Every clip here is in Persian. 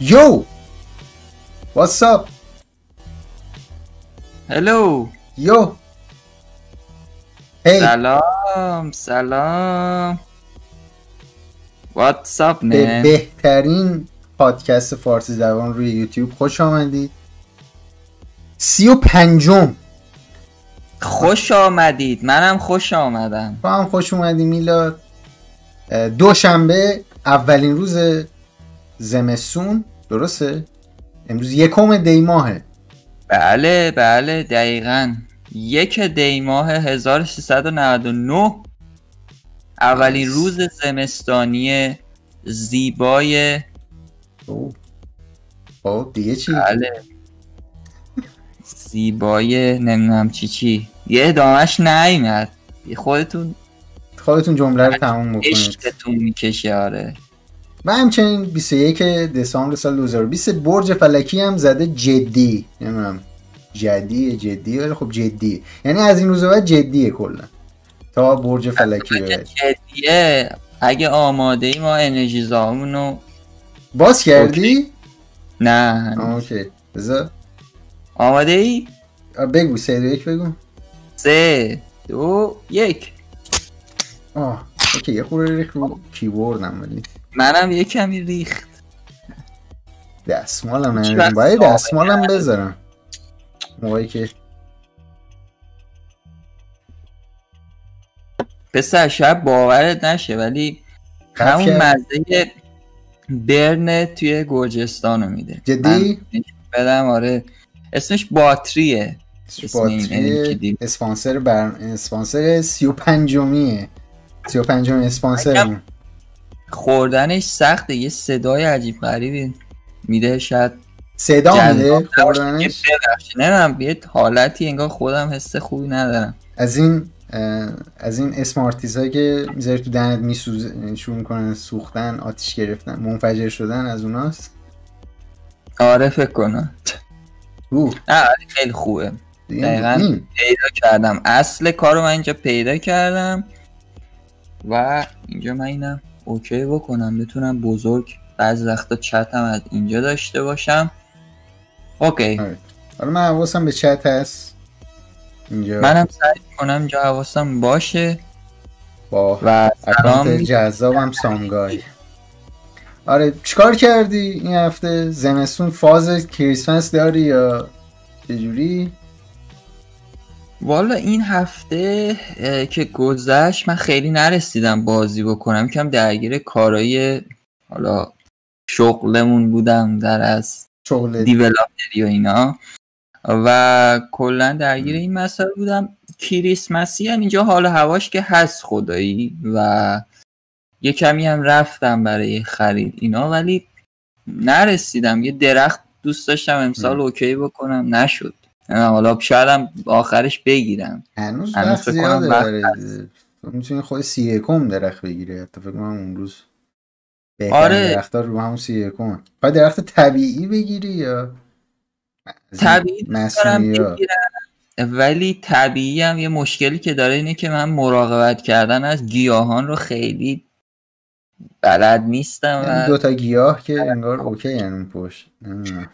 Yo! What's up? هلو Yo! Hey! سلام سلام واتساپ به نه بهترین پادکست فارسی زبان روی یوتیوب خوش آمدید سی و پنجم خوش آمدید منم خوش آمدم با هم خوش اومدی میلاد دوشنبه اولین روز زمستون درسته؟ امروز یکم دی ماهه بله بله دقیقا یک دی ماه 1399 اولین. روز زمستانی زیبای اوه. خب دیگه چی؟ بله زیبای نمی‌دونم چی چی یه ادامهش نیمد خودتون خودتون جمله رو تموم بکنید عشقتون می‌کشه آره و همچنین 21 دسامبر سال 2020 برج فلکی هم زده جدی. نمی‌دونم. جدی جدی ولی خب جدی. یعنی از این روز بعد جدیه کلا. تا برج فلکی جدیه اگه آماده ای ما انرژی رو باز کردی؟ نه. اوکی. بذار. آماده ای بگو. سه دو یک بگو. سه دو یک. آه اوکی. یه خورده ریخت رو کیبوردم ولی. منم یه کمی ریخت. دستمالم نمی‌دونم وقت باید دستمالم بذارم. موقعی که پسر شاید باورت نشه ولی همون. مزه برن توی گرجستان رو میده. جدی؟ بدم آره. اسمش باتریه. باتری. اسپانسر بر اسپانسر 35 میه 35 اسپانسر خوردنش سخته یه صدای عجیب غریبی میده. شاید صدا میده؟ خوردنش. نمی‌دونم یه حالتی انگار خودم حس خوبی ندارم. از این از این اسمارتیز هایی که می‌ذاری تو دهنت میسوز شروع می‌کنن سوختن آتیش گرفتن منفجر شدن از اوناست؟ آره فکر کنم. اوه خیلی خوبه. دقیقاً. این. پیدا کردم. اصل کارو من اینجا پیدا کردم و اینجا من اینم. اوکی بکنم. بتونم بزرگ بعضی وقتا چتم از اینجا داشته باشم. اوکی. آره. حالا من حواسم به چت هست. اینجا. منم سعی کنم اینجا حواسم باشه. با و اکانت جذابم سامگای. آره چیکار کردی این هفته؟ زمستون فاز کریسمس داری یا چجوری؟ والا این هفته که گذشت من خیلی نرسیدم بازی بکنم. کم درگیر کارهای حالا شغلمون بودم در از شغل دیولاپری و اینا. و کلا درگیر این مسائل بودم. کریسمسی هم اینجا حال و هواش که هست خدایی و یه کمی هم رفتم برای خرید اینا ولی نرسیدم. یه درخت دوست داشتم امسال ام. اوکی بکنم. نشد. حالا شاید هم آخرش بگیرم هنوز هنوز وقت زیاده برای می‌تونی خود سی یکم درخت بگیری. حتی فکر کنم اون روز آره. درخت رو همون سی یکم باید درخت طبیعی بگیری یا؟ طبیعی دارم ولی طبیعی هم یه مشکلی که داره اینه که من مراقبت کردن از گیاهان رو خیلی بلد نیستم این و دو تا گیاه که انگار اوکی یعنی اون پشت.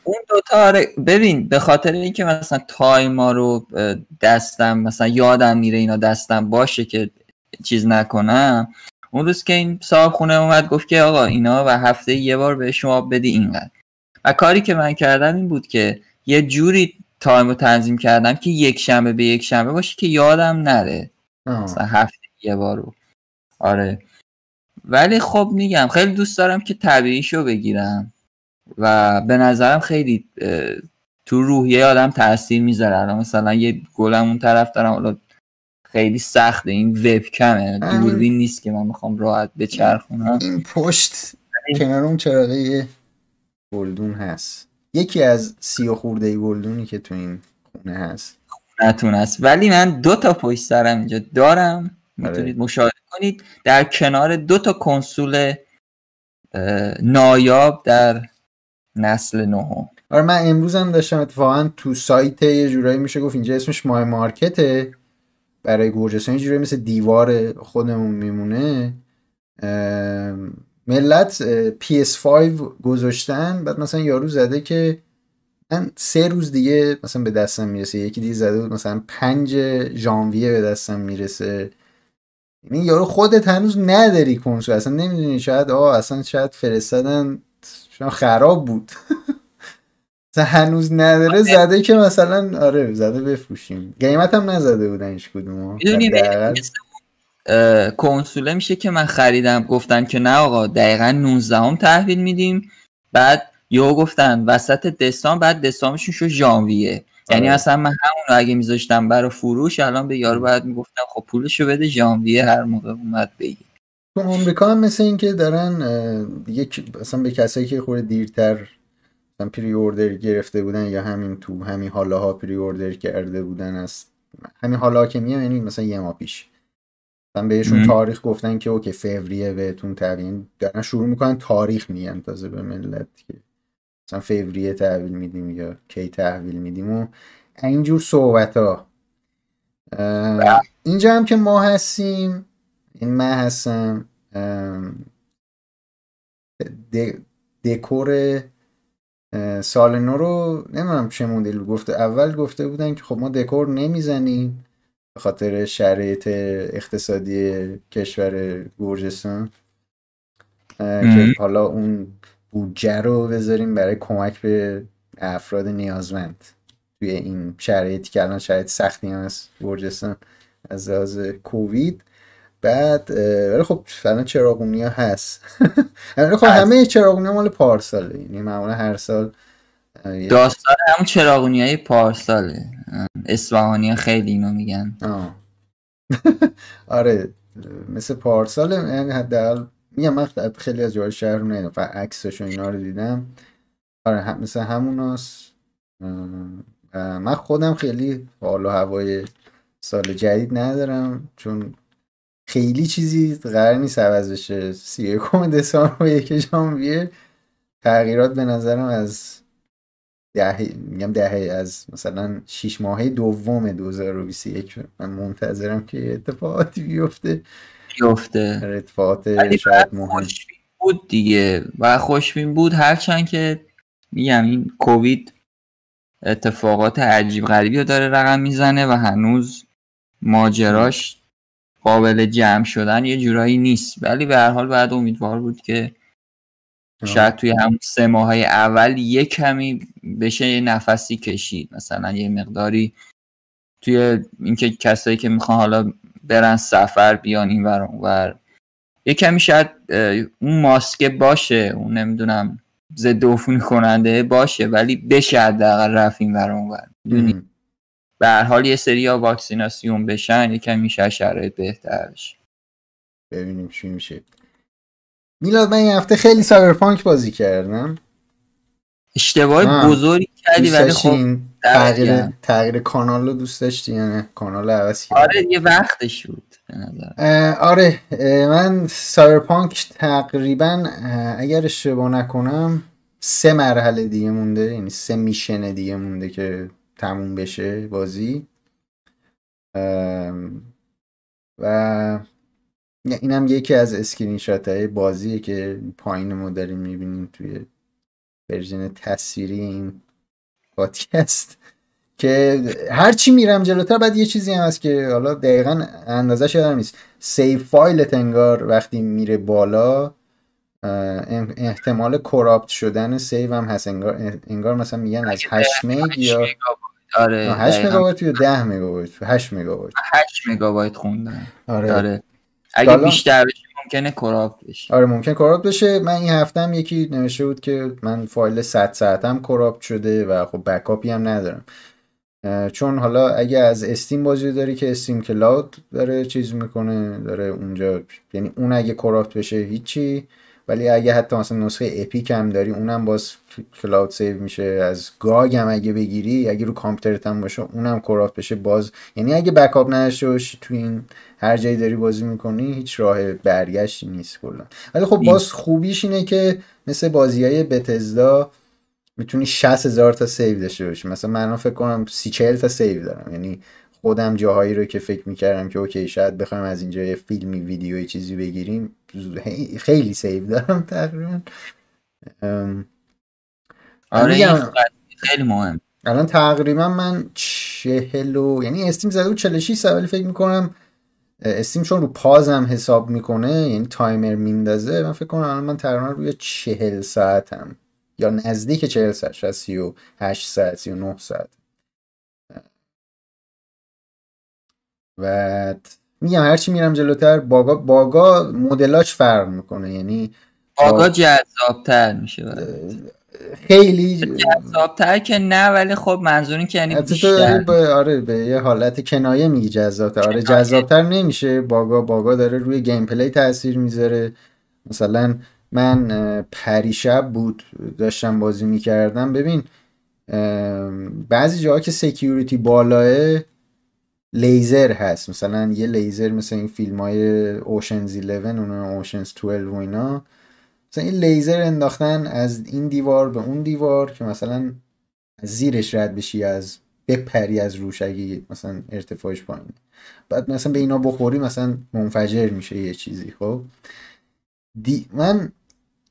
اون دوتا آره ببین به خاطر اینکه مثلا تایما رو دستم مثلا یادم میره اینا دستم باشه که چیز نکنم اون روز که این صاحب خونه اومد گفت که آقا اینا و هفته یه بار به شما بدی اینقدر. و کاری که من کردم این بود که یه جوری تایم رو تنظیم کردم که یک شنبه به یک شنبه باشه که یادم نره. آه. مثلا هفته یه بار رو. آره. ولی خب میگم خیلی دوست دارم که طبیعیشو بگیرم و به نظرم خیلی تو روحیه آدم تاثیر می‌ذاره. الان مثلا یه گلم اون طرف دارم حالا خیلی سخته این وبکمه. همین. دوربین نیست که من می‌خوام راحت بچرخونم. این پشت کنار اون چراغه گلدون هست. یکی از سی و خورده گلدونی که تو این خونه هست. نتون است ولی من دو تا پشت سرم اینجا دارم. می‌تونید مشاهده کنید. در کنار دو تا کنسول نایاب در نسل نهم. آره من امروز هم داشتم اتفاقا تو سایت یه جورایی میشه گفت اینجا اسمش مای مارکته. برای گرجستان یه جورایی مثل دیوار خودمون میمونه. ملت PS5 گذاشتن. بعد مثلا یارو زده که من سه روز دیگه مثلا به دستم می‌رسه. یکی دیگه زده بود مثلا پنج ژانویه به دستم می‌رسه. یعنی یارو خودت هنوز نداری کنسول اصلا نمی‌دونی شاید آه اصلا شاید فرستادن خراب بود. هنوز نداره زده که مثلا آره زده بفروشیم. قیمت هم نزده بودن هیچ کدوم کنسوله میشه که من خریدم گفتن که نه آقا دقیقا 19 هم تحویل میدیم. بعد یهو گفتن وسط دسامبر بعد دسامبرشون شو ژانویه. یعنی اصلا من همون رو اگه میذاشتم برای فروش الان به یارو باید می‌گفتم خب پولشو بده ژانویه هر موقع اومد بگیر تو آمریکا هم مثل این که دارن دیگه اصلا به کسایی که خورده دیرتر مثلا پری اوردر گرفته بودن یا همین تو همین حالا ها پری اوردر کرده بودن است همین حالا که میام یعنی مثلا یه ماه پیش. مثلا بهشون تاریخ گفتن که اوکی فوریه بهتون تبیین دارن شروع می‌کنن تاریخ میگن تازه به ملت که مثلا فوریه تحویل میدیم یا کی تحویل میدیم و اینجور صحبت ها اینجا هم که ما هستیم این من هستم دکور سال نو رو نمی‌دونم چه مدل گفته اول گفته بودن که خب ما دکور نمی‌زنیم به خاطر شرایط اقتصادی کشور گرجستان. که حالا اون بودجه رو بذاریم برای کمک به افراد نیازمند توی این شرایطی که الان شرایط سختی هم از گرجستان از لحاظ کووید. بعد ولی خب فعلا چراغونی ها هست خب همه چراغونی ها مال پارساله. یعنی معمولا هر سال داستان همون چراغونی های پارساله. اسفهانی ها خیلی اینو میگن. آره مثل پارساله یعنی حداقل میگم من خیلی از جای شهر رو ندیدم فقط عکسش و اینا رو دیدم. آره مثل همون من خودم خیلی حال و هوای سال جدید ندارم چون خیلی چیزی قرار نیست عوض بشه سی یکم دسامبر و یک ژانویه. تغییرات به نظرم از دهه میگم دهه از مثلا شیش ماهه دوم 2021 من منتظرم که اتفاقاتی بیفته. بیفته. اتفاقات شاید مهم. بود دیگه. و خوشبین بود هرچند که میگم این کووید اتفاقات عجیب غریبی رو داره رقم می‌زنه و هنوز ماجراش قابل جمع شدن یه جورایی نیست. ولی به هر حال باید امیدوار بود که شاید توی هم سه ماه اول یه کمی بشه یه نفسی کشید. مثلا یه مقداری توی اینکه کسایی که می‌خوان حالا برن سفر بیان این ور اونور یه کمی شاید اون ماسکه باشه اون نمی‌دونم ضد عفونی کننده باشه ولی بشه حداقل رفت این ور اونور به هر حال یه سری ها واکسیناسیون بشن یه کمی شرایط بهتر بشه. ببینیم چی میشه. میلاد من این هفته خیلی سایبرپانک بازی کردم. اشتباه بزرگی کردی ولی خب تغییر تغییر کانال رو دوست داشتی یعنی کانال عوض آره یه وقتش بود آره من سایبرپانک تقریبا اگر اشتباه نکنم سه مرحله دیگه مونده یعنی سه mission دیگه مونده که تموم بشه بازی. و اینم یکی از اسکرین شات های بازیه که پایین ما داریم می‌بینیم توی version تصویری این پادکست که هر چی میرم جلوتر بعد یه چیزی هم هست که حالا دقیقا اندازه شده نیست. save file ت انگار وقتی میره بالا احتمال corrupt شدن save هم هست. انگار, انگار مثلا میگن از 8 مگ یا آره 8 مگابایت یا 10 مگابایت. 8 مگابایت. 8 مگابایت خوندن. آره, آره. اگه بیشتر بشه ممکنه corrupt بشه. آره ممکن corrupt بشه. من این هفته هم یکی نوشته بود که من فایل 100 ساعتم corrupt شده و خب backup ی هم ندارم. چون حالا اگه از Steam بازی داری که Steam Cloud داره چیز می‌کنه داره اونجا یعنی اون اگه corrupt بشه هیچی ولی اگه حتی مثلا نسخه Epic هم داری اونم باز cloud save میشه از GOG هم اگه بگیری اگه رو کامپیوترت هم باشه اونم corrupt بشه. باز یعنی اگه backup نداشته باشی تو این هر جایی داری بازی می‌کنی هیچ راه برگشتی نیست کلا. ولی خب باز خوبیش اینه که مثل بازی های Bethesda می‌تونی 60 هزار تا save داشته باشی. مثلا من فکر کنم سی چهل تا save دارم. یعنی خودم جاهایی رو که فکر می‌کردم که OK شاید بخوایم از اینجا یه فیلمی ویدیوی چیزی بگیریم خیلی save دارم تقریبا. آره خیلی مهم الان تقریبا من چهلو یعنی Steam زده بود 46 ولی فکر می‌کنم Steam چون رو pause م حساب می‌کنه یعنی تایمر میندازه من فکر کنم الان من تقریبا روی چهل ساعتم. یا نزدیک چهل ساعت شاید سی و هشت ساعت سی و نه ساعت. و میگم هرچی میرم جلوتر باگا باگا مدلاش فرق می‌کنه یعنی باگا جذابتر میشه خیلی جذابتر که نه ولی خب منظور که یعنی بیشتر. به آره به یه حالت کنایه میگی جذابتر. آره جذابتر نمیشه. باگا باگا داره روی گیم پلی تاثیر می‌ذاره. مثلا من پریشب بود داشتم بازی می‌کردم. ببین بعضی جاها که security بالاه لیزر هست. مثلا یه لیزر مثل این فیلم های Ocean's 11 اون Ocean's 12 و اینا. مثلا این لیزر انداختن از این دیوار به اون دیوار که مثلا از زیرش رد بشی از بپری از روش اگه مثلا ارتفاعش پایین. بعد مثلا به اینا بخوری مثلا منفجر میشه یه چیزی خب؟ دی من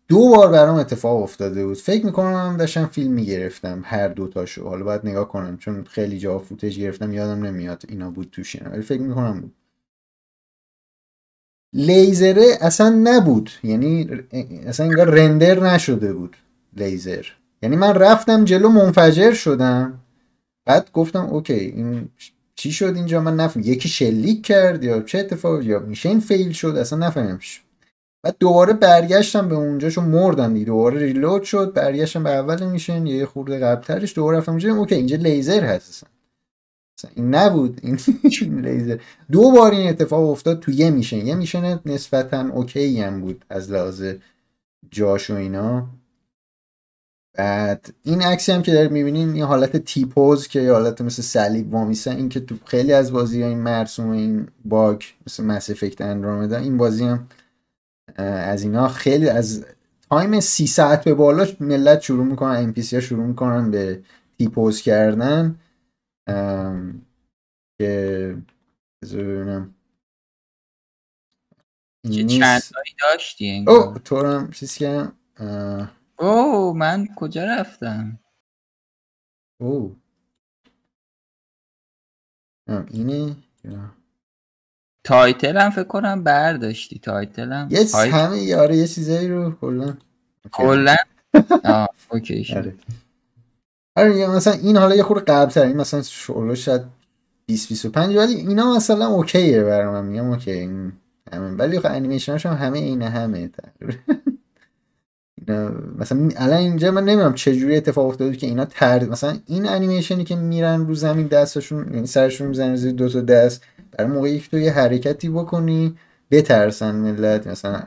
دو بار برام اتفاق افتاده بود. فکر می‌کنم داشتم فیلم می‌گرفتم هر دوتاشو حالا باید نگاه کنم چون خیلی جا فوتج گرفتم یادم نمیاد اینا بود توش ولی فکر می‌کنم بود. لیزره اصلا نبود. یعنی اصلا انگار رندر نشده بود لیزر. یعنی من رفتم جلو منفجر شدم. بعد گفتم اوکی این چی شد اینجا؟ من نفهم یکی شلیک کرد یا چه اتفاق؟ یا میشین فیل شد؟ اصلا نفهمم بعد دوباره برگشتم به اونجا چون مردم دیگه. دوباره reload شد برگشتم به اول mission یه خورده قبلترش دوباره رفتم اونجا. اوکی اینجا لیزر هست این نبود. این لیزر. دو بار این اتفاق افتاد تو یه mission. یه mission نسبتا اوکی هم بود از لحاظ جاش و اینا. بعد این عکسی هم که در می‌بینین یه حالت T-pose که یه حالت مثل صلیب وامیسن این که تو خیلی از بازی ها این مرسوم این باگ مثل مس افکت اندرومدا این بازی هم از اینا خیلی از تایم سی ساعت به بالا ملت شروع می‌کنن ام ها شروع می‌کنن به تیپوز کردن. که ببینم. چند داشتی او تو هم چیز که او من کجا رفتم؟ او اینه تایتل هم فکر کنم برداشتی. تایتل هم یه همه یاره یه چیزایی رو کلا. کلا؟ اوکی آره. آره مثلا این حالا یه خورده قبل تر این مثلا شعله شاید 20 25 ولی اینا مثلا اوکیه برای من. میگم اوکی این همه. ولی خب انیمیشناش هم همه اینه همه اینا مثلا الان اینجا من نمی‌دونم چه جوری اتفاق افتاده که اینا تر مثلا این انیمیشنی که میرن رو زمین دستشون یعنی سرشون می‌زنن زیر دو تا دست برای موقعی که تو یه حرکتی بکنی بترسن ملت مثلا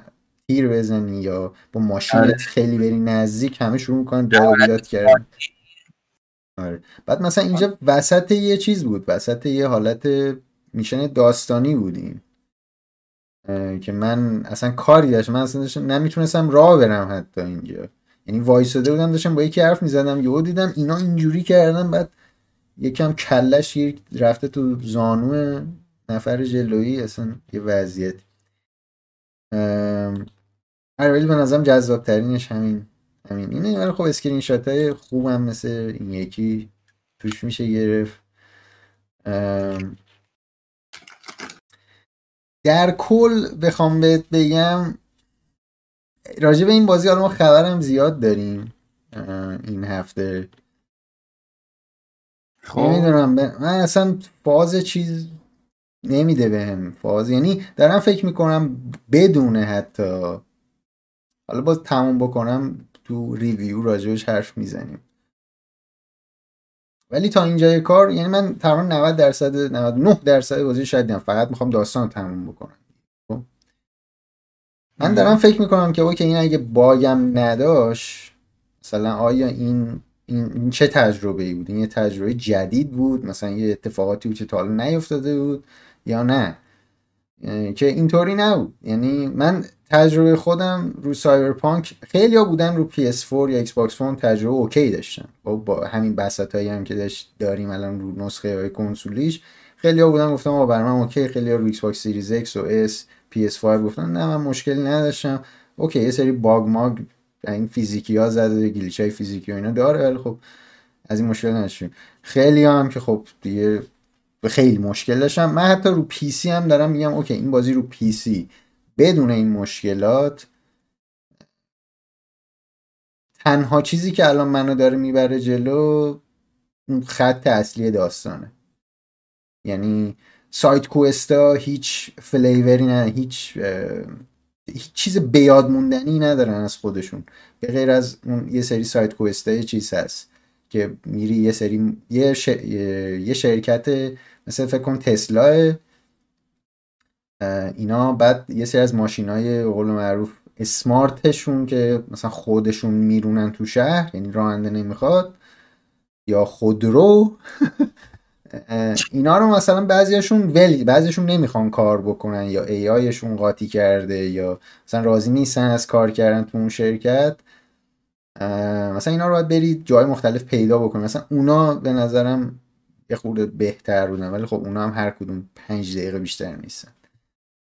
تیر بزنی یا با ماشینت آره. خیلی بری نزدیک همه شروع می‌کنن داد بیداد کردن. آره. بعد مثلا اینجا وسط یه چیز بود وسط یه حالت میشن داستانی بودیم. که من اصلا کاری داشتم. من اصلا داشتم نمی‌تونستم راه برم حتی اینجا. یعنی وایساده بودم داشتم با یکی حرف می‌زدم یهو دیدم اینا اینجوری کردن بعد یکم کلش رفته تو زانو نفر جلویی اصلا یه وضعیت هر ولی به نظرم جذاب ترینش همین. همین اینه. ولی خب اسکرین شات های خوبم مثل این یکی توش میشه گرفت. در کل بخوام بهت بگم راجع به این بازی حالا ما خبرم زیاد داریم این هفته. خب. نمی‌دونم من اصلا فاز چیز نمیده بهم. فاز یعنی دارم فکر می‌کنم بدونه حتی. حالا باز تموم بکنم تو ریویو راجبش حرف می‌زنیم. ولی تا اینجای کار یعنی من تقریبا 90 درصد 99 درصد بازی شاید دیدم فقط می‌خوام داستان رو تموم بکنم. خب؟ من دارم فکر می‌کنم که اوکی این اگه باگم نداشت مثلا آیا این این, چه تجربه ای بود؟ این یه تجربه جدید بود؟ مثلا یه اتفاقاتی بود که تا حالا نیفتاده بود یا نه؟ که اینطوری نبود. یعنی من تجربه خودم رو سایبرپانک خیلی ها بودن رو PS4 یا باکس وان تجربه اوکی داشتن. با, با همین پچ هایی هم که داشت داریم الان رو نسخه های کنسولیش خیلی ها بودن گفتم برای من اوکی. خیلی ها رو باکس Series X و S PS5 گفتن نه من مشکلی نداشتم. اوکی یه سری باگ ماگ این فیزیکی ها زده glitch های فیزیکی و اینا داره ولی خب از این مشکل نداشتیم. خیلی هم که خب دیگه خیلی مشکل داشتم من حتی رو پی سی هم دارم میگم اوکی این بازی رو پی سی. بدون این مشکلات تنها چیزی که الان منو داره می‌بره جلو اون خط اصلی داستانه. یعنی سایت کوستا هیچ فلیوری نه هیچ هیچ چیز بیاد موندنی ندارن از خودشون. به غیر از اون یه سری سایت کوستا چیز هست که میری یه سری یه, یه شرکت مثل فکر کن تسلا اینا بعد یه سری از ماشین های قول معروف اسمارتشون که مثلا خودشون میرونن تو شهر یعنی راننده نمی‌خواد یا خودرو اینا رو مثلا بعضیشون ولی بعضیشون نمی‌خوان کار بکنن یا ای آیشون قاطی کرده یا مثلا راضی نیستن از کار کردن تو اون شرکت. مثلا اینا رو باید برید جای مختلف پیدا بکنید مثلا اونا به نظرم یه خورده بهتر بودن ولی خب اونا هم هر کدوم پنج دقیقه بیشتر نیستن.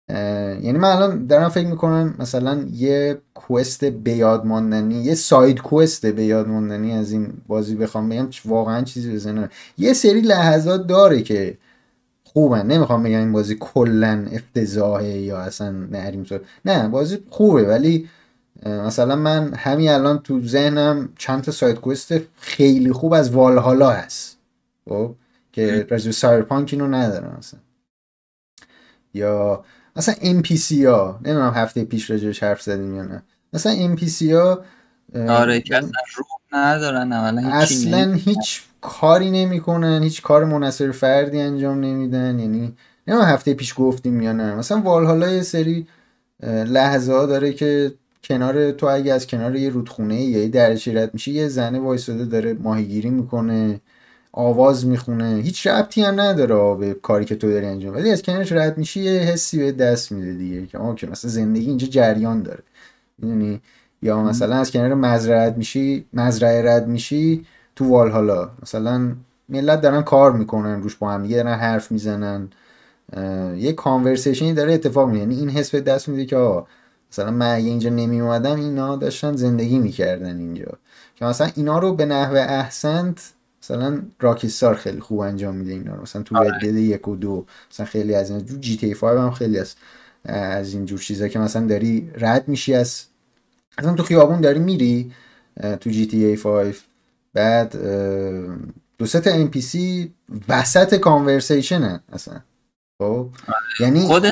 یعنی من الان دارم فکر می‌کنم مثلا یه کوست به یاد ماندنی یه ساید کوست به یاد ماندنی از این بازی بخوام بگم واقعا چیزی بزنه یه سری لحظات داره که خوبن. نمی‌خوام بگم این بازی کلا افتضاحه یا اصلا نریم نه بازی خوبه ولی مثلا من همین الان تو ذهنم چند تا ساید کوست خیلی خوب از والهالا هست. خب؟ که راجب سایبرپانک اینو ندارم مثلا یا مثلا NPC ها نمی‌دونم هفته پیش راجبش حرف زدیم یا نه. مثلا NPC ها آره که اصلا روح ندارن اصلا هیچ کاری نمی‌کنن هیچ کار منصر فردی انجام نمیدن یعنی نه هفته پیش گفتیم یا نه. مثلا والهالا یه سری لحظه ها داره که کنار تو اگه از کنار یه رودخونه یا یه درچی رد میشه یه زنه وایساده داره ماهیگیری می‌کنه. آواز می‌خونه. هیچ ربطی هم نداره به کاری که تو داری انجام ولی از کنارش رد میشی یه حسی به دست میده دیگه که اوکی مثلا زندگی اینجا جریان داره. می‌دونی یا مثلا از کنار مزرعه میشی مزرعه رد میشی تو والهالا مثلا ملت دارن کار می‌کنن روش با هم دارن حرف می‌زنن. یه کانورسیشنی داره اتفاق میفته یعنی این حس به دست میده که آه مثلا من اگه اینجا نمی اومدم اینا داشتن زندگی می‌کردن اینجا. که مثلا اینا رو به نحو احسنت مثلا راکیستار خیلی خوب انجام میده اینا رو. مثلا تو رد آره. یک و دو مثلا خیلی از این جی تی 5 هم خیلی از از این جور چیزا که مثلا داری رد میشی از مثلا تو خیابون داری میری تو GTA 5 بعد دو سه تا NPC وسط conversation اصلا. خب. یعنی خود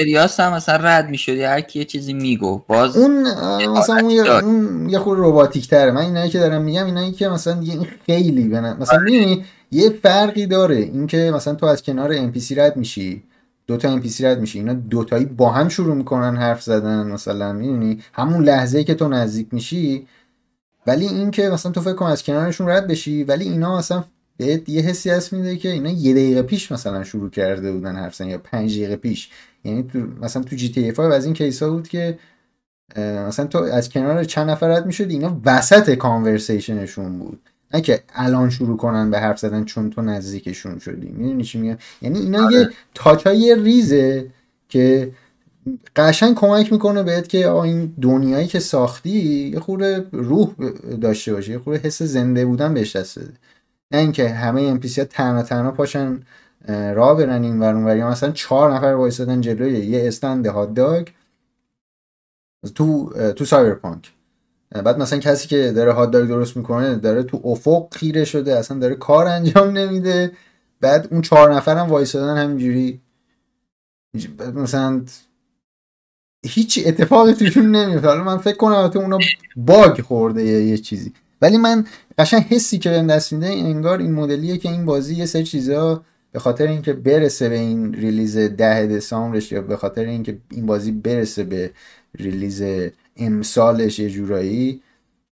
اریاس هم مثلا رد می‌شد هر کی یه چیزی میگو باز اون مثلا اون یه, اون یه خود robotic تره من اینایی که دارم میگم اینایی که مثلا این خیلی بنا مثلا آره. می‌بینی یه فرقی داره اینکه مثلا تو از کنار NPC رد میشی دو تا NPC رد میشی اینا دوتایی با هم شروع می‌کنن حرف زدن مثلا می‌دونی؟ همون لحظه که تو نزدیک میشی ولی اینکه مثلا تو فکر کن از کنارشون رد بشی ولی اینا مثلا بهت یه حسی هست میده که اینا یه دقیقه پیش مثلا شروع کرده بودن حرف یا پنج دقیقه پیش. یعنی تو مثلا تو GTA از این case ا بود که مثلا تو از کنار چند نفر رد می‌شد اینا وسط conversation شون بود. نه که الان شروع کنن به حرف زدن چون تو نزدیکشون شدی. می‌دونی چی میگم؟ یعنی اینا آره. یه touch های ریزه که قشنگ کمک می‌کنه بهت که این دنیایی که ساختی یه خورده روح داشته باشه یه خورده حس زنده بودن بهش دست بده. نه اینکه همه NPC تنها تنها پاشن راه برن این ور یا مثلا چهار نفر وایسادن جلوی یه stand هات داگ تو تو سایبرپانک بعد مثلا کسی که داره هات داگ درست می‌کنه داره تو افق خیره شده اصلا داره کار انجام نمیده. بعد اون چهار نفر هم وایسادن همینجوری مثلا هیچ اتفاقی توشون نمیفته حالا من فکر کنم تو اونا باگ خورده یه چیزی. ولی من قشنگ حسی که بهم دست میده انگار این مدلیه که این بازی یه سری چیزا به خاطر اینکه برسه به این release ده دسامبرش یا به خاطر اینکه این بازی برسه به release امسالش یه جورایی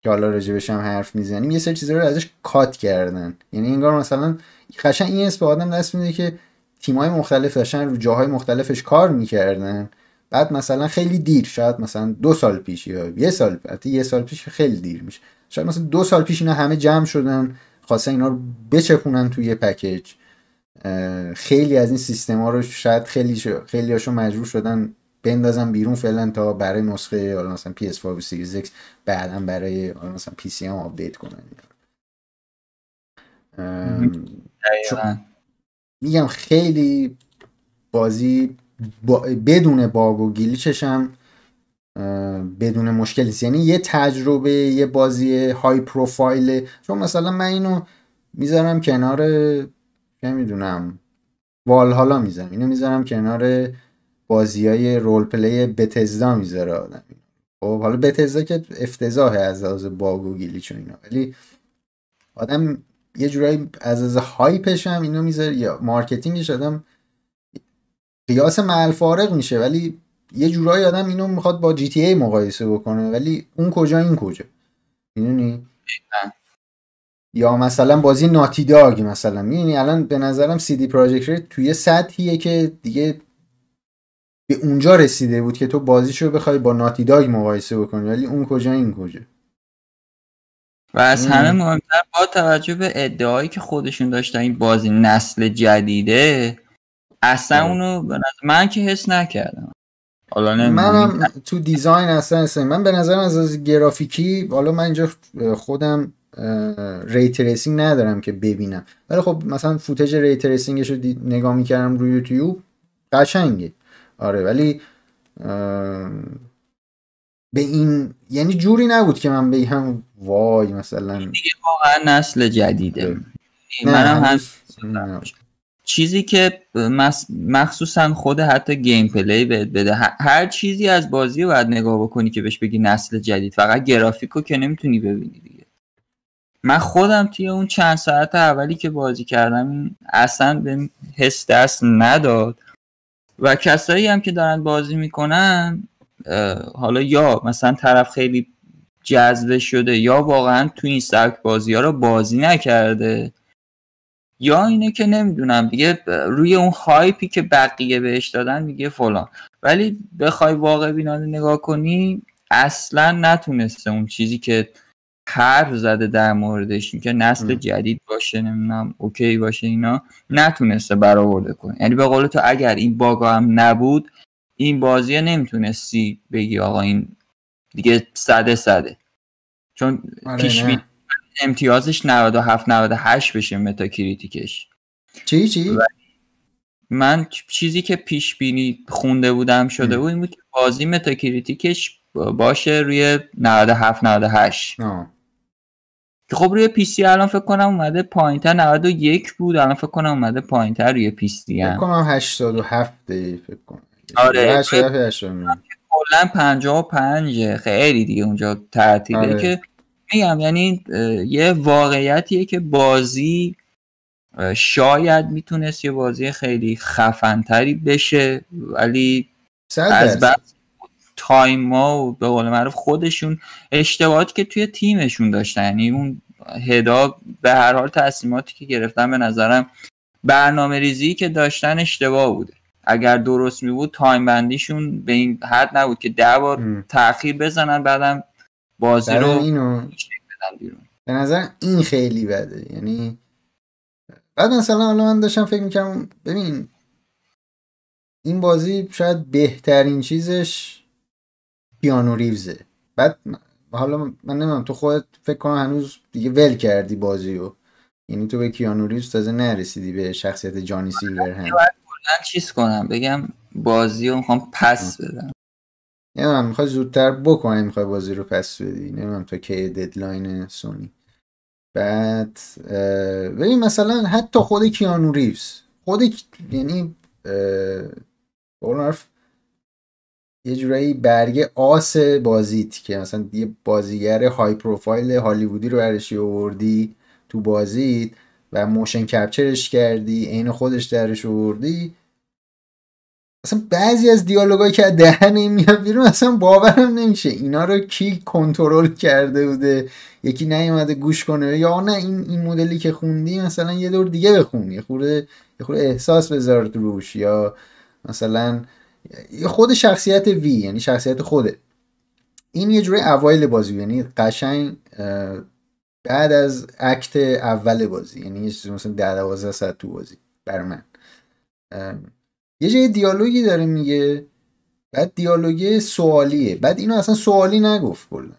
که حالا راجبش هم حرف می‌زنیم یه سری چیزا رو ازش cut کردن. یعنی انگار مثلا قشنگ این اسم به آدم دست میده که تیمای مختلف داشتن رو جاهای مختلفش کار می‌کردن. بعد مثلا خیلی دیر شاید مثلا دو سال پیش یا یه سال یه سال پیش خیلی دیر میشه. شاید مثلا دو سال پیش اینا همه جمع شدن خواستن اینا رو بچپونن توی package. خیلی از این سیستم ها رو شاید خیلی خیلی هاشو مجبور شدن بندازن بیرون فعلا تا برای نسخه حالا مثلا PS5 و Series X بعدا برای حالا مثلا PC هم update کنن میگم خیلی بازی بدون باگ و گلیچش هم بدون مشکلی یعنی یه تجربه یه بازی های پروفایل چون مثلا من اینو می‌ذارم کنار نمی‌دونم وال حالا می‌ذارم. اینو می‌ذارم کنار بازی های رول پلی بتزدا می‌ذاره آدم. خب حالا بتزدا که افتضاحه از لحاظ باگ و گلیچ اینا. ولی آدم یه جورایی از از hype ش هم اینو می‌ذاره یا marketing ش آدم قیاس مع میشه. ولی یه جورایی آدم اینو می‌خواد با GTA مقایسه بکنه ولی اون کجا این کجا؟ می‌دونی؟ یا مثلا بازی Naughty Dog مثلا. می‌دونی؟ الان به نظرم CD Projekt توی سطحیه که دیگه به اونجا رسیده بود که تو بازیشو بخوای با Naughty Dog مقایسه بکنی ولی اون کجا این کجا؟ و از همه مهمتر با توجه به ادعایی که خودشون داشتن این بازی نسل جدیده اصلا آره. اونو من که حس نکردم. حالا منم تو design اصلا من به نظرم از, از گرافیکی حالا من اینجا خودم ray tracing ندارم که ببینم. ولی خب مثلا footage ray tracing ش رو نگاه می‌کردم روی یوتیوب قشنگه. آره ولی به این یعنی جوری نبود که من بگم وای مثلا. دیگه واقعا نسل جدیده. منم هم چیزی که مخصوصا خود حتی گیم پلی بده. هر چیزی از بازی رو باید نگاه بکنی که بهش بگی نسل جدید. فقط گرافیکو که نمی‌تونی ببینی دیگه. من خودم توی اون چند ساعت اولی که بازی کردم اصلا به حس دست نداد. و کسایی هم که دارن بازی می‌کنن حالا یا مثلا طرف خیلی جذبه شده یا واقعا تو این سبک بازی ها رو بازی نکرده. یا اینه که نمی‌دونم دیگه روی اون هایپی که بقیه بهش دادن میگه فلان. ولی بخوای واقع بینانه نگاه کنی اصلا نتونسته اون چیزی که حرف زده در موردش که نسل جدید باشه نمی‌دونم اوکی باشه اینا نتونسته برآورده کنه یعنی به قول تو اگر این باگا هم نبود این بازی نمی‌تونستی بگی آقا این دیگه صده صده. چون آره پیش امتیازش 97 98 بشه متا کریتیکش چی؟ چی من چیزی که پیش بینی خونده بودم شده بود این بود که بازی متا کریتیکش باشه روی 97 98 که خب روی پی سی الان فکر کنم اومده پایینتر 91 بود الان فکر کنم اومده پایینتر روی پی سی هم فکر کنم. 87 فکر کنم آره کلا 55 خیلی دیگه اونجا ترتیبه آره. که میگم یعنی یه واقعیتیه که بازی شاید می‌تونست یه بازی خیلی خفنتری بشه ولی از بعد تایما و به قول معروف خودشون اشتباهاتی که توی تیمشون داشتن. یعنی اون هدا به هر حال تصمیماتی که گرفتن به نظرم برنامه ریزی که داشتن اشتباه بوده. اگر درست می بود تایم بندیشون به این حد نبود که ده بار تاخیر بزنن بعدم بازی رو اینو به نظر این خیلی بده. یعنی بعد مثلا حالا من داشتم فکر می‌کنم ببین این بازی شاید بهترین چیزش کیانو ریوزه. بعد حالا من نمی‌دونم تو خودت فکر کنم هنوز دیگه ول کردی بازی رو. یعنی تو به کیانو ریوز تازه نرسیدی به شخصیت جانی سیلورهند چیز کنم بگم بازی رو می‌خوام پس بدم. نمی‌دونم می‌خوای زودتر بکنی می‌خوای بازی رو پس بدی. نمی‌دونم تا کی deadline سونی. بعد ببین مثلا حتی خود کیانو ریوز. خود یعنی حرف یه جورایی برگه آس بازیت که مثلا یه بازیگر high profile هالیوودی رو برداشتی آوردی تو بازیت و motion capture ش کردی عین خودش درش آوردی. اصلا بعضی از دیالوگایی که دهن این میاد بیرون اصلا باورم نمیشه. اینا رو کی کنترل کرده بوده؟ یکی نیومده گوش کنه یا نه این این مدلی که خوندی مثلا یه دور دیگه بخون. یه خورده یه خورده احساس بذار روش. یا مثلا خود شخصیت وی یعنی شخصیت خوده این یه جوری اوایل بازی یعنی قشنگ بعد از act اول بازی یعنی مثلا 10 12 ساعت تو بازی بر من. یه جای دیالوگی داره میگه. بعد دیالوگ سوالیه. بعد اینو اصلا سوالی نگفت کلا.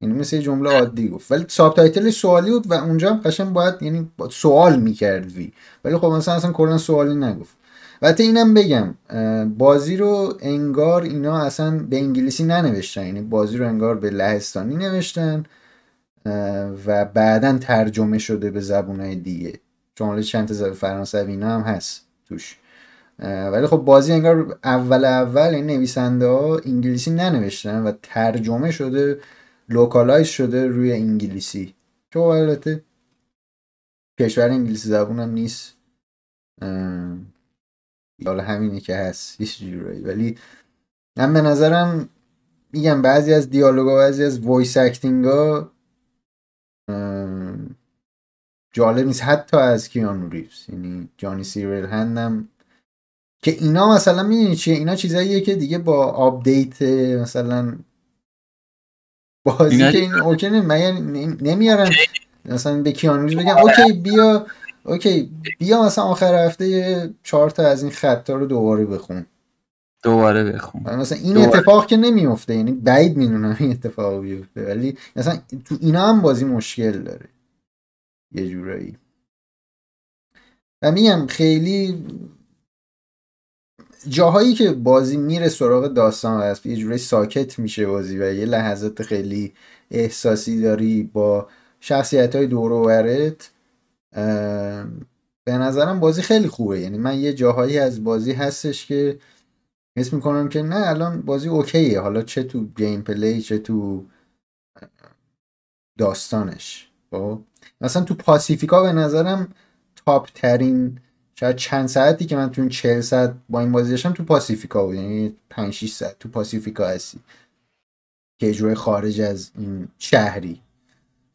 یعنی مثل جمله عادی گفت. ولی subtitle سوالی بود و اونجا هم قشنگ باید یعنی سوال می‌کرد وی ولی خب مثلا اصلا کلا سوالی نگفت. البته اینم بگم بازی رو انگار اینا اصلا به انگلیسی ننوشتن. یعنی بازی رو انگار به لهستانی نوشتن و بعدا ترجمه شده به زبونهای دیگه. چون چند تا فرانسوی اینا هم هست توش. ولی خب بازی انگار اول اول این نویسنده ها انگلیسی ننوشتن و ترجمه شده localize شده روی انگلیسی. که البته کشور انگلیسی زبون هم نیست حالا همینه که هست هیچ ولی من به نظرم میگم بعضی از دیالوگا بعضی از voice acting ها جالب نیست. حتی از کیانو ریوز یعنی جانی سیلورهندم که اینا مثلا می‌دونی چیه؟ اینا چیزاییه که دیگه با آپدیت مثلا بازی که این OK نمیارن؟ مثلا به کیانو ریوز بگم OK بیا OK بیا مثلا آخر هفته چهار تا از این خطا رو دوباره بخون. دوباره بخون. مثلا این اتفاق که نمیفته یعنی بعید می‌دونم این اتفاق بیفته ولی مثلا تو اینا هم بازی مشکل داره. یه جورایی. و میگم خیلی جاهایی که بازی میره سراغ داستان هست یه جورایی ساکت میشه بازی و یه لحظات خیلی احساسی داری با شخصیت های دور و به نظرم بازی خیلی خوبه. یعنی من یه جاهایی از بازی هستش که حس می‌کنم که نه الان بازی اوکیه. حالا چه تو گیم پلی چه تو داستانش. خب؟ مثلا تو پاسیفیکا به نظرم top ترین شاید چند ساعتی که من تو این 40 ساعت با این بازی داشتم تو پاسیفیکا بود. یعنی 5 6 ساعت تو پاسیفیکا هستی. که یه جورایی خارج از این شهری.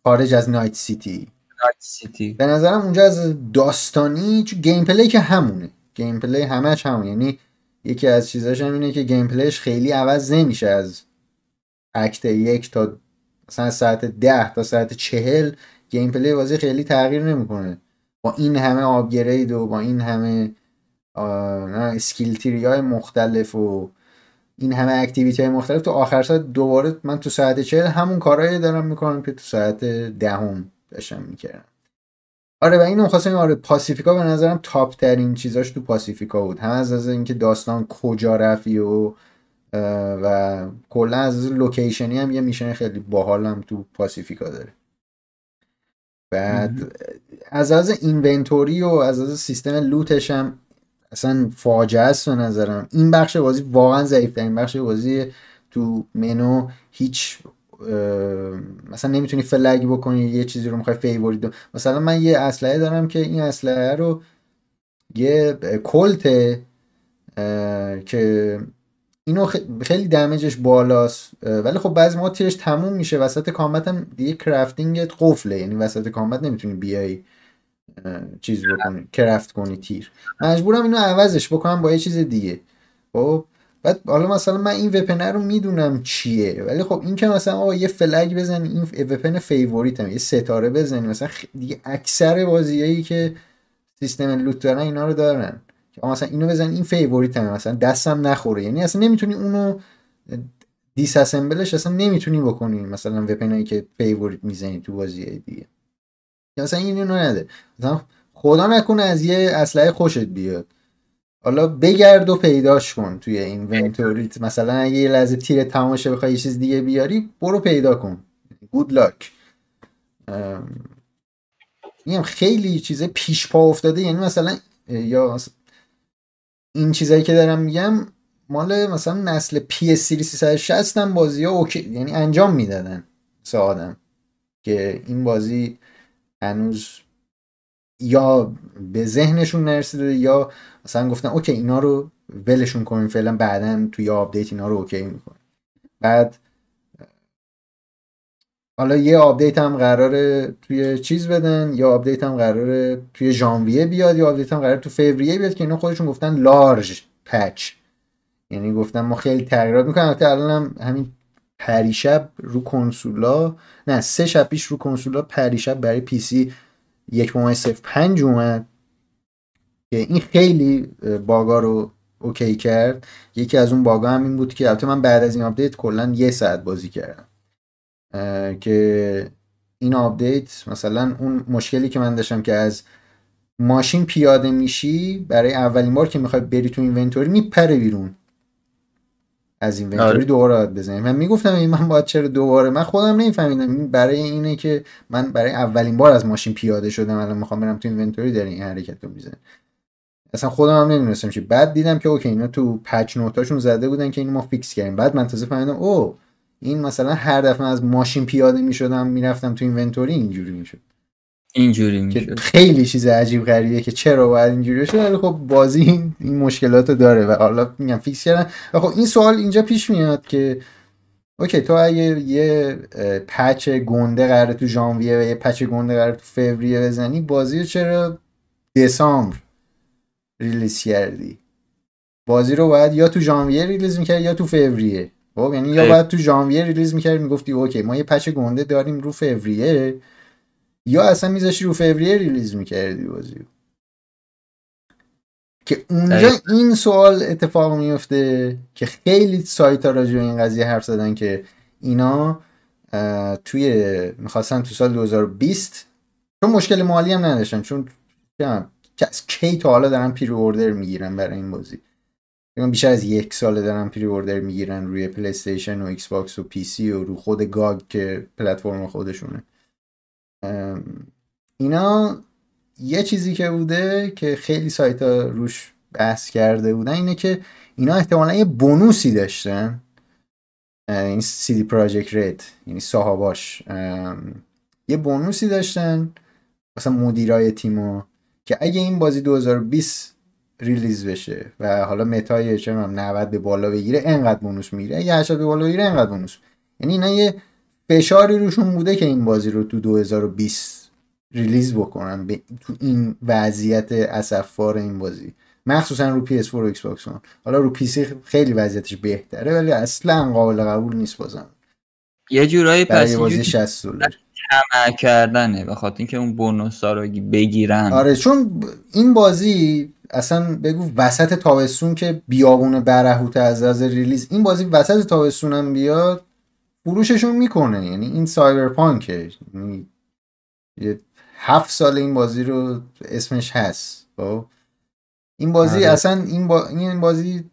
خارج از نایت سیتی. سیتی. به نظرم اونجا از داستانی چون gameplay که همونه. gameplay همش همونه. یعنی یکی از چیزاش هم اینه که gameplay ش خیلی عوض نمیشه از act یک تا مثلا ساعت ده تا ساعت چهل. gameplay بازی خیلی تغییر نمی‌کنه. این همه upgrade و با این همه skill های مختلف و این همه activity های مختلف تو آخر ساعت دوباره من تو ساعت چهل همون کارهایی دارم می‌کنم که تو ساعت دهم داشتم می‌کردم. آره و اینو خواستم آره پاسیفیکا به نظرم top ترین چیزاش تو پاسیفیکا بود. هم از از اینکه داستان کجا رفی و و کلا از location ی هم یه mission خیلی باحالم تو پاسیفیکا داره. بعد از از inventory و از از سیستم loot ش هم اصلا فاجعه است به نظرم این بخش بازی واقعا ضعیف این بخش بازی تو منو هیچ مثلا نمی‌تونی flag بکنی یه چیزی رو می‌خوای favorite. مثلا من یه اسلحه دارم که این اسلحه رو یه کلته که اینو خیلی damage ش بالاست ولی خب بعضی موقع تیرش تموم میشه. وسط combat هم دیگه crafting ت قفله. یعنی وسط combat نمی‌تونی بیای چیز بکنی craft کنی تیر. مجبورم اینو عوضش بکنم با یه چیز دیگه. خب؟ بعد حالا مثلا من این weapon رو می‌دونم چیه. ولی خب این که مثلا آقا یه flag بزنی این weapon favoriteم یه ستاره بزنی مثلا دیگه اکثر بازیایی که سیستم loot دارن اینا رو دارن. مثلا اینو بزن این favoriteم مثلا دستم نخوره. یعنی اصلا نمی‌تونی اونو دیس اسمبلش اصلا نمی‌تونی بکنی مثلا weaponایی که favorite می‌زنی تو بازی دیگه. مثلا این اینو نده. مثلا خدا نکنه از یه اسلحه خوشت بیاد. حالا بگرد و پیداش کن توی inventoryت مثلا اگه یه لحظه تیرت تموم شه بخوای یه چیز دیگه بیاری برو پیدا کن. good luck میگم خیلی چیزه پیش پا افتاده. یعنی مثلا یا این چیزایی که دارم میگم مال مثلا نسل PS3 360 هم بازی ها okay یعنی انجام می‌دادن سه که این بازی هنوز یا به ذهنشون نرسیده یا مثلا گفتن okay اینا رو ولشون کنیم فعلا بعدا توی update اینا رو okay می‌کنیم. بعد حالا یه update هم قراره توی چیز بدن یا update هم قراره توی ژانویه بیاد یا update هم قراره تو فوریه بیاد که اینا خودشون گفتن large patch. یعنی گفتن ما خیلی تغییرات می‌کنیم. البته الان هم همین پریشب رو consoleا نه سه شب پیش رو consoleا پریشب برای پی سی یک پنج اومد که این خیلی bugا رو okay کرد. یکی از اون bugا هم این بود که البته من بعد از این update کلا یه ساعت بازی کردم. که این update مثلا اون مشکلی که من داشتم که از ماشین پیاده میشی برای اولین بار که می‌خوای بری تو inventory میپره بیرون. از inventory آره. دوباره باید بزنیم من می‌گفتم این من باید چرا دوباره؟ من خودم نمیفهمیدم. برای اینه که من برای اولین بار از ماشین پیاده شدم الان می‌خوام برم تو inventory داره این حرکت رو می‌زنه. اصلا خودم هم نمی‌دونستم چی. بعد دیدم که okay اینا تو patch noteاشون زده بودن که اینو ما fix کردیم. بعد من تازه فهمیدم او این مثلا هر دفعه از ماشین پیاده می‌شدم می‌رفتم تو inventory اینجوری می‌شد. اینجوری می‌شد. خیلی چیز عجیب غریبه که چرا باید اینجوری بشه ولی خب بازی این, این مشکلات داره و حالا میگم fix کردن. و خب این سوال اینجا پیش میاد که okay تو اگه یه patch گنده قراره تو ژانویه و یه patch گنده قراره تو فوریه بزنی بازی رو چرا دسامبر release کردی؟ بازی رو باید یا تو ژانویه release می‌کرد یا تو فوریه. خب یعنی یا باید تو ژانویه release می‌کردی می‌گفتی okay ما یه patch گنده داریم رو فوریه یا اصلا میذاشی رو فوریه release می‌کردی بازی که اونجا این سوال اتفاق میفته که خیلی سایت ها راجع این قضیه حرف زدن که اینا توی می‌خواستن تو سال 2020 چون مشکل مالی هم نداشتن چون از کی تا حالا دارن pre-order می‌گیرن برای این بازی. بیشتر از یک ساله دارن pre-order می‌گیرن روی پلی استیشن و ایکس باکس و پی سی و رو خود GOG که پلتفرم خودشونه. اینا یه چیزی که بوده که خیلی سایت ها روش بحث کرده بودن اینه که اینا احتمالا یه bonusی داشتن. این CD Projekt Red یعنی صاحباش یه bonusی داشتن مثلا مدیرای تیمو که اگه این بازی 2020 release بشه و حالا متاش 90 به بالا بگیره انقدر bonus می‌گیره. اگه 80 به بالا بگیره انقدر bonus. یعنی اینا یه فشاری روشون بوده که این بازی رو تو 2020 release بکنن تو این وضعیت اسفبار این بازی. مخصوصا رو PS4 و ایکس باکس حالا رو PC خیلی وضعیتش بهتره ولی اصلا قابل قبول نیست بازم. یه جورایی پس بازی 60 دلار. کمه کردنه به خاطر اینکه اون bonus ها رو بگیرن. آره چون این بازی اصلا بگو وسط تابستون که بیابون برهوت از از release این بازی وسط تابستون هم بیاد فروششون می‌کنه. یعنی این سایبرپانکه یعنی یه هفت سال این بازی رو اسمش هست خب؟ این بازی آره. اصلا این, با... این بازی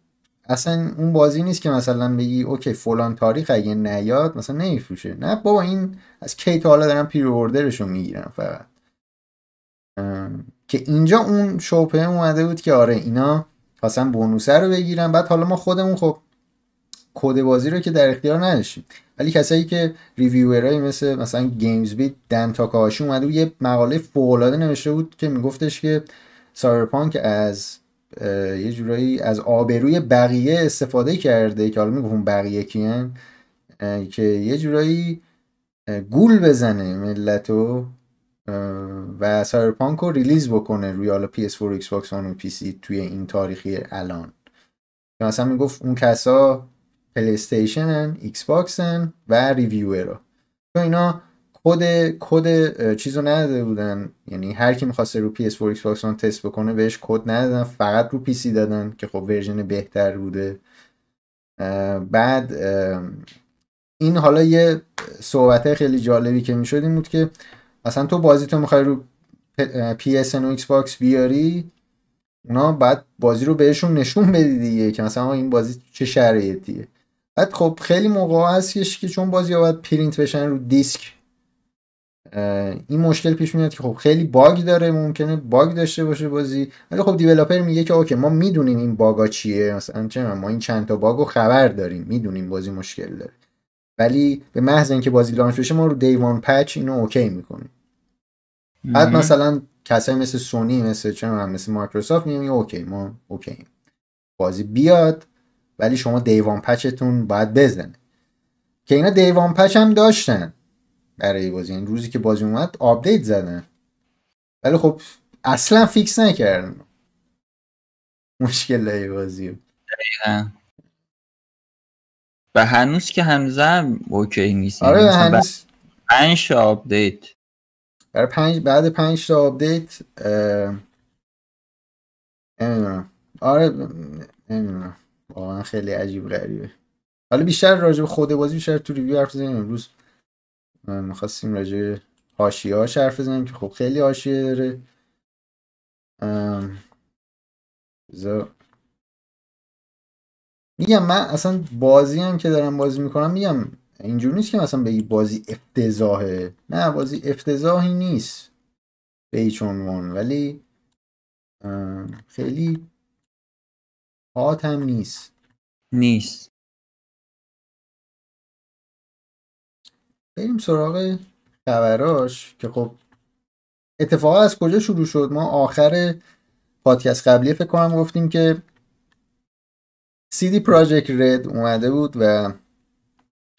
اصلا اون بازی نیست که مثلا بگی okay فلان تاریخ اگه نیاد مثلا نمیفروشه. نه بابا این از کی تا حالا دارن pre-orderش رو می‌گیرن فقط. که اینجا اون شبهه اومده بود که آره اینا خواستن bonusه رو بگیرن. بعد حالا ما خودمون خب کد بازی رو که در اختیار نداشتیم. ولی کسایی که ریویورایی مثل مثلا GamesBeat Dean Takahashi اومده بود یه مقاله فوق نوشته بود که میگفتش که سایبرپانک از یه جورایی از آبروی بقیه استفاده کرده که حالا می‌گفتم بقیه کیان که یه جورایی گول بزنه ملتو و سایبرپانک رو release بکنه روی حالا PS4 و Xbox One و PC توی این تاریخی الان. مثلا می‌گفت اون کسا پلی استیشنن ایکس باکسن و ریویورا چون اینا کد کد چیزو نداده بودن. یعنی هر کی می‌خواسته رو PS4 Xbox One تست بکنه بهش کد ندادن فقط رو PC دادن که خب version بهتر بوده. بعد این حالا یه صحبت خیلی جالبی که می‌شد این بود که مثلا تو بازی تو می‌خوای رو PS و Xbox بیاری اونا بعد بازی رو بهشون نشون بدی دیگه که مثلا این بازی چه شرایطیه. بعد خب خیلی موقع هستش که چون بازی ها باید پرینت بشن رو دیسک این مشکل پیش میاد که خب خیلی باگ داره ممکنه باگ داشته باشه بازی. ولی خب developer میگه که okay ما می‌دونیم این باگا چیه. مثلا چه ما این چند تا باگو خبر داریم می‌دونیم بازی مشکل داره. ولی به محض اینکه بازی launch بشه ما رو day one patch اینو okay می‌کنیم. بعد مثلا کسایی مثل سونی مثل چه مثل مایکروسافت میگه okay ما okay بازی بیاد ولی شما day one patch تون باید بزنه. که اینا day one patch هم داشتن. برای بازی. این روزی که بازی اومد آپدیت زدن ولی خب اصلا fix نکردن مشکل های بازی و هنوز که هم okay نیست. آره هنوز. پنج آپدیت. برای پنج بعد پنج تا آپدیت نمی‌دونم. آره نمی‌دونم. واقعا خیلی عجیب غریبه. حالا بیشتر راجع به خود بازی بیشتر تو review حرف بزنیم. امروز می‌خواستیم راجع به حاشیه ها حرف بزنیم که خب خیلی حاشیه داره میگم من اصلا بازی هم که دارم بازی می‌کنم میگم اینجور نیست که مثلا بگی بازی افتضاحه. نه بازی افتضاحی نیست به هیچ عنوان ولی خیلی هات هم نیست. نیست. بریم سراغ خبراش که خب اتفاقا از کجا شروع شد؟ ما آخر پادکست قبلی فکر کنم گفتیم که سیدی پراجکت رد اومده بود و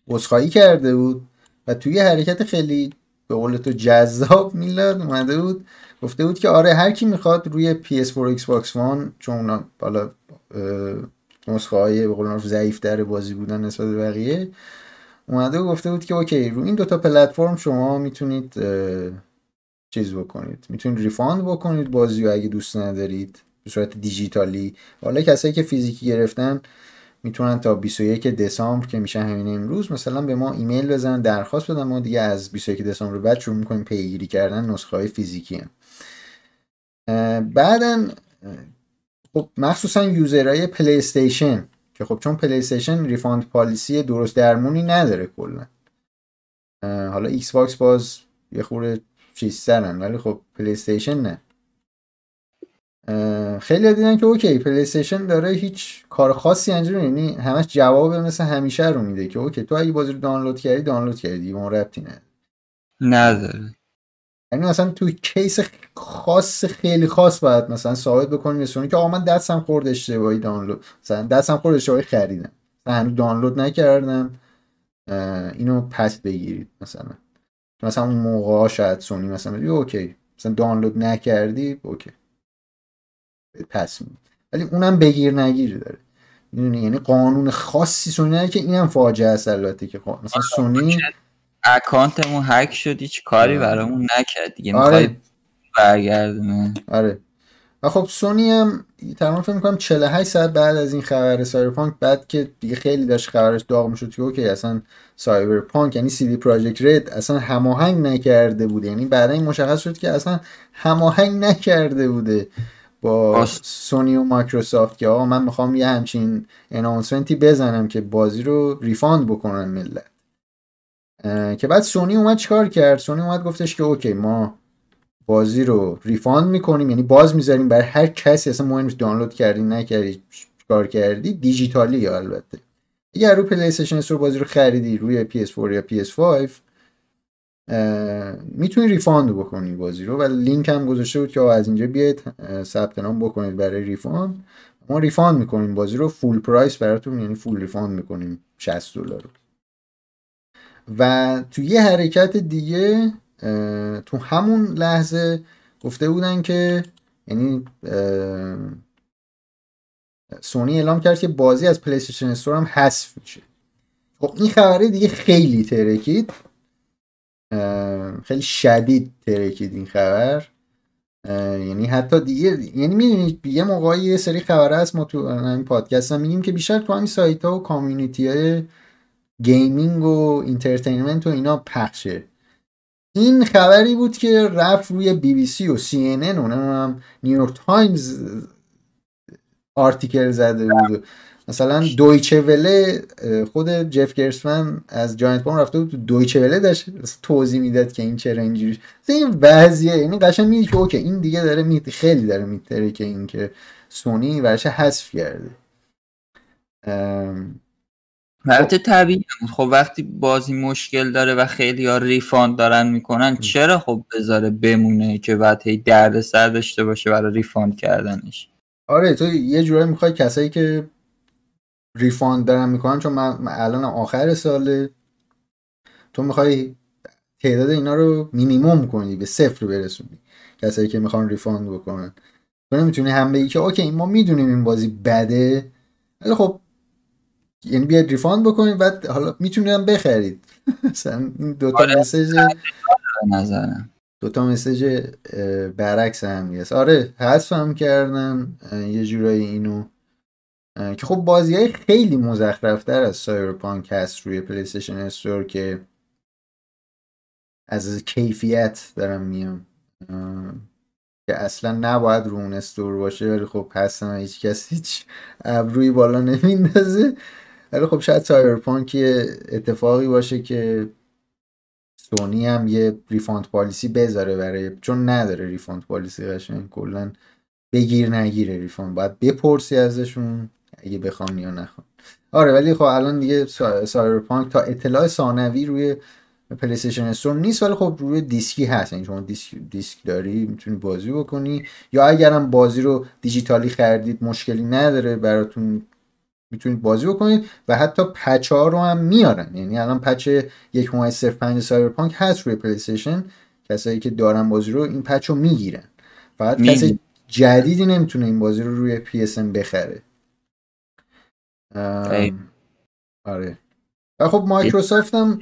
عذرخواهی کرده بود و توی حرکت خیلی به قول تو جذاب میلاد اومده بود. گفته بود که آره هر کی می‌خواد روی PS4 Xbox One چون بالا نسخه های به قول ضعیف در بازی بودن نسبت به بقیه اومده و گفته بود که اوکی رو این دوتا پلتفرم شما می‌تونید چیز بکنید می‌تونید refund بکنید بازی رو اگه دوست ندارید به صورت دیجیتالی حالا کسایی که فیزیکی گرفتن می‌تونن تا 21 دسامبر که میشه همین امروز مثلا به ما ایمیل بزنن درخواست بدن ما دیگه از 21 دسامبر بعد شروع می‌کنیم پیگیری کردن نسخه های فیزیکی هم. بعدا خب مخصوصا user های پلی استیشن که خب چون پلی استیشن refund policy درست درمونی نداره کلا. حالا ایکس باکس باز یه خورده چیز سرن ولی خب پلی استیشن نه خیلی دیدن که okay پلی استیشن داره هیچ کار خاصی انجام یعنی همش جواب مثل همیشه رو میده که okay تو اگه بازی رو دانلود کردی دانلود کردی اون ربطی نه نداره. یعنی مثلا تو case خاص خیلی خاص باید مثلا ثابت بکنی مثلا که آقا من دستم خورد اشتباهی دانلود. مثلا دستم خورد اشتباهی خریدم. مثلا هنوز دانلود نکردم. اینو پس بگیرید مثلا. مثلا اون موقع شاید سونی مثلا okay. مثلا دانلود نکردی okay. پس ولی اونم بگیر نگیر داره. می‌دونی؟ یعنی قانون خاصی سونی که اینم فاجعه است البته که مثلا آره، سونی اکانتمون هک شد هیچ کاری آره. برامون نکرد دیگه. آره. برگردونه آره. و خب سونی هم تمام فکر می‌کنم 48 ساعت بعد از این خبر سایبرپانک بعد که دیگه خیلی داشت خبرش داغ می‌شد که okay اصلا سایبرپانک یعنی سی دی پراجکت رد اصلا هماهنگ نکرده بوده. یعنی بعدا این مشخص شد که اصلا هماهنگ نکرده بوده با سونی و مایکروسافت که آقا من می‌خوام یه همچین announcement ی بزنم که بازی رو refund بکنن ملت. که بعد سونی اومد چیکار کرد؟ سونی اومد گفتش که okay ما بازی رو refund می‌کنیم یعنی باز می‌ذاریم برای هر کسی اصلا مهم نیست دانلود کردی نکردی کار کردی دیجیتالی البته. اگر رو پلی استیشن بازی رو خریدی روی PS4 یا PS5 می‌تونی refund بکنی بازی رو. و لینک هم گذاشته بود که از اینجا بیاید ثبت نام بکنید برای refund. ما refund می‌کنیم بازی رو full price براتون یعنی full refund می‌کنیم 60 دلار. و تو یه حرکت دیگه تو همون لحظه گفته بودن که یعنی سونی اعلام کرد که بازی از پلی استیشن استور هم حذف میشه. خب این خبره دیگه خیلی ترکید. خیلی شدید ترکید این خبر. یعنی حتی دیگه یعنی می‌دونید یه موقعی یه سری خبر هست. ما تو این پادکست هم میگیم که بیشتر تو همین سایت ها و community های gaming و entertainment و اینا پخشه این خبری بود که رفت روی بی بی سی و CNN و نیویورک تایمز article زده بود. مثلا دویچه وله خود جف گرسمن از جاینت بام رفته بود دویچه وله داشت توضیح می‌داد که این چرا اینجوری. این وضعیه یعنی قشنگ میگه که okay این دیگه داره می خیلی داره میترکه که این که سونی ورشه حذف کرده. البته طبیعی خب وقتی بازی مشکل داره و خیلی ها refund دارن می‌کنن چرا خب بذاره بمونه که بعد هی درد سر داشته باشه برای refund کردنش؟ آره تو یه جورایی می‌خوای کسایی که refund دارن می‌کنن چون من الان آخر ساله تو می‌خوای تعداد اینا رو مینیموم کنی به صفر برسونی کسایی که می‌خوان refund بکنن. تو نمی‌تونی هم بگی که okay ما می‌دونیم این بازی بده ولی خب یعنی بیاید refund بکنید بعد حالا می‌تونید هم بخرید. مثلا این دوتا آره. message نظرم. دوتا message برعکس هم هست آره حذفم کردم یه جورایی اینو. که خب بازی های خیلی مزخرفتر از سایبرپانک هست روی پلیستشن استور که از کیفیت دارم میام که اصلا نباید رو اون استور باشه ولی خب هستم هیچ کس هیچ ابروی بالا نمیندازه. ولی خب شاید سایبرپانک یه اتفاقی باشه که سونی هم یه refund policy بذاره برای چون نداره refund policy قشنگ کلا بگیر نگیره refund. باید بپرسی ازشون اگه بخوام یا نخوام آره ولی خب الان دیگه سایبرپانک تا اطلاع ثانوی روی پلی‌استیشن استور نیست ولی خب روی دیسکی هست. یعنی شما دیسک, دیسک داری می‌تونی بازی بکنی. یا اگرم بازی رو دیجیتالی خریدید مشکلی نداره براتون می‌تونید بازی بکنید و حتی patch ها رو هم میارن. یعنی الان patch یک ماه صرف پنج سایبرپانک هست روی پلی‌استیشن کسایی که دارن بازی رو این patch رو می‌گیرن. فقط کسی جدیدی نمی‌تونه این بازی رو روی پی بخره. آره. و خب مایکروسافت هم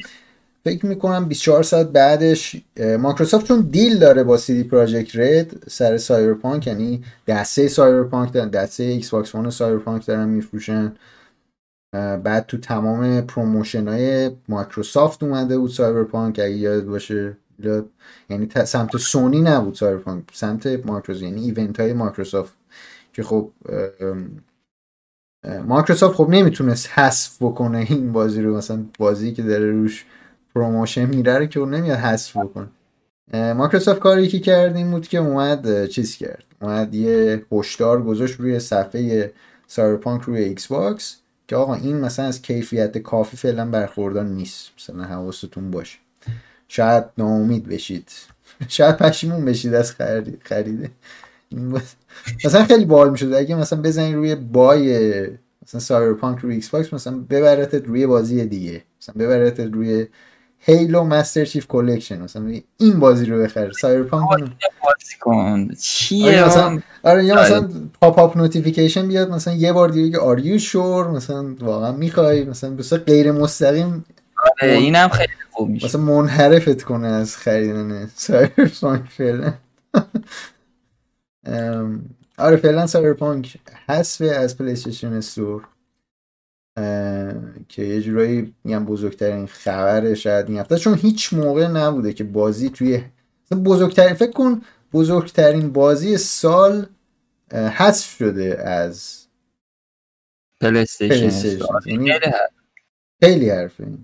فکر می‌کنم 24 ساعت بعدش مایکروسافت چون deal داره با CD Projekt Red سر سایبرپانک یعنی دسته سایبرپانک دارن دسته ایکس باکس ون سایبرپانک دارن میفروشن. بعد تو تمام promotion های مایکروسافت اومده بود سایبرپانک اگه یاد باشه. یعنی سمت سونی نبود سایبرپانک سمت مایکروسافت یعنی event های مایکروسافت که خب مایکروسافت خب نمی‌تونست حذف بکنه این بازی رو مثلا بازی که داره روش promotion میره رو که اون نمیاد حذف بکن مایکروسافت کاری که کرد این بود که اومد چیز کرد. اومد یه هشدار گذاشت روی صفحه سایبرپانک روی ایکس باکس که آقا این مثلا از کیفیت کافی فعلا برخوردار نیست. مثلا حواستون باشه. شاید ناامید بشید. شاید پشیمون بشید از خریده. مثلا خیلی باحال می‌شد. اگه مثلا بزنید روی buy مثلا سایبرپانک روی ایکس باکس مثلا ببرتت روی بازی دیگه. مثلا ببرتت روی Halo Master Chief Collection مثلا. این بازی رو بخر. سایبرپانک بازی کن. چیه؟ آره مثلا آره یا مثلا pop-up notification بیاد مثلا یه بار دیگه are you sure مثلا واقعا می‌خوای مثلا بس غیر مستقیم آره اینم خیلی خوب میشه. مثلا منحرفت کنه از خریدن سایبرپانک فعلا. آره فعلا سایبرپانک حذف از پلی استیشن استور که یه جورایی میگم بزرگترین خبر شاید این هفته. چون هیچ موقع نبوده که بازی توی بزرگترین فکر کن بزرگترین بازی سال حذف شده از پلیستیشن یعنی خیلی حرفه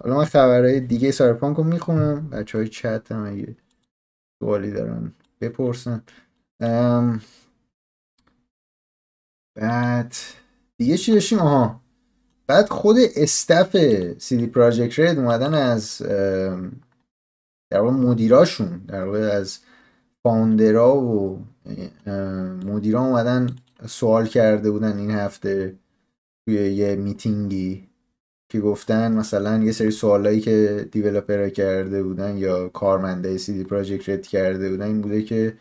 حالا من خبرهای دیگه سایبرپانک رو می‌خونم. بچه های چت هم اگه سوالی دارن بپرسن. بعد دیگه چی داشتیم؟ آها. بعد خود استف دی پراجکت رید اومدن از در واقع مدیراشون در واقع از founderا و مدیرا اومدن سوال کرده بودن این هفته توی یه meetingی که گفتن مثلا یه سری سوالایی که developer کرده بودن یا کارمنده CD Projekt Red کرده بودن این بوده که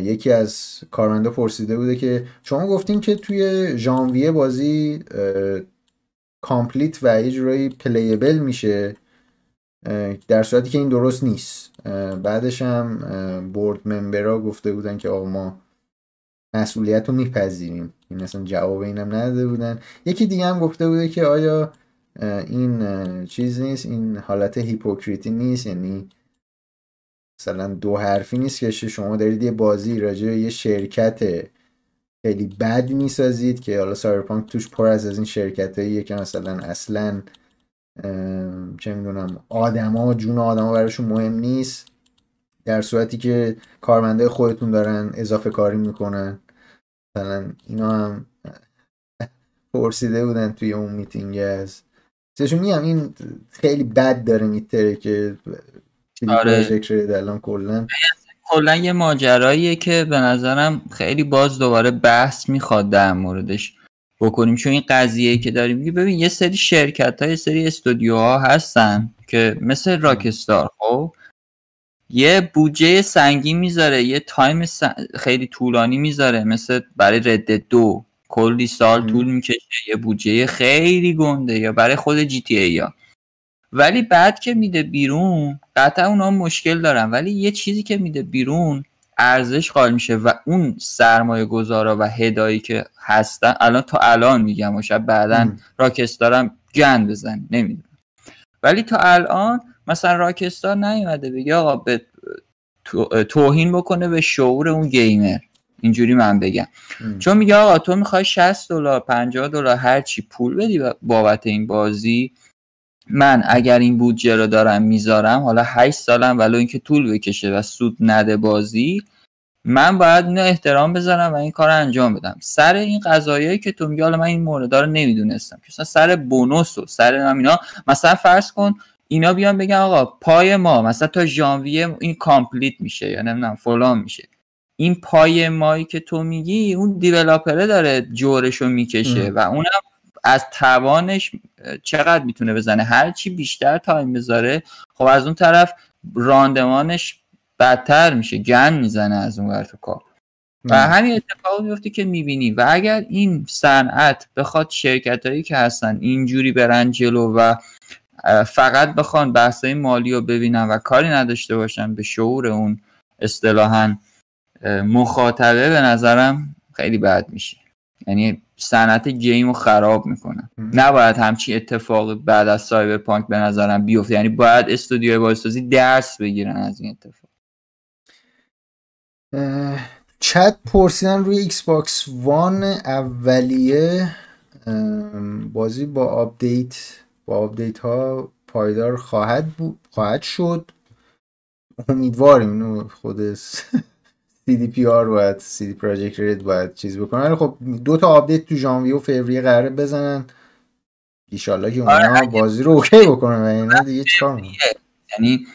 یکی از کارمندا پرسیده بوده که شما گفتین که توی ژانویه بازی complete و یه جورایی playable میشه در صورتی که این درست نیست. بعدش هم board memberها گفته بودن که آقا ما مسئولیت رو میپذیریم. این اصلا جواب اینم نداده بودن. یکی دیگه هم گفته بوده که آیا این چیز نیست این حالت hypocrisy نیست یعنی مثلا دو حرفی نیست که شما دارید یه بازی راجع یه شرکت خیلی بد می‌سازید که حالا سایبرپانک توش پر از از این شرکت هاییه که مثلا اصلا چه می‌دونم آدما جون آدما براشون مهم نیست. در صورتی که کارمنده خودتون دارن اضافه کاری می‌کنن. مثلا اینا هم پرسیده بودن توی اون میتینگ از. سشون این خیلی بد داره میتره که آره. الان کلا. کلا یه ماجراییه که به نظرم خیلی باز دوباره بحث می‌خواد در موردش بکنیم. چون این قضیه که داریم میگه ببین یه سری شرکت ها یه سری استودیوها هستن که مثل راکستار خب؟ یه بودجه سنگین می‌ذاره یه تایم خیلی طولانی می‌ذاره مثل برای رد دو. کلی سال طول می‌کشه یه بودجه خیلی گنده یا برای خود جی تی ای یا ولی بعد که میده بیرون قطعا اونا مشکل دارن. ولی یه چیزی که میده بیرون ارزش قائل میشه و اون سرمایه گذارا و هدایی که هستن الان تا الان میگم و شاید بعدا راکستارم گند بزن نمی‌دونم. ولی تا الان مثلا راکستار نیومده بگه آقا به توهین بکنه به شعور اون گیمر. اینجوری من بگم. چون میگه آقا تو می‌خوای 60 دلار 50 دلار هر چی پول بدی بابت این بازی من اگر این بودجه رو دارم می‌ذارم حالا 8 سالم ولو اینکه طول بکشه و سود نده بازی من باید اینو احترام بذارم و این کار رو انجام بدم. سر این قضایایی که تو میگی حالا من این مورد رو نمی‌دونستم که سر بونوس و سر اینا مثلا فرض کن اینا بیان بگن آقا by ما مثلا تا ژانویه این complete میشه یا نمی‌دونم فلان میشه. این by مایی که تو میگی اون developerه داره جورشو می‌کشه و اونم از توانش چقدر می‌تونه بزنه؟ هر چی بیشتر time بذاره خب از اون طرف راندمانش بدتر میشه گند می‌زنه از اون ور تو کار. و همین اتفاق میفته که می‌بینی. و اگر این صنعت بخواد شرکت هایی که هستن اینجوری برن جلو و فقط بخوان بحثای مالی رو ببینن و کاری نداشته باشن به شعور اون اصطلاحا مخاطبه به نظرم خیلی بد میشه. یعنی صنعت game رو خراب می‌کنن نباید همچی اتفاق بعد از سایبرپانک به نظرم بیفته. یعنی باید استودیوی بازی‌سازی درس بگیرن از این اتفاق. چت پرسیدن روی ایکس باکس وان اولیه بازی با update با update ها پایدار خواهد بود خواهد شد. امیدواریم اینو خود CDPR باید CD Projekt Red باید چیز بکنن ولی خب دو تا update تو ژانویه و فوریه قراره بزنن. ایشالله که اونا آره، بازی رو OK بکنن و اینا دیگه چیکار یعنی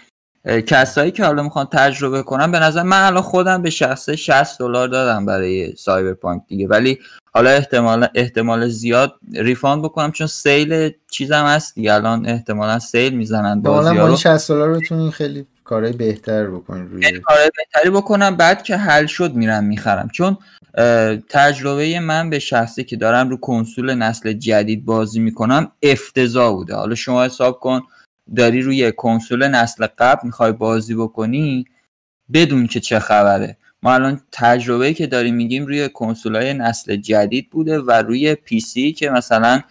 کسایی که حالا می‌خوان تجربه کنن به نظر من الان خودم به شخصه 60 دلار دادم برای سایبرپانک دیگه. ولی حالا احتمال احتمال زیاد refund بکنم چون sale چیزم هست دیگه. الان احتمالا sale می‌زنن بازی رو. 60 دلار بتونین خیلی کارهای بهتر بکنین روی کارهای بهتری بکنم. بعد که حل شد میرم می‌خرم. چون تجربه من به شخصی که دارم رو کنسول نسل جدید بازی می‌کنم افتضاح بوده. حالا شما حساب کن داری روی کنسول نسل قبل می‌خوای بازی بکنی بدون که چه خبره. ما الان تجربه که داریم میگیم روی کنسول های نسل جدید بوده و روی PC که مثلا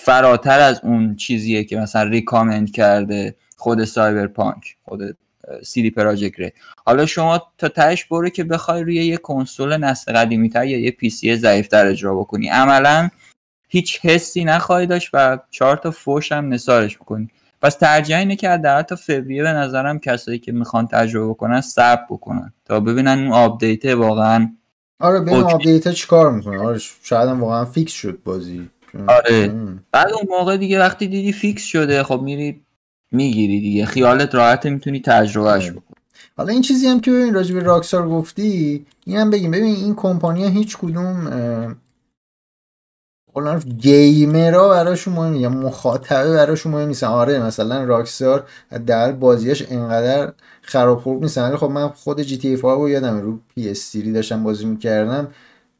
فراتر از اون چیزیه که مثلا recommend کرده. خود Cyberpunk خود CD Projekt حالا شما تا تهش برو که بخوای روی یه کنسول نسل قدیمی تر یا یه PC ضعیفتر اجرا بکنی. عملا هیچ حسی نخواهی داشت و چهار تا فوش هم نثارش بکنی. پس ترجیح اینه که از تا فوریه به نظرم کسایی که می‌خوان تجربه کنن صبر بکنن تا ببینن اون آپدیت واقعا آره ببین آپدیت چیکار می‌کنه؟ آره شاید هم واقعا fix شد بازی. آره. بعد اون موقع دیگه وقتی دیدی fix شده خب میری می‌گیری دیگه. خیالت راحت می‌تونی تجربهش آره. بکنی. حالا این چیزی هم که ببین راجع به Rockstar گفتی این هم بگیم. ببین این کمپانی هیچ کدوم قول گیمرا براشون مهم یا مخاطبه براشون مهم نیستن. آره مثلا Rockstar در بازیاش انقدر خراب خوب نیستن. ولی خب من خود GTA رو یادم رو PS داشتم بازی می‌کردم.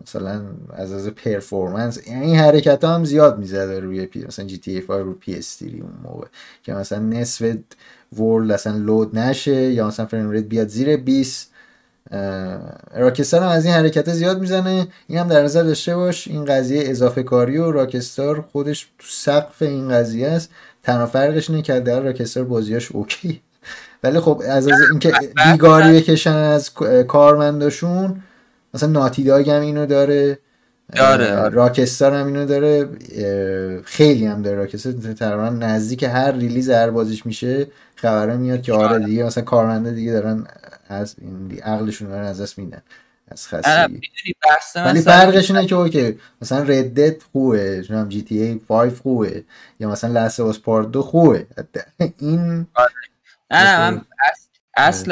مثلا از از performance این حرکت هم زیاد می‌زده روی پی مثلا GTA رو PS اون موقع که مثلا نصف world اصلا load نشه یا مثلا frame rate بیاد زیر 20 Rockstar هم از این حرکت زیاد می‌زنه. این هم در نظر داشته باش این قضیه اضافه کاری و Rockstar خودش تو سقف این قضیه است. تنها فرقش اینه که در Rockstar بازیاش okay. ولی خب از از اینکه بیگاری بکشن از کارمنداشون مثلا Naughty Dog هم اینو داره داره آره. Rockstar هم اینو داره خیلی هم داره Rockstar تقریبا نزدیک هر release هر بازیش میشه خبره میاد که آره, آره. دیگه مثلا کارمنده دیگه دارن از این عقلشون دارن از دست میدن از خستگی ولی فرقش اینه که okay مثلا Red Dead خوبه هم GTA 5 خوبه یا مثلا واس پارت 2 خوبه این آره. نه من اصل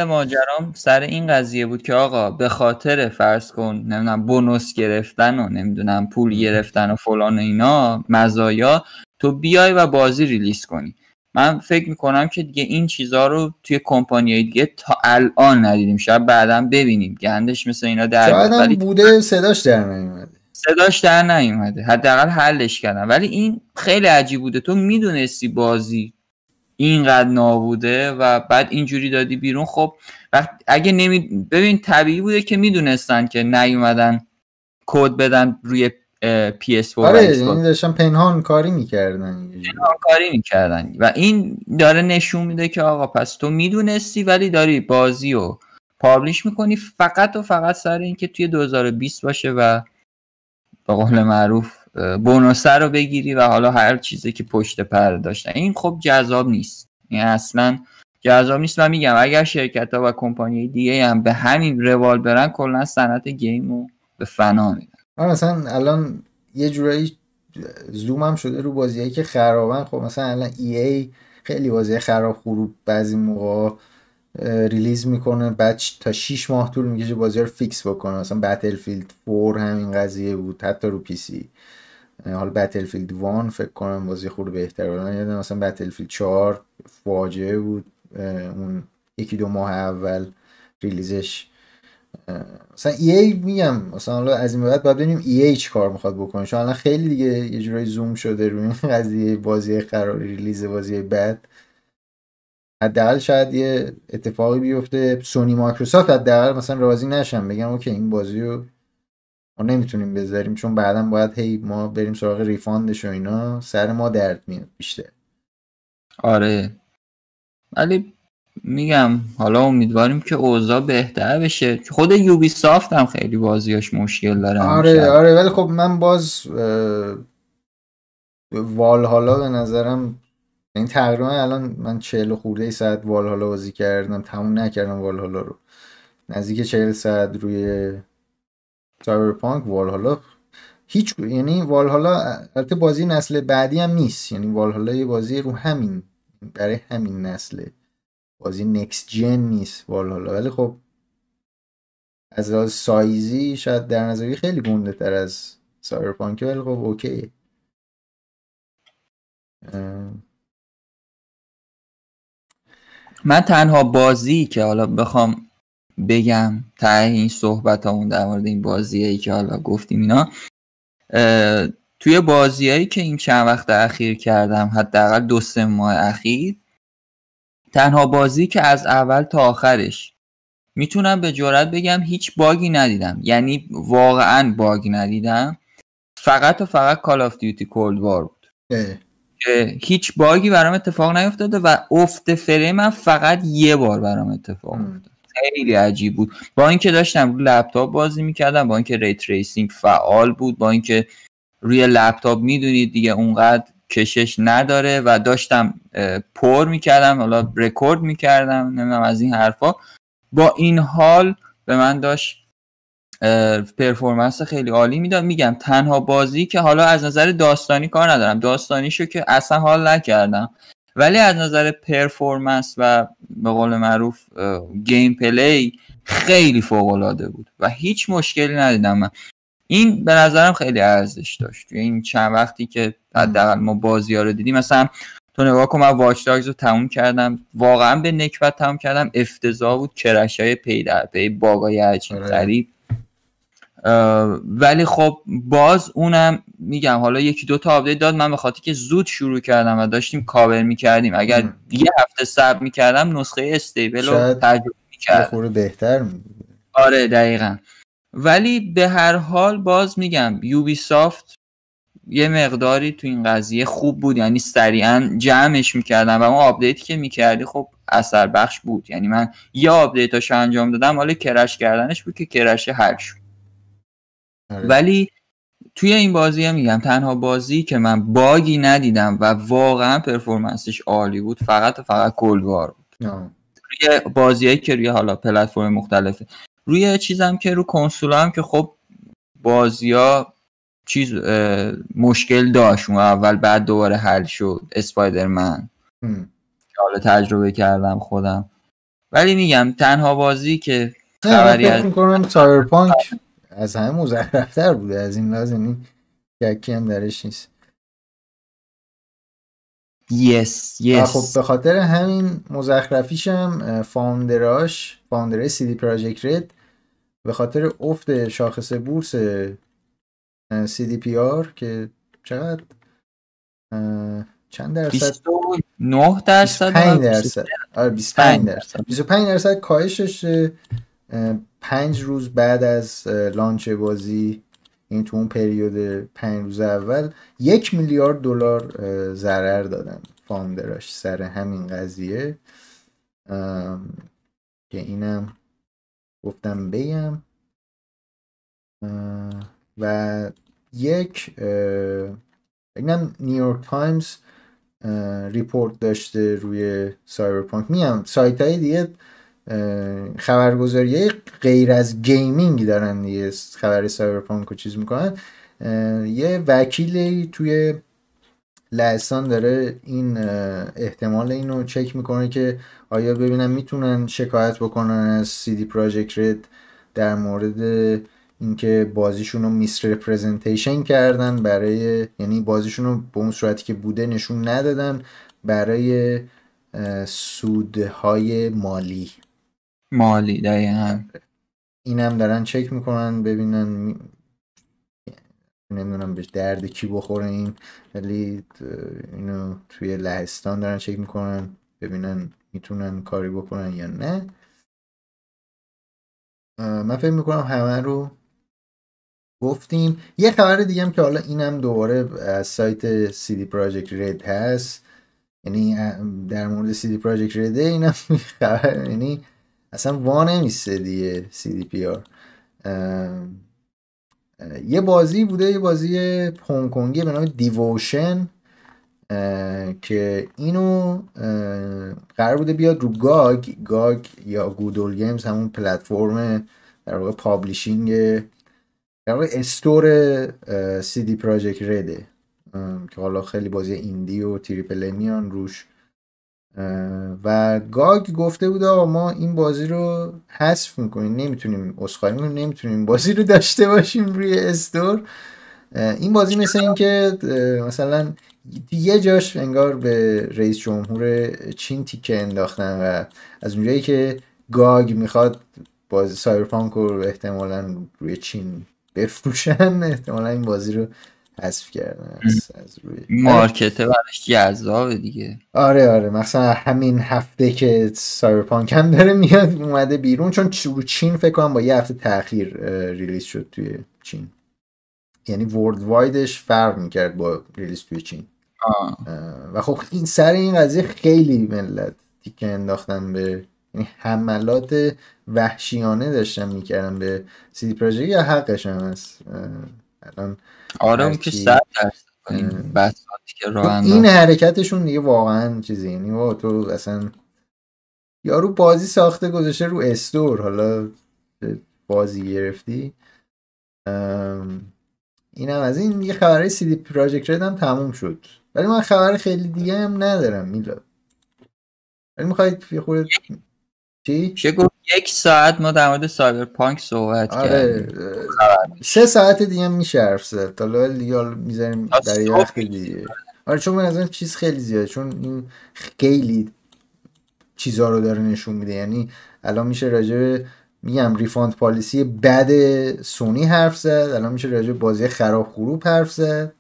ماجرام سر این قضیه بود که آقا به خاطر فرض کن نمی‌دونم بونوس گرفتن و نمی‌دونم پول گرفتن و فلان و اینا مزایا تو بیای و بازی ریلیز کنی. من فکر می‌کنم که دیگه این چیزها رو توی کمپانی دیگه تا الان ندیدیم. شاید بعدا ببینیم گندش مثل اینا در ولی بوده صداش در نیومده. صداش در نیومده. حداقل حلش کردن ولی این خیلی عجیب بوده. تو می‌دونستی بازی اینقدر نابوده و بعد اینجوری دادی بیرون. خب وقت اگه نمی ببین طبیعی بوده که می‌دونستن که نیومدن کد بدن روی PS4 آره یعنی داشتن پنهان کاری می‌کردن. پنهان کاری می‌کردن. و این داره نشون میده که آقا پس تو می‌دونستی ولی داری بازی رو پابلیش می‌کنی فقط و فقط سر اینکه توی 2020 باشه و به قول معروف bonus ه رو بگیری و حالا هر چیزی که پشت پرده داشتن این خب جذاب نیست. این اصلا جذاب نیست. و میگم اگر شرکت ها و کمپانی دیگه هم به همین روال برن کلا صنعت game رو به فنا میدن. مثلا الان یه جورایی زوم هم شده رو بازیایی که خرابن. خب مثلا الان EA خیلی بازی خراب خروب بعضی موقع release می‌کنه بعد تا 6 ماه طول می‌کشه بازی رو fix بکنه. مثلا Battlefield 4 همین قضیه بود حتی رو PC. حالا Battlefield 1 فکر کنم بازی خود بهتر بود. یادم مثلا Battlefield 4 فاجعه بود اون یکی دو ماه اول release ش. مثلا EA میگم مثلا حالا از این بعد باید ببینیم EA چی کار می‌خواد بکنه. چون الان خیلی دیگه یه جورایی زوم شده روی این قضیه بازی قرار release بازی بعد. حداقل شاید یه اتفاقی بیفته. Sony Microsoft حداقل مثلا راضی نشن بگم okay این بازی رو ما نمی‌تونیم بذاریم چون بعدا باید هی ما بریم سراغ refund ش و اینا. سر ما درد میاد بیشتر. آره. ولی میگم حالا امیدواریم که اوضاع بهتر بشه. خود Ubisoft هم خیلی بازیاش مشکل داره آره آره ولی خب من باز وال حالا به نظرم این تقریبا الان من چهل خورده ای ساعت وال حالا بازی کردم تموم نکردم وال حالا رو. نزدیک چهل ساعت روی Cyberpunk Valhalla هیچ یعنی وال حالا البته بازی نسل بعدی هم نیست. یعنی وال حالا یه بازی رو همین برای همین نسله بازی next gen نیست والا ولی خب از لحاظ سایزی شاید در نظری خیلی گنده تر از Cyberpunk ولی خب okay من تنها بازی که حالا بخوام بگم ته این صحبت همون در مورد این بازیایی که حالا گفتیم اینا توی بازیایی که این چند وقت اخیر کردم حداقل دو سه ماه اخیر تنها بازی که از اول تا آخرش می‌تونم به جرات بگم هیچ باگی ندیدم. یعنی واقعا باگی ندیدم. فقط و فقط Call of Duty Cold War بود. هیچ باگی برام اتفاق نیفتاده و افت فریم فقط یه بار برام اتفاق افتاد خیلی عجیب بود. با اینکه داشتم رو لپتاپ بازی می‌کردم با اینکه ray tracing فعال بود با اینکه روی لپتاپ می‌دونید دیگه اونقدر کشش نداره و داشتم پر می‌کردم حالا رکورد می‌کردم نمی‌دونم از این حرفا. با این حال به من داشت performance خیلی عالی می‌داد. میگم تنها بازی که حالا از نظر داستانی کار ندارم. داستانیشو که اصلا حال نکردم. ولی از نظر performance و به قول معروف gameplay خیلی فوق العاده بود و هیچ مشکلی ندیدم من. این به نظرم خیلی ارزش داشت. این چند وقتی که حداقل ما بازی ها رو دیدیم مثلا تو نگاه کن من Watch رو تموم کردم. واقعا به نکبت تموم کردم. افتضاح بود crash های پی در پی باگای عجیب آره. غریب. ولی خب باز اونم میگم حالا یکی دو تا آپدیت داد. من به خاطر که زود شروع کردم و داشتیم کاور می‌کردیم. اگر یه هفته صبر می‌کردم نسخه stable رو تجربه می‌کردم. بهتر آره دقیقا. ولی به هر حال باز میگم یوبی سافت یه مقداری تو این قضیه خوب بود. یعنی سریعا جمعش می‌کردم و اون update ی که می‌کردی خب اثر بخش بود. یعنی من یه update اشو انجام دادم حالا crash کردنش بود که crash حل شد آره. ولی توی این بازی هم میگم تنها بازی که من bug ی ندیدم و واقعا performance ش عالی بود فقط و فقط کلوار بود. روی بازیایی که روی حالا پلتفرم مختلفه. روی چیزم که رو کنسول هم که خب ها چیز مشکل داشت. اون اول بعد دوباره حل شد. اسپایدرمن. که حالا تجربه کردم خودم. ولی میگم تنها بازی که خبری از می‌کنم از همه مزخرفتر بوده از این لازم این یکی هم درش نیست. یس یس خب به خاطر همین مزخرفیش هم فاوندراش فاوندرهای سی دی پراجکت رد به خاطر افت شاخص بورس CDPR که چقدر چند درصد؟ 29 درصد؟ 25 درصد. آره 25 درصد. 25 درصد کاهشش پنج روز بعد از لانچ بازی این تو اون پریود پنج روز اول یک میلیارد دلار ضرر دادن founder اش سر همین قضیه. که اینم گفتم بگم. و یک اینم نیویورک تایمز report داشته روی سایبرپانک. میام سایت های دیگه خبرگزاری غیر از gaming دارن دیگه. خبر سایبرپانک رو چیز می‌کنن. یه وکیلی توی لهستان داره این احتمال اینو چک می‌کنه که آیا ببینن می‌تونن شکایت بکنن از سی دی پراجکت رد در مورد اینکه بازیشون رو میس رپرزنتیشن کردن برای یعنی بازیشون رو به اون صورتی که بوده نشون ندادن برای سودهای مالی. مالی دقیقا. اینم دارن چک می‌کنن ببینن نمی‌دونم بهش درد کی بخوره این ولی اینو توی لهستان دارن چک می‌کنن ببینن می‌تونن کاری بکنن یا نه. من فکر می‌کنم همه رو گفتیم. یه خبر دیگه هم که حالا اینم دوباره از سایت دی پراجکت رد هست یعنی در مورد دی پراجکت رد اینم خبر یعنی اصلا وا نمیسته دیگه CDPR یه بازی بوده یه بازی هنگ کنگی به نام دیووشن که اینو قرار بوده بیاد رو GOG، GOG یا Good Old Games همون پلتفرم در واقع publishing در واقع store سی دی پراجکت رده که حالا خیلی بازی indie و triple A میان روش. و GOG گفته بود آقا ما این بازی رو حذف می‌کنیم نمی‌تونیم می‌کنیم نمی‌تونیم بازی رو داشته باشیم روی store. این بازی مثل این که مثلا یه جاش انگار به رئیس جمهور چین تیکه انداختن و از اونجایی که GOG می‌خواد بازی سایبرپانک رو احتمالا روی چین بفروشن احتمالا این بازی رو حذف کردن از, از روی market ه براش جذابه دیگه. آره آره. مثلا همین هفته که سایبرپانک هم داره میاد اومده بیرون. چون رو چین فکر کنم با یه هفته تاخیر release شد توی چین. یعنی worldwide ش فرق می‌کرد با release توی چین. و خب این سر این قضیه خیلی ملت تیکه انداختن به یعنی حملات وحشیانه داشتن می‌کردن به سی دی پراجکت یا حقش هم هست الان آره اون که صد که این حرکتشون دیگه واقعا چیزی یعنی تو اصلا یارو بازی ساخته گذاشته رو استور حالا بازی گرفتی؟ اینم از این یه خبره سی دی پراجکت رد هم تموم شد. ولی من خبر خیلی دیگه هم ندارم میلاد. ولی می‌خواید یه خورده چی؟ گفت؟ یک ساعت ما در مورد سایبرپانک صحبت آره کردیم. سه ساعت دیگه میشه حرف زد. حالا دیگه می‌ذاریم در یه وقت دیگه. آره چون من چیز خیلی زیاده چون این خیلی چیزها رو داره نشون میده. یعنی الان میشه راجع میگم refund policy بد سونی حرف زد. الان میشه راجع بازی خراب خروب حرف زد.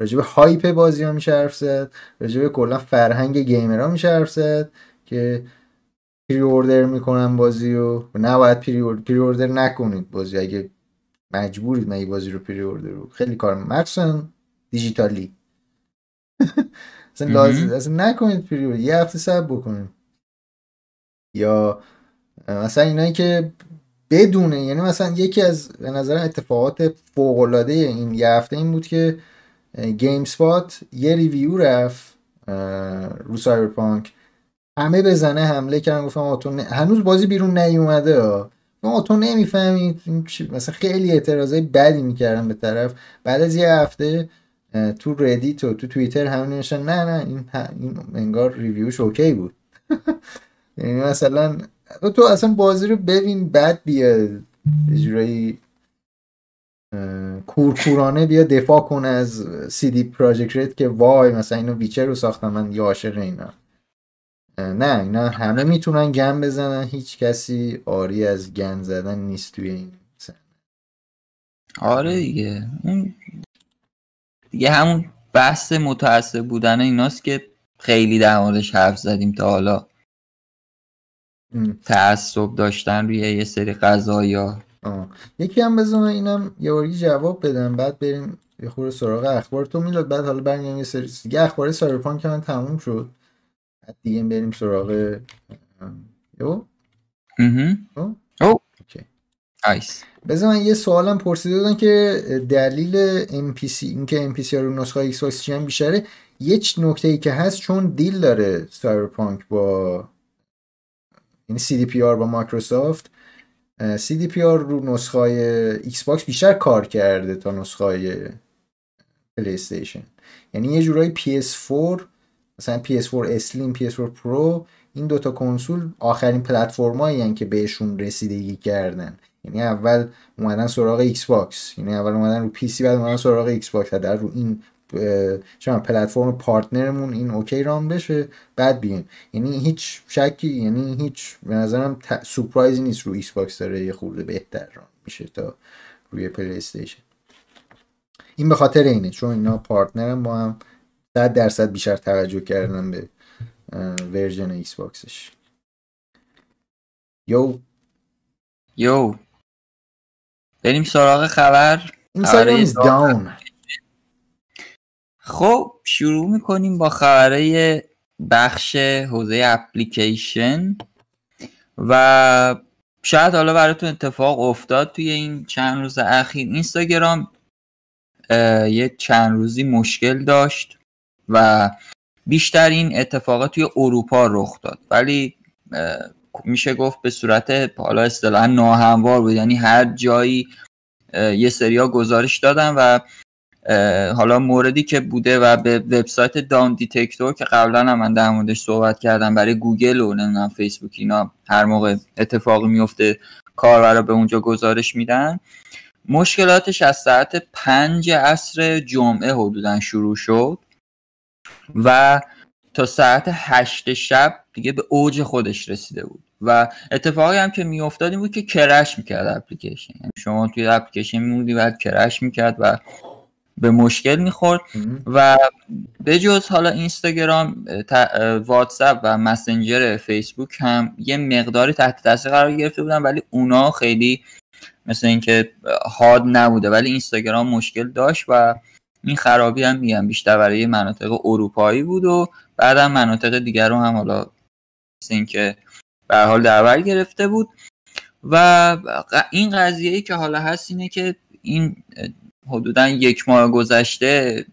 راجع به hype بازی ها میشه حرف زد. راجع به کلا فرهنگ gamer ها میشه حرف زد که pre-order می‌کنن بازی و نباید pre-order, pre-order نکنید بازی. اگه مجبورید من بازی رو pre-order رو. خیلی کار مخصوصا دیجیتالی. اصلا لازم اصلا نکنید pre-order یه هفته صبر بکنید. یا مثلا اینایی که بدونه یعنی مثلا یکی از به نظر اتفاقات فوق العاده این یه هفته این بود که گیم اسپات یه review رفت رو سایبرپانک. همه بزنه حمله کردن گفتم آتون هنوز بازی بیرون نیومده. ها تو نمی‌فهمید. مثلا خیلی اعتراضای بدی می‌کردن به طرف. بعد از یه هفته تو ردیت و تو توییتر همه نوشتن نه نه این, این انگار review ش okay بود. یعنی مثلا تو اصلا بازی رو ببین بعد بیا اجرایی کورکورانه بیا دفاع کن از سی دی پراجکت که وای مثلا اینو ویچر رو ساختم من یا عاشق اینا. نه اینا همه می‌تونن گن بزنن هیچ کسی آری از گن زدن نیست توی این سن. آره دیگه. دیگه همون بحث متعصب بودن ایناست که خیلی در موردش حرف زدیم تا حالا. تعصب داشتن روی یه سری قضایا. یکی هم بزنم اینم یه باری جواب بدم بعد بریم یه خورده سراغ اخبار. تو میلاد بعد حالا بریم یه سری دیگه. اخبار سایبرپانک من تموم شد. دیگه بریم سراغ یو او. okay. آیس بذار من یه سوالم پرسیده دادن که دلیل MPC اینکه MPC رو نسخه ایکس باکس بیشتره یه نکته ای که هست چون deal داره سایبرپانک با یعنی CDPR با مایکروسافت CDPR رو نسخه ایکس باکس بیشتر کار کرده تا نسخه پلی استیشن یعنی یه جورایی PS4 مثلا PS4 اسلیم PS4 پرو این دوتا کنسول آخرین پلتفرمایی که بهشون رسیدگی کردن. یعنی اول اومدن سراغ ایکس باکس یعنی اول اومدن رو پی سی بعد اومدن سراغ ایکس باکس در رو این شما پلتفرم partner مون این okay run بشه بعد بیایم. یعنی هیچ شکی یعنی هیچ به نظرم ت... surprise ی نیست رو ایکس باکس داره یه خورده بهتر run میشه تا روی پلی استیشن. این به خاطر اینه چون اینا partner ان با هم 100 درصد بیشتر توجه کردن به version ایکس باکسش یو. یو. بریم سراغ خبر. داون. خب شروع می‌کنیم با خبره بخش حوزه اپلیکیشن و شاید حالا براتون اتفاق افتاد توی این چند روز اخیر. اینستاگرام یه چند روزی مشکل داشت. و بیشتر این اتفاقات توی اروپا رخ داد. ولی میشه گفت به صورت حالا اصطلاحا ناهموار بود. یعنی هر جایی یه سریا گزارش دادن و حالا موردی که بوده و به وبسایت Downdetector که قبلا هم من در موردش صحبت کردم برای گوگل و نمی‌دونم فیسبوک اینا هر موقع اتفاقی میفته کاربرا به اونجا گزارش میدن. مشکلاتش از ساعت پنج عصر جمعه حدودا شروع شد. و تا ساعت هشت شب دیگه به اوج خودش رسیده بود. و اتفاقی هم که میافتاد این بود که کرش می‌کرد اپلیکیشن. یعنی شما توی اپلیکیشن میموندی بعد کرش می‌کرد و به مشکل می‌خورد. و به جز حالا اینستاگرام واتساپ و مسنجر فیسبوک هم یه مقداری تحت تاثیر قرار گرفته بودن ولی اونا خیلی مثل اینکه هاد نبوده. ولی اینستاگرام مشکل داشت و این خرابی هم میگم بیشتر برای مناطق اروپایی بود و بعدم مناطق دیگر رو هم حالا اینکه به حال در گرفته بود. و این قضیه ای که حالا هست اینه که این حدودا یک ماه گذشته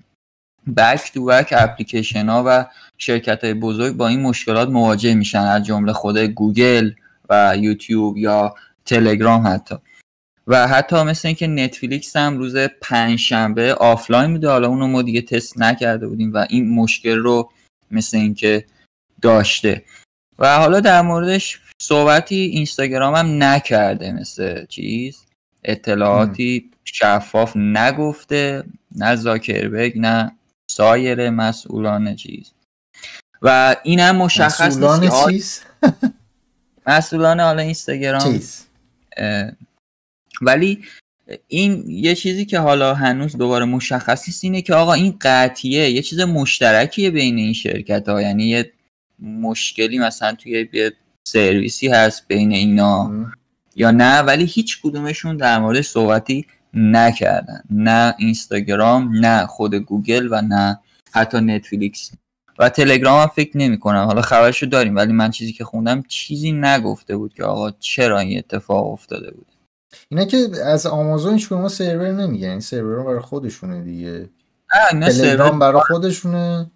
بک تو بک اپلیکیشن ها و شرکت های بزرگ با این مشکلات مواجه میشن از جمله خود گوگل و یوتیوب یا تلگرام حتی. و حتی مثل اینکه نتفلیکس هم روز پنجشنبه آفلاین میده حالا اونو ما دیگه تست نکرده بودیم و این مشکل رو مثل اینکه داشته. و حالا در موردش صحبتی اینستاگرام هم نکرده مثل چیز. اطلاعاتی شفاف نگفته نه زاکربرگ نه سایر مسئولان چیز. و این هم مشخص مسئولان چیز؟ مسئولان حالا اینستاگرام چیز؟ ولی این یه چیزی که حالا هنوز دوباره مشخص نیست اینه که آقا این قطیه یه چیز مشترکیه بین این شرکت ها یعنی یه مشکلی مثلا توی یه سرویسی هست بین اینا. یا نه ولی هیچ کدومشون در مورد صحبتی نکردن. نه اینستاگرام نه خود گوگل و نه حتی نتفلیکس. و تلگرام هم فکر نمی کنم حالا خبرشو داریم ولی من چیزی که خوندم چیزی نگفته بود که آقا چرا این اتفاق افتاده بود. اینا که از آمازون شما سرور نمیگن. این سرور برای خودشونه دیگه. تلگرام برای خودشونه.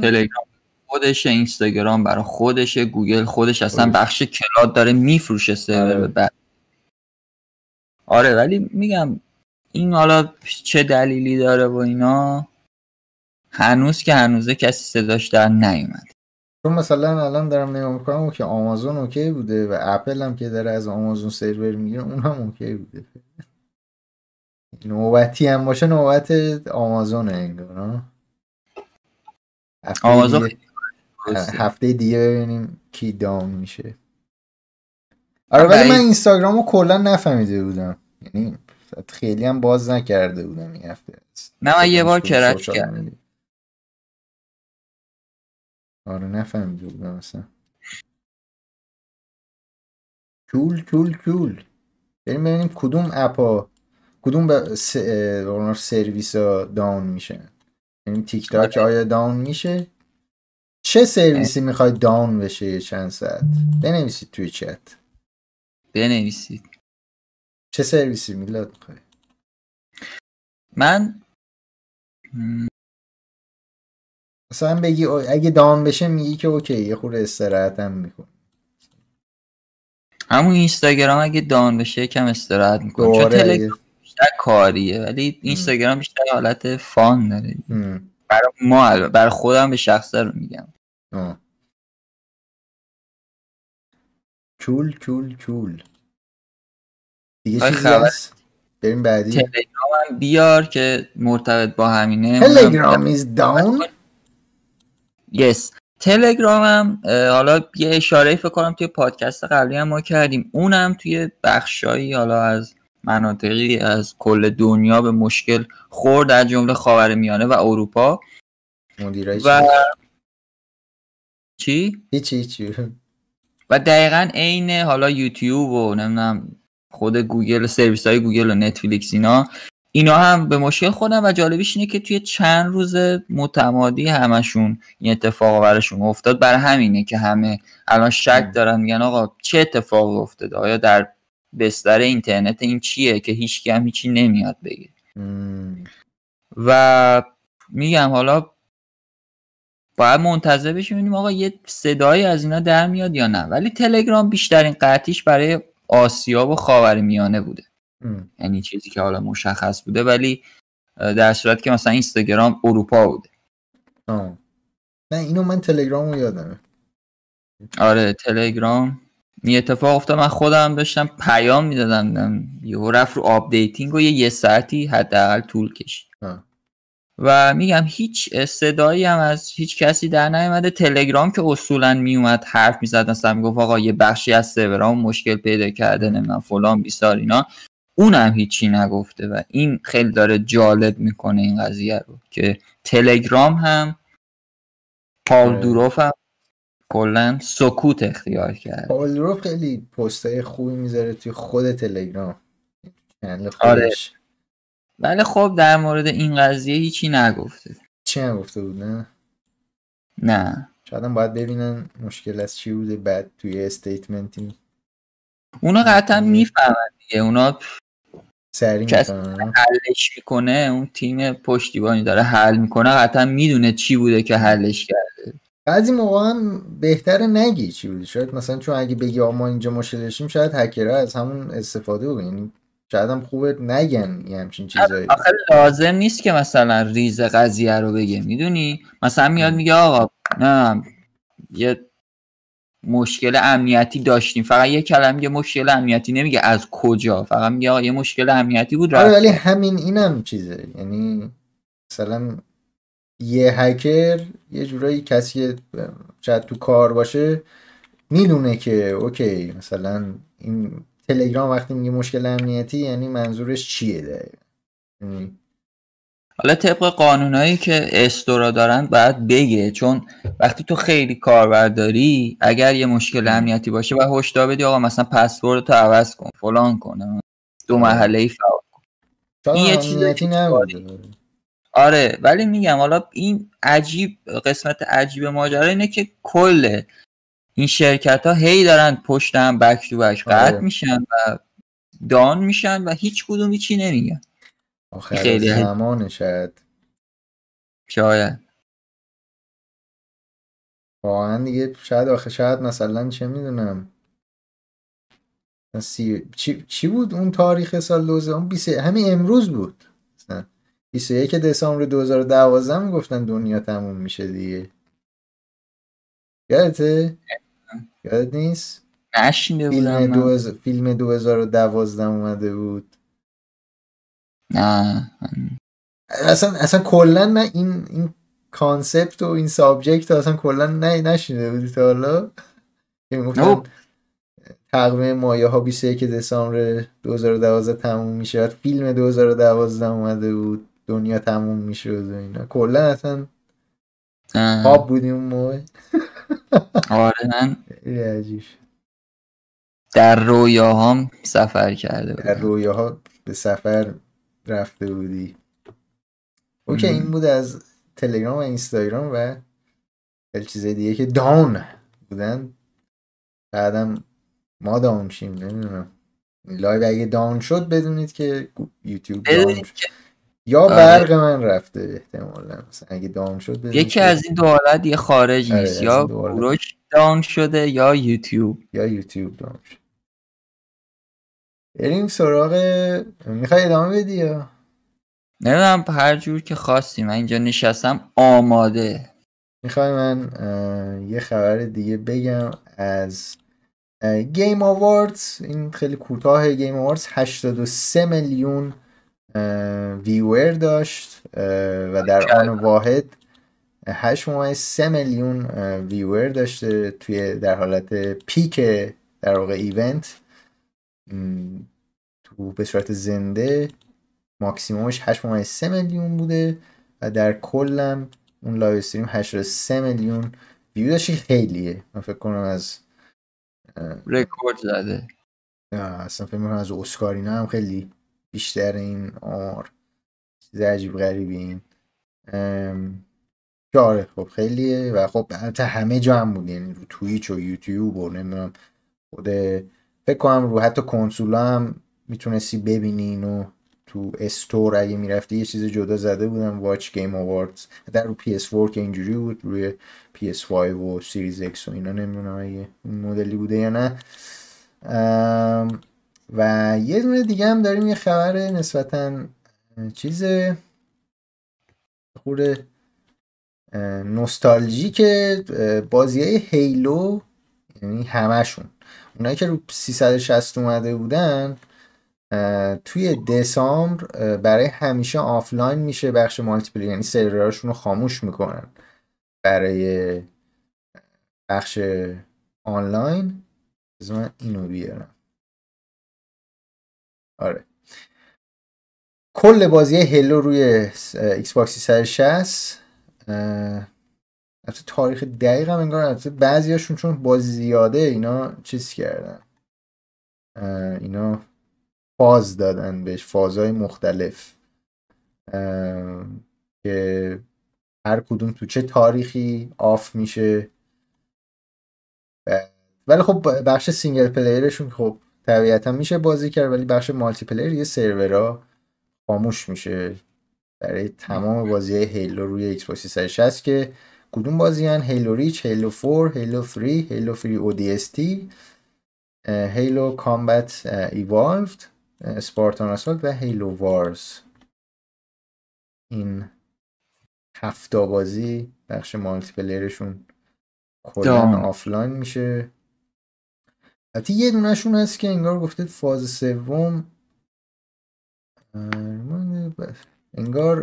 تلگرام خودشه اینستاگرام برای خودشه. گوگل خودش اصلا بخش cloud داره میفروشه سرور به بعد. آره ولی میگم این حالا چه دلیلی داره و اینا هنوز که هنوزه کسی صداش در نیومد چون مثلا الان دارم نگاه می‌کنم که آمازون OK بوده و اپل هم که داره از آمازون سرور می‌گیره اون هم OK بوده. نوبتی هم باشه نوبت آمازون انگار آمازون هفته دیگه ببینیم کی down میشه. آره ولی من اینستاگرامو کلا نفهمیده بودم. یعنی خیلی هم باز نکرده بودم این هفته. نه من یه بار سوشال کردم. آره نفهمیده بودم اصلا. کول کول کول. بریم ببینیم کدوم اپا کدوم به س... سرویس ها داون میشه. یعنی تیک تاک آیا داون میشه؟ چه سرویسی می‌خوای داون بشه یه چند ساعت؟ بنویسید توی چت. بنویسید. چه سرویسی میلاد می‌خوای؟ من مثلا بگی اگه داون بشه میگی که اوکی یه خورده استراحت هم میکن همون اینستاگرام اگه دان بشه یکم استراحت می‌کنه چون تلگرام بیشتر کاریه ولی اینستاگرام بیشتر حالت فان داره. برای ما. برای خودم به شخصه رو میگم. آه. کول کول کول دیگه چیزی هست؟ بریم بعدی. تلگرام هم بیار که مرتبط با همینه. تلگرام is down یس تلگرام هم اه، حالا یه اشاره فکر کنم توی پادکست قبلی هم ما کردیم. اونم توی بخشایی حالا از مناطقی از کل دنیا به مشکل خورد در جمله خاورمیانه و اروپا. مدیرای و؟ چی؟ هیچی هیچی. و دقیقا عین حالا یوتیوب و نمی‌دونم خود گوگل سرویس های گوگل و نتفلیکس اینا. اینا هم به مشکل خوردن و جالبیش اینه که توی چند روز متمادی همشون این اتفاق براشون افتاد برا همینه که همه الان شک. دارن میگن آقا چه اتفاقی افتاده آیا در بستر اینترنت این چیه که هیچ هم هیچی نمیاد بگه مم. و میگم حالا باید منتظر بشیم ببینیم آقا یه صدایی از اینا در میاد یا نه ولی تلگرام بیشترین قطعیش برای آسیا و خاورمیانه بوده. یعنی چیزی که حالا مشخص بوده ولی در صورت که مثلا اینستاگرام اروپا بوده. آه. نه اینو من تلگرام رو یادمه. آره تلگرام. این اتفاق افتاد من خودم داشتم پیام می‌دادم یهو رفت رو updating و یه یه ساعتی حداقل طول کشید. و میگم هیچ صدایی هم از هیچ کسی در نیومده. تلگرام که اصولا میومد حرف می‌زد مثلا می‌گفت آقا یه بخشی از سرورام مشکل پیدا کرده نمی‌دونم فلان بیسار اینا. اونم هیچی نگفته و این خیلی داره جالب می‌کنه این قضیه رو که تلگرام هم پاول آره. دوروف هم کلا سکوت اختیار کرد پاول رو خیلی پستای خوبی می‌ذاره توی خود تلگرام. آره. ولی خب در مورد این قضیه هیچی نگفته. چی هم گفته بود نه؟ نه. شاید باید ببینن مشکل از چی بوده بعد توی استیتمنتی. اونا قطعا. می‌فهمن دیگه. اونا می‌کنن حلش می‌کنه اون تیم پشتیبانی داره حل می‌کنه. قطعا می‌دونه چی بوده که حلش کرد بعضی موقع هم بهتره نگی چی بوده. شاید مثلا چون اگه بگی ما اینجا مشکل داشتیم شاید هکرها از همون استفاده بکنن. یعنی شاید هم خوبه نگن یه همچین چیزایی. آخه لازم نیست که مثلا ریز قضیه رو بگه. می‌دونی؟ مثلا میاد. میگه آقا نه یه مشکل امنیتی داشتیم. فقط یه کلمه یه مشکل امنیتی. نمیگه از کجا. فقط میگه یه مشکل امنیتی بود آره ولی همین اینم چیزه. یعنی مثلا یه هکر یه جورایی کسی شاید تو کار باشه می‌دونه که اوکی مثلا این تلگرام وقتی میگه مشکل امنیتی یعنی منظورش چیه دقیقا؟ یعنی حالا طبق قانونایی که استورا دارن باید بگه چون وقتی تو خیلی کاربر داری اگر یه مشکل امنیتی باشه و هشدار بدی آقا مثلا پسورد تو عوض کن فلان کن دو آره. محله ای فعال شاید این یه هم چیز امنیتی که نبوده آره ولی میگم حالا این عجیب قسمت عجیب ماجرا اینه که کل این شرکت ها هی دارن پشت هم بک تو بک آره. قطع میشن و دان میشن و هیچ کدوم چی نمیگن آخر خیلی عجیب. زمان شاید شاید واقعا دیگه شاید آخه شاید مثلا چه می‌دونم. سی... چی... چی بود اون تاریخ سال 2000 اون 20 همین امروز بود. مثلا 21 دسامبر 2012 می‌گفتن دنیا تموم میشه دیگه. یادته؟ یادت نیست؟ نشنیده بودم فیلم من. دو هز- فیلم 2012 اومده بود. نه اصلا اصلا کلا نه این این concept و این subject اصلا کلا نه نشنیده بودی تا حالا. که می‌گفتن nope. تقویم مایاها 21 دسامبر 2012 تموم میشه. فیلم 2012 اومده بود. دنیا تموم می‌شد و اینا. کلا اصلا خواب بودیم اون موقع آره من در رویاهام سفر کرده در رویاها به سفر رفته بودی. OK این بود از تلگرام و اینستاگرام و خیلی چیزای دیگه که down بودن. بعدم ما down شیم نمی‌دونم. live اگه down شد بدونید که یوتیوب down شد. یا آره. برق من رفته احتمالا. مثلا اگه داون شد یکی که- از این دو حالت یه خارج آره، نیست. یا. کوروش داون شده یا یوتیوب. یا یوتیوب داون شد. بریم سراغ می‌خوای ادامه بدی یا؟ نمی‌دونم هر جور که خواستی. من اینجا نشستم آماده. می‌خوای من یه خبر دیگه بگم از گیم آواردز این خیلی کوتاه گیم آواردز 83 میلیون viewer داشت و در آن واحد 8.3 میلیون viewer داشته توی در حالت peak در واقع event تو به صورت زنده ماکسیمومش 8.3 میلیون بوده و در کل اون live stream 83 میلیون ویو داشت که خیلیه. من فکر کنم از رکورد زده. اصلا فکر می‌کنم از اسکار اینا هم خیلی بیشتر این آمار چیز عجیب غریبی این. که آره خب خیلیه و خب البته همه جا هم بود یعنی رو Twitch و یوتیوب و نمی‌دونم خود فکر کنم رو حتی کنسولا هم می‌تونستی ببینی اینو تو store اگه می‌رفتی یه چیز جدا زده بودن watch Game Awards در رو PS4 که اینجوری بود روی PS5 و Series X و اینا نمی‌دونم اگه این مدلی بوده یا نه. و یه دونه دیگه هم داریم یه خبر نسبتا چیز خوره نوستالژیک بازی های Halo یعنی همشون اونایی که رو 360 اومده بودن توی دسامبر برای همیشه آفلاین میشه بخش multiplayer یعنی سروراشون رو خاموش می‌کنن برای بخش آنلاین. بذار من اینو بیارم. آره. کل بازی Halo روی ایکس باکس 360 اه، البته تاریخ دقیق هم انگار البته بعضیاشون چون بازی زیاده اینا چیز کردن. اینا فاز دادن بهش فازهای مختلف. که هر کدوم تو چه تاریخی off میشه. ولی خب بخش single player شون خب طبیعتا میشه بازی کرد ولی بخش multiplayer یه سرورها خاموش میشه. برای تمام بازی Halo روی ایکس باکس 360 که کدوم بازی هن؟ Halo Reach Halo 4 Halo 3 Halo 3 ODST Halo Combat Evolved سپارتان اسالت و هیلو وارز این هفتا بازی بخش مالتی پلیرشون کلا دام. آفلاین میشه. البته یه دونهشون هست که انگار گفته فاز سوم. انگار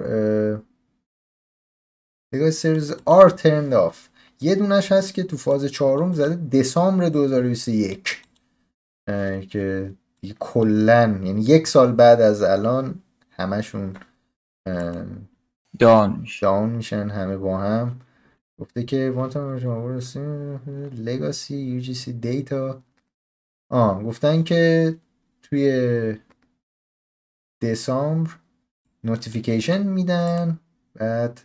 اه، انگار سریز آر ترند آف یه دونش هست که تو فاز چهارم زده دسامبر 2021 اه، که کلا یعنی یک سال بعد از الان همشون down down میشن همه با هم. گفته که وانتم legacy UGC data آه گفتن که توی دسامبر notification میدن. بعد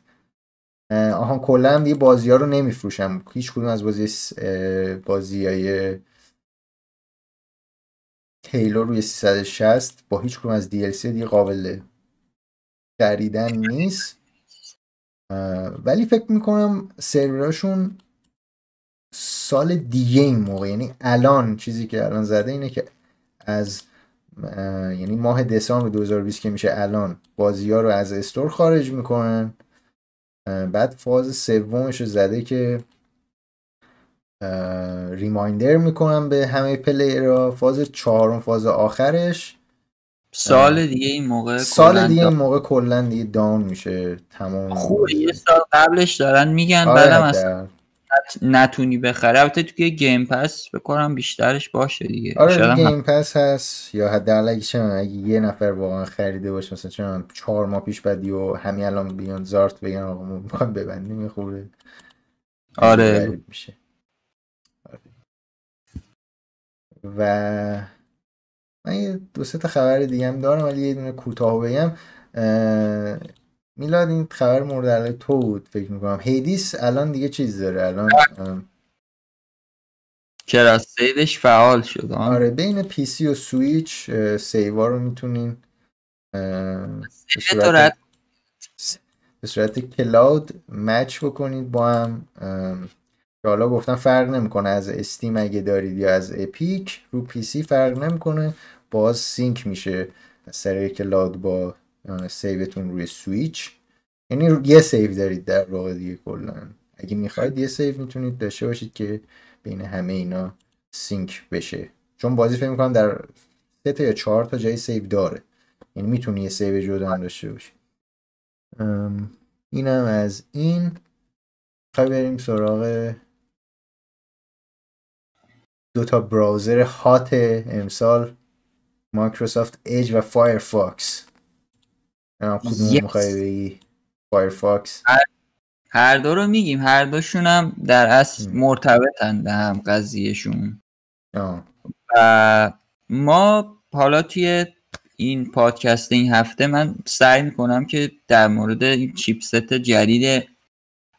آها کلا دیگه بازی ها رو نمیفروشن هیچ کدوم از بازی بازی های هیلو روی 360 با هیچ کدوم از DLC دیگه قابل خریدن نیست. ولی فکر می‌کنم سروراشون سال دیگه این موقع یعنی الان چیزی که الان زده اینه که از یعنی ماه دسامبر 2020 که میشه الان بازی ها رو از استور خارج می‌کنن. بعد فاز سومش رو زده که reminder می‌کنن به همه player ها فاز چهارم فاز آخرش سال دیگه این موقع سال دیگه. این موقع کلا دیگه down میشه تمام خوبه یه سال قبلش دارن میگن آره بعدم از حداقل. نتونی بخره البته توی Game Pass بکنم بیشترش باشه دیگه. آره Game Pass هست یا حداقل اگه چه اگه یه نفر واقعا خریده باشه مثلا چه چهار ماه پیش بعدی و همین الان بیان زارت بگن آقا ما ببندیم خوبه آره. میشه. و من یه دو سه تا خبر دیگه هم دارم ولی یه دونه کوتاه بگم. میلاد این خبر مورد علاقه تو بود فکر می‌کنم. Hades الان دیگه چیز داره الان چرا؟ save ش فعال شد آره بین پی سی و سویچ سیوا رو می‌تونین به صورت به صورت cloud مچ بکنید با هم که حالا گفتم فرق نمی‌کنه از Steam اگه دارید یا از Epic رو PC فرق نمی‌کنه باز sync میشه از طریق cloud با save تون روی سویچ. یعنی یه save دارید در واقع دیگه کلا. اگه می‌خواید یه save می‌تونید داشته باشید که بین همه اینا sync بشه. چون بازی فکر می‌کنم در سه تا یا چهار تا جای save داره. یعنی می‌تونی یه save جدا هم داشته باشی. اینم از این. خواهی بریم سراغ دو تا browser هات امسال Microsoft Edge و Firefox. کدوم می‌خوای بگی. Firefox هر دو رو میگیم. هر دوشون هم در اصل مرتبطن به هم قضیهشون. و ما حالا توی این پادکست این هفته من سعی می‌کنم که در مورد این چیپست جدید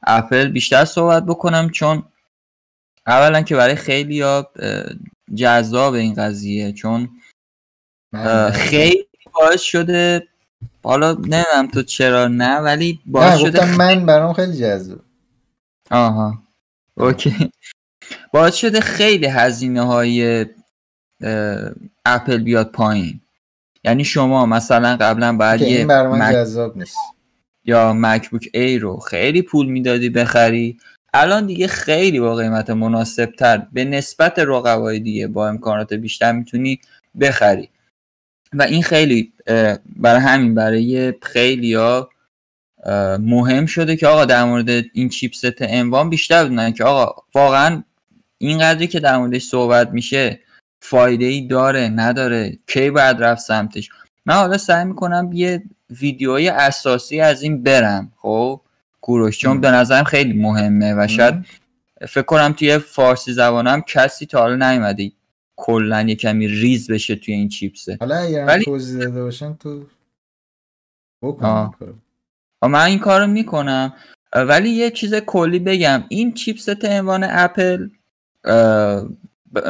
اپل بیشتر صحبت بکنم چون اولا که برای خیلی ها جذاب این قضیه چون خیلی باعث شده حالا نمی‌دونم تو چرا نه ولی باعث شده من برام خیلی جذاب. آها. اوکی. باعث شده خیلی هزینه های اپل بیاد پایین. یعنی شما مثلا قبلا باید یه مک... جذاب نیست. یا مکبوک ای رو خیلی پول می‌دادی بخری. الان دیگه خیلی با قیمت مناسب تر به نسبت رقبای دیگه با امکانات بیشتر می‌تونی بخری. و این خیلی برای همین برای خیلی ها مهم شده که آقا در مورد این چیپست انوان بیشتر بدونن که آقا واقعا این قدری که در موردش صحبت میشه فایده ای داره نداره کی باید رفت سمتش؟ من حالا سعی می‌کنم یه ویدیوی اساسی از این برم خب؟ کوروش چون به نظرم خیلی مهمه و شاید فکر کنم توی فارسی زبانم کسی تا حالا نیومده. کلا یه کمی ریز بشه توی این چیپسه. حالا اگر ولی... توضیح داده باشن تو من این کارو می‌کنم. ولی یه چیز کلی بگم. این chipset M1 اپل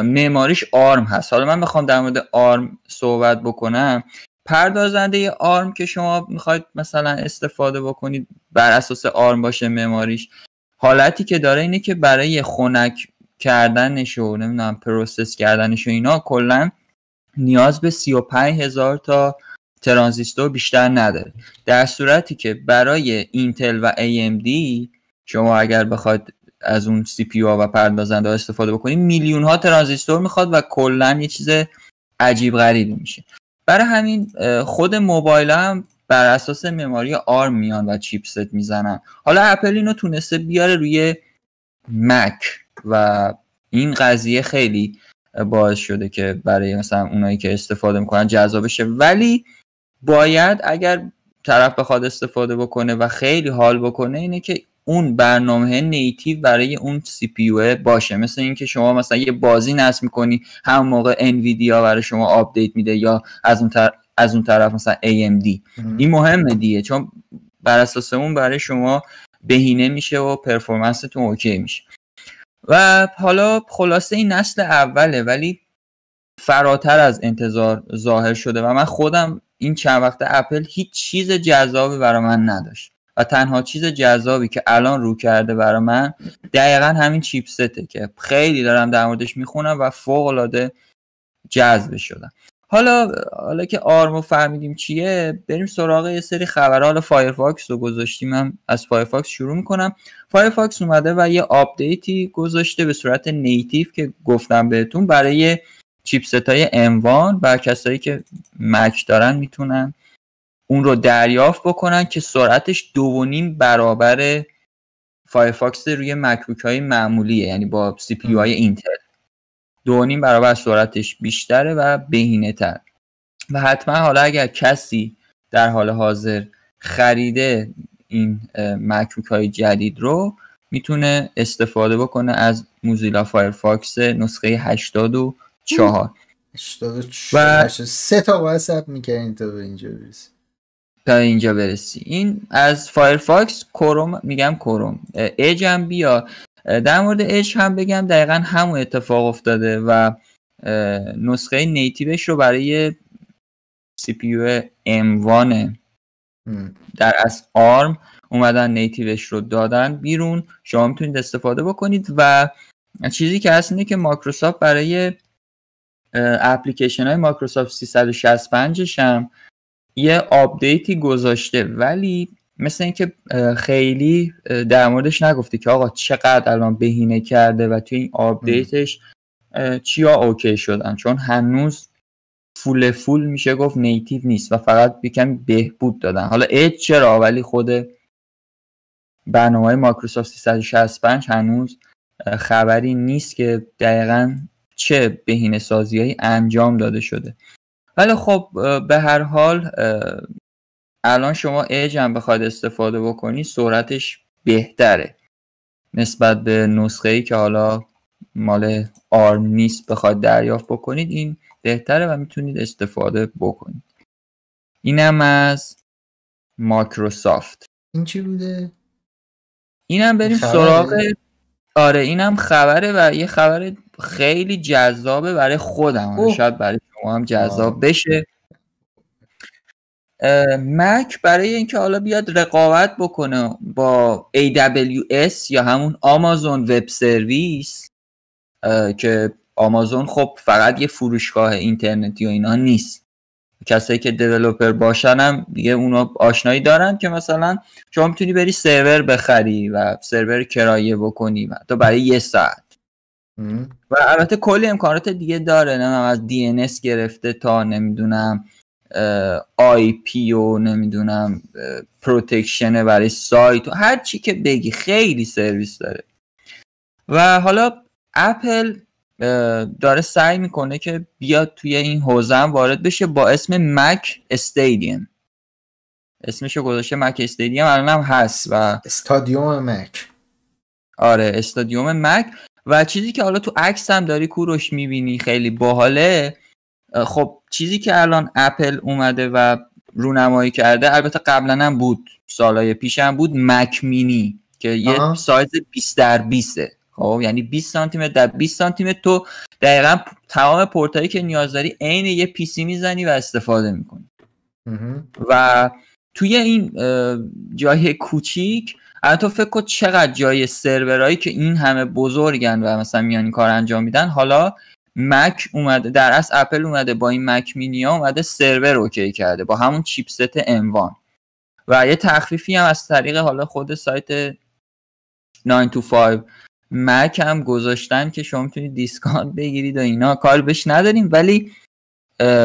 معماریش ARM هست. حالا من می‌خوام در مورد ARM صحبت بکنم. پردازنده ARM که شما می‌خواید مثلا استفاده بکنید بر اساس ARM باشه معماریش حالتی که داره اینه که برای خنک کردنش و نمی‌دونم process کردنش و اینا کلا نیاز به 35 هزار تا ترانزیستور بیشتر نداره. در صورتی که برای اینتل و AMD شما اگر بخواید از اون CPU و پردازنده استفاده بکنید میلیون ها ترانزیستور می‌خواد و کلا یه چیز عجیب غریبی میشه. برای همین خود موبایل هم بر اساس معماری ARM میان و chipset می‌زنن. حالا اپل اینو تونسته بیاره روی Mac. و این قضیه خیلی باعث شده که برای مثلا اونایی که استفاده می‌کنن جذاب بشه. ولی باید اگر طرف بخواد استفاده بکنه و خیلی حال بکنه اینه که اون برنامه native برای اون CPU باشه. مثل اینکه شما مثلا یه بازی نصب می‌کنی هم موقع Nvidia برای شما آپدیت میده یا از اون طرف از اون طرف مثلا AMD این مهمه دیگه چون بر اساس اون برای شما بهینه میشه و performance تون OK میشه. و حالا خلاصه این نسل اوله ولی فراتر از انتظار ظاهر شده و من خودم این چند وقت اپل هیچ چیز جذابی برای من نداشت و تنها چیز جذابی که الان رو کرده برای من دقیقا همین chipset ه که خیلی دارم در موردش می‌خونم و فوق العاده جذب شدم. حالا حالا که ARM و فهمیدیم چیه بریم سراغ یه سری خبرها. حالا Firefox رو گذاشتیم. من از Firefox شروع می‌کنم. Firefox اومده و یه آپدیتی گذاشته به صورت native که گفتم بهتون برای chipset های M1 و کسایی که Mac دارن می‌تونن اون رو دریافت بکنن که سرعتش دو و نیم برابر Firefox روی MacBook های معمولیه یعنی با CPU های اینتل. دو نیم برابر سرعتش بیشتره و بهینه تر و حتما حالا اگر کسی در حال حاضر خریده این MacBook های جدید رو می‌تونه استفاده بکنه از Mozilla Firefox نسخه 84 و سه تا باید صبر می‌کنین تا به اینجا برسی. تا اینجا برسی. این از Firefox Chrome میگم Chrome. Edge هم بیا. در مورد اج هم بگم دقیقا همون اتفاق افتاده و نسخه native ش رو برای CPU M1 در اصل ARM اومدن native ش رو دادن بیرون. شما می‌تونید استفاده بکنید و چیزی که هست اینه که مایکروسافت برای اپلیکیشن های مایکروسافت 365 هم یه آپدیتی گذاشته ولی مثل اینکه خیلی در موردش نگفته که آقا چقدر الان بهینه کرده و توی این آپدیتش چیا okay شدن؟ چون هنوز full full میشه گفت native نیست و فقط یکم بهبود دادن. حالا اید چرا؟ ولی خود برنامه مایکروسافت 365 هنوز خبری نیست که دقیقا چه بهینه سازی انجام داده شده. ولی خب به هر حال الان شما ایج هم بخواد استفاده بکنی سرعتش بهتره. نسبت به نسخه ای که حالا مال آرم نیست بخواد دریافت بکنید این بهتره و می‌تونید استفاده بکنید. اینم از مایکروسافت. این چی بوده؟ اینم بریم سراغ آره اینم خبره و یه خبر خیلی جذابه برای خودم. شاید برای شما هم جذاب بشه. مک برای اینکه حالا بیاد رقابت بکنه با AWS یا همون آمازون وب سرویس که آمازون خب فقط یه فروشگاه اینترنتی و اینا نیست. کسایی که developer باشن هم دیگه اونا آشنایی دارن که مثلا شما می‌تونی بری سرور بخری و سرور کرایه بکنی و تو برای یه ساعت. و البته کلی امکانات دیگه داره نمی‌دونم از دی گرفته تا نمی‌دونم IP و نمی‌دونم protection برای سایت و هر چی که بگی خیلی سرویس داره. و حالا اپل داره سعی می‌کنه که بیاد توی این حوزه هم وارد بشه با اسم مک استادیوم اسمشو گذاشته مک استادیوم الان هم هست و استادیوم مک. آره استادیوم مک. و چیزی که حالا تو عکس هم داری کوروش می‌بینی خیلی باحاله. خب چیزی که الان اپل اومده و رونمایی کرده البته قبلا هم بود سالهای پیش هم بود مک مینی که یه سایز 20 در 20 خب یعنی 20 سانتی متر در 20 سانتی متر. تو دقیقا تمام پورتایی که نیاز داری عین یه PC می‌زنی و استفاده می‌کنی. و توی این جای کوچیک تو فکر کن چقدر جای سرورهایی که این همه بزرگن و مثلا میان این کار انجام میدن. حالا مک اومده در اصل اپل اومده با این مک مینیا اومده سرور okay کرده با همون chipset M1 و یه تخفیفی هم از طریق حالا خود سایت 925 مک هم گذاشتن که شما می‌تونید discount بگیرید و اینا. کار بهش نداریم ولی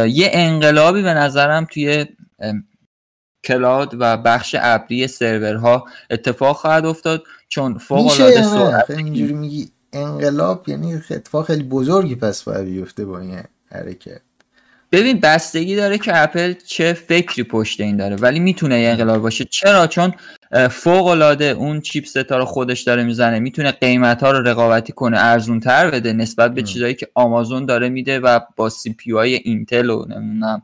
یه انقلابی به نظرم توی cloud و بخش ابری سرورها اتفاق خواهد افتاد چون فوق العاده سرعت اینجوری میگی انقلاب یعنی اتفاق خیلی بزرگی پس باید بیفته با این حرکت. ببین بستگی داره که اپل چه فکری پشت این داره ولی می‌تونه یه انقلاب باشه. چرا؟ چون فوق العاده اون چیپست ها رو خودش داره می‌زنه. می‌تونه قیمت ها رو رقابتی کنه ارزون تر بده نسبت به چیزایی که آمازون داره میده و با سی پی های اینتل و نمی‌دونم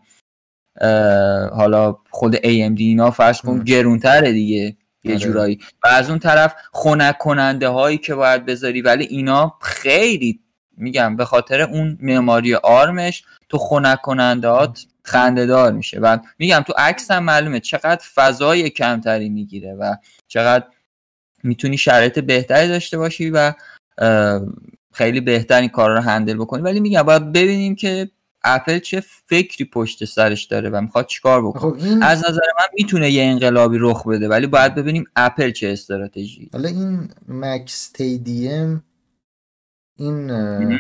حالا خود AMD اینا فرض کن گرونتره دیگه. یه آره. جورایی. و از اون طرف خنک کننده هایی که باید بذاری ولی اینا خیلی میگم به خاطر اون معماری آرمش تو خنک کننده هات خندهدار میشه. و میگم تو عکس هم معلومه چقدر فضای کمتری می‌گیره و چقدر می‌تونی شرایط بهتری داشته باشی و خیلی بهتر این کارا رو هندل بکنی. ولی میگم باید ببینیم که اپل چه فکری پشت سرش داره و می‌خواد چیکار بکنه؟ خب این... از نظر من می‌تونه یه انقلابی رخ بده ولی باید ببینیم اپل چه استراتژی. حالا این مکس تیدیم این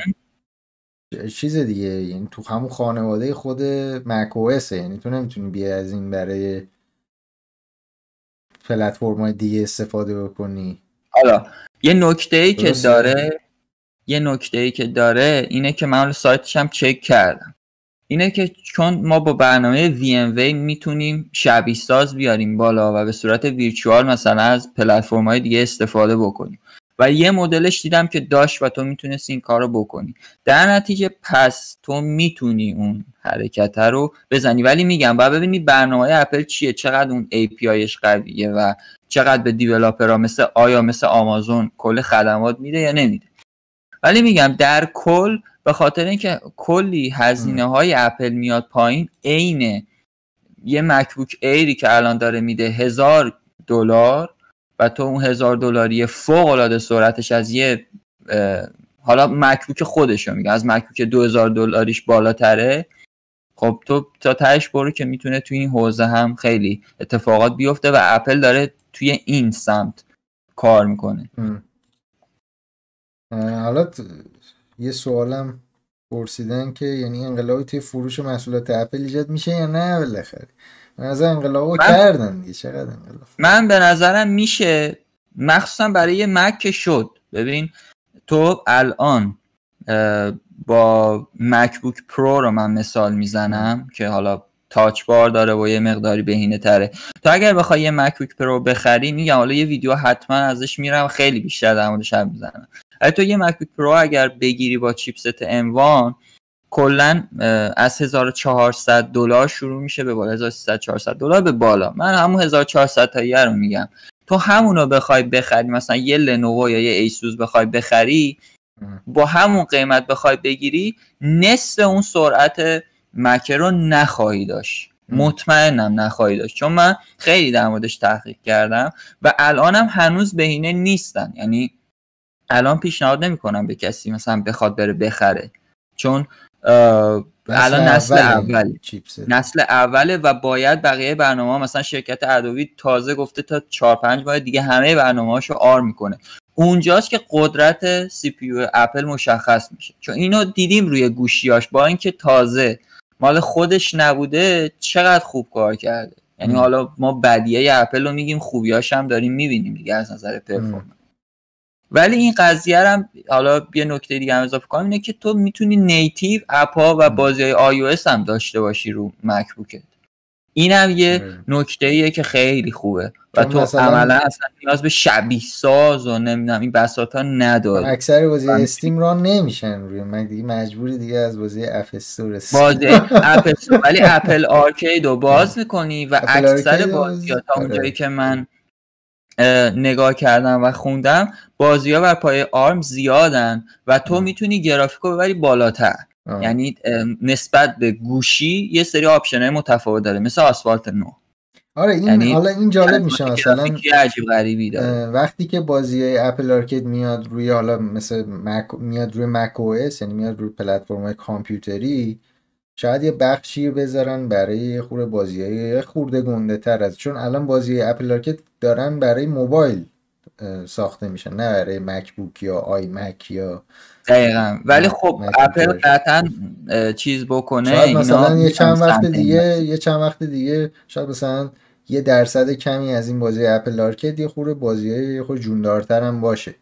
چیز دیگه یعنی تو همون خانواده خود مک یعنی تو نمی‌تونی بیا از این برای پلتفرم دیگه استفاده بکنی. حالا یه نکته ای که. داره یه نکته ای که داره اینه که من سایتش هم چک کردم. اینه که چون ما با برنامه VMware می‌تونیم شبیه ساز بیاریم بالا و به صورت ویرچوال مثلا از پلتفرم های دیگه استفاده بکنیم. و یه مدلش دیدم که داشت و تو می‌تونستی این کار رو بکنی. در نتیجه پس تو می‌تونی اون حرکت رو بزنی. ولی میگم باید ببینی برنامه اپل چیه چقدر اون APIش قویه و چقدر به دیولاپرها مثل آیا مثل آمازون کل خدمات میده یا نمیده. ولی میگم در کل به خاطر اینکه کلی هزینه های اپل میاد پایین عین یه مکبوک ایری که الان داره میده هزار دلار و تو اون هزار دلاری فوق العاده سرعتش از یه حالا مکبوک خودشو میگه از مکبوک 2000 دلاریش بالاتره. خب تو تا تهش برو که می‌تونه توی این حوزه هم خیلی اتفاقات بیفته و اپل داره توی این سمت کار می‌کنه. حالا یه سوالم پرسیدن که یعنی انقلابی توی فروش محصولات اپل ایجاد میشه یا نه بالاخره؟ به نظر انقلابو من- کردن دیگه چقدر انقلاب؟ من به نظرم میشه مخصوصا برای یه مک شد. ببین تو الان با مکبوک پرو رو من مثال می‌زنم که حالا Touch Bar داره و یه مقداری بهینه تره. تو اگر بخوای یه مکبوک پرو بخری میگم حالا یه ویدیو حتما ازش میرم خیلی بیشتر در موردش حرف می‌زنم. تو یه مکبوک پرو اگر بگیری با chipset M1 کلا از 1400 دلار شروع میشه به بالا. 1300 400 دلار به بالا. من همون 1400 تاییه رو میگم. تو همونو بخوای بخری مثلا یه لنوو یا یه ایسوس بخوای بخری. با همون قیمت بخوای بگیری نصف اون سرعت مکه رو نخواهی داشت. مطمئنم نخواهی داشت. چون من خیلی در موردش تحقیق کردم و الانم هنوز بهینه نیستن. یعنی الان پیشنهاد نمی‌کنم به کسی مثلا بخواد بره بخره. چون الان نسل چیپست نسل اوله و باید بقیه برنامه مثلا شرکت ادوبی تازه گفته تا 4 5 ماه دیگه همه برنامه‌هاشو آر می‌کنه. اونجاست که قدرت CPU اپل مشخص میشه. چون اینو دیدیم روی گوشیاش با اینکه تازه مال خودش نبوده چقدر خوب کار کرده. یعنی. حالا ما بدیه اپل رو میگیم خوبیاش هم داریم می‌بینیم دیگه از نظر performance. ولی این قضیه هم حالا یه نکته دیگه هم اضافه کنم اینه که تو می‌تونی native اپا و. بازی های آی او هم داشته باشی رو مکبوکت این هم یه. نکته ایه که خیلی خوبه و تو مثلا- عملا اصلا نیاز به شبیه ساز و نمی‌دونم این بساط ها نداری اکثر بازی من- استیم run نمیشن روی مک دیگه مجبوری دیگه از بازی App Store بازی اپل استور. ولی اپل آرکید رو باز می‌کنی و اکثر بازی ها تا آره. اونجایی که من اه، نگاه کردم و خوندم بازی ها بر پایه ARM زیادن و تو. می‌تونی گرافیک رو ببری بالاتر آه. یعنی نسبت به گوشی یه سری option های متفاوت داره مثل آسفالت 9 آره این یعنی حالا این جالب میشه مثلا عجیب غریبی داره وقتی که بازی اپل آرکید میاد روی حالا مثل مک میاد روی macOS یعنی میاد روی پلتفرم های کامپیوتری شاید یه بخشی بذارن برای خورده بازی های خورده گنده تر از چون الان بازی اپل آرکید دارن برای موبایل ساخته میشن نه برای مک بوک یا آی مک یا دقیقا ولی خب اپل قطعا چیز بکنه شاید مثلا یه چند وقت دیگه. یه چند وقت دیگه شاید مثلا یه درصد کمی از این بازی اپل آرکید یه خورده بازی یه خورده جوندارتر هم باشه.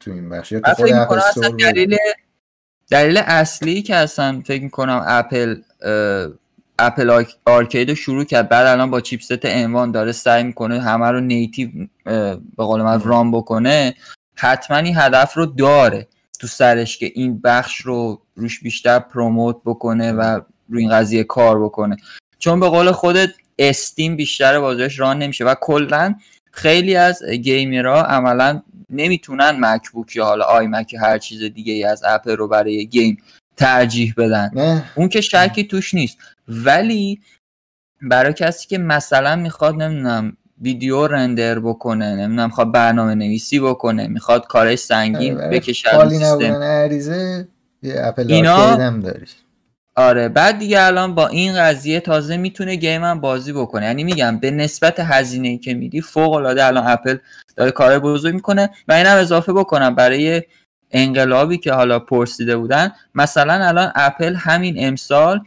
تو این بخش یا تو. دلیل دلیل اصلی که اصلا فکر می‌کنم اپل اپل آرک- آرکید رو شروع کرد. بعد الان با chipset M1 داره سعی می‌کنه همه رو native به قول من ام. run بکنه. حتما این هدف رو داره تو سرش که این بخش رو روش بیشتر promote بکنه و روی این قضیه کار بکنه. چون به قول خودت استیم بیشتر بازیش ران نمیشه و کلا خیلی از گیمرها عملا نمی‌تونن مکبوک یا حالا آی مک هر چیز دیگه ای از اپل رو برای گیم ترجیح بدن. نه. اون که شکی توش نیست. ولی برای کسی که مثلا می‌خواد نمی‌دونم ویدیو رندر بکنه نمی‌دونم می‌خواد برنامه نویسی بکنه می‌خواد کارهای سنگین برای بکشه سیستم. اینا- آرکید هم داری آره بعد دیگه الان با این قضیه تازه می‌تونه game هم بازی بکنه. یعنی میگم به نسبت هزینه که میدی فوق العاده الان اپل داره کار بزرگ می‌کنه و اینم اضافه بکنم برای انقلابی که حالا پرسیده بودن. مثلا الان اپل همین امسال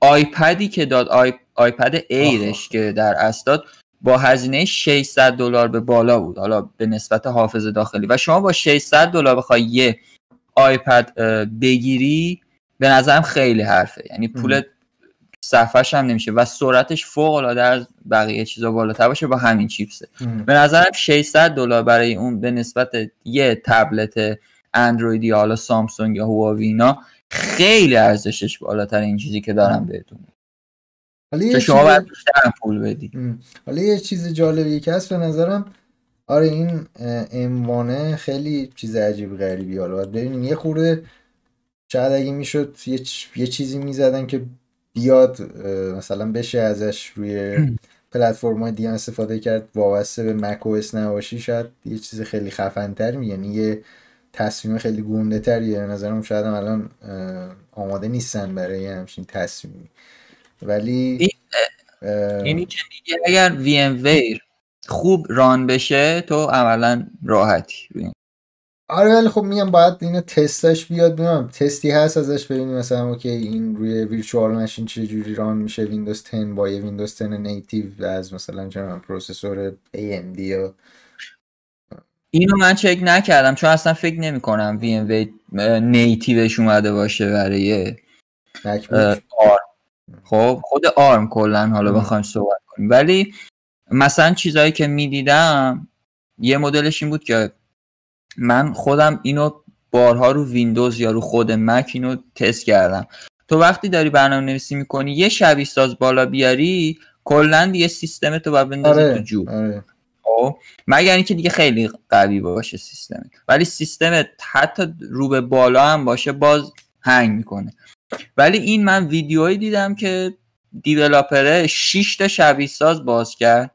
iPad ی که داد آی، iPad Air ش که در اصل با هزینه 600 دلار به بالا بود حالا به نسبت حافظه داخلی. و شما با 600 دلار بخوای یه آیپد بگیری به نظرم خیلی حرفه. یعنی پول صفحش هم نمیشه و سرعتش فوق العاده از بقیه چیزا بالاتر باشه با همین چیپسه. به نظرم 600 دلار برای اون به نسبت یه تبلت اندرویدی حالا سامسونگ یا هواوی اینا خیلی ارزشش بالاتر این چیزی که دارم بهتون. حالا شما باید بیشتر پول بدی. حالا یه چیز جالبی که هست به نظرم. آره این اموانه خیلی چیز عجیب غریبی. حالا ببینیم. یه خورده شاید اگه می‌شد یه, یه چیزی می‌زدن که بیاد مثلا بشه ازش روی پلتفرم های دیگه استفاده کرد وابسته به مک او نباشی شاید یه چیز خیلی خفن تر یعنی یه تصمیم خیلی گونده تریه. نظرم شاید هم الان آماده نیستن برای همچین تصمیمی. ولی اینی که دیگه اگر VMware خوب run بشه تو عملا راحتی. آره ولی خب میگم باید اینو تستش بیاد ببینم تستی هست ازش ببینیم. مثلا okay این روی virtual machine چه جوری run میشه ویندوز 10 با یه ویندوز 10 native از مثلا چه processor AMD یا اینو من چک نکردم چون اصلا فکر نمی کنم وی ام وی نیتیوش اومده باشه برای آرم. خب خود آرم کلا حالا بخوایم صحبت کنیم. ولی مثلا چیزهایی که می‌دیدم یه مدلش این بود که من خودم اینو بارها رو ویندوز یا رو خود مک اینو تست کردم. تو وقتی داری برنامه نویسی می‌کنی یه شبیه ساز بالا بیاری کلا یه سیستم تو باید بندازی آره، تو جو آره. خب؟ مگر اینکه دیگه خیلی قوی باشه سیستم ولی سیستم حتی رو به بالا هم باشه باز هنگ می‌کنه. ولی این من ویدیوهایی دیدم که developerه 6 تا شبیه ساز باز کرد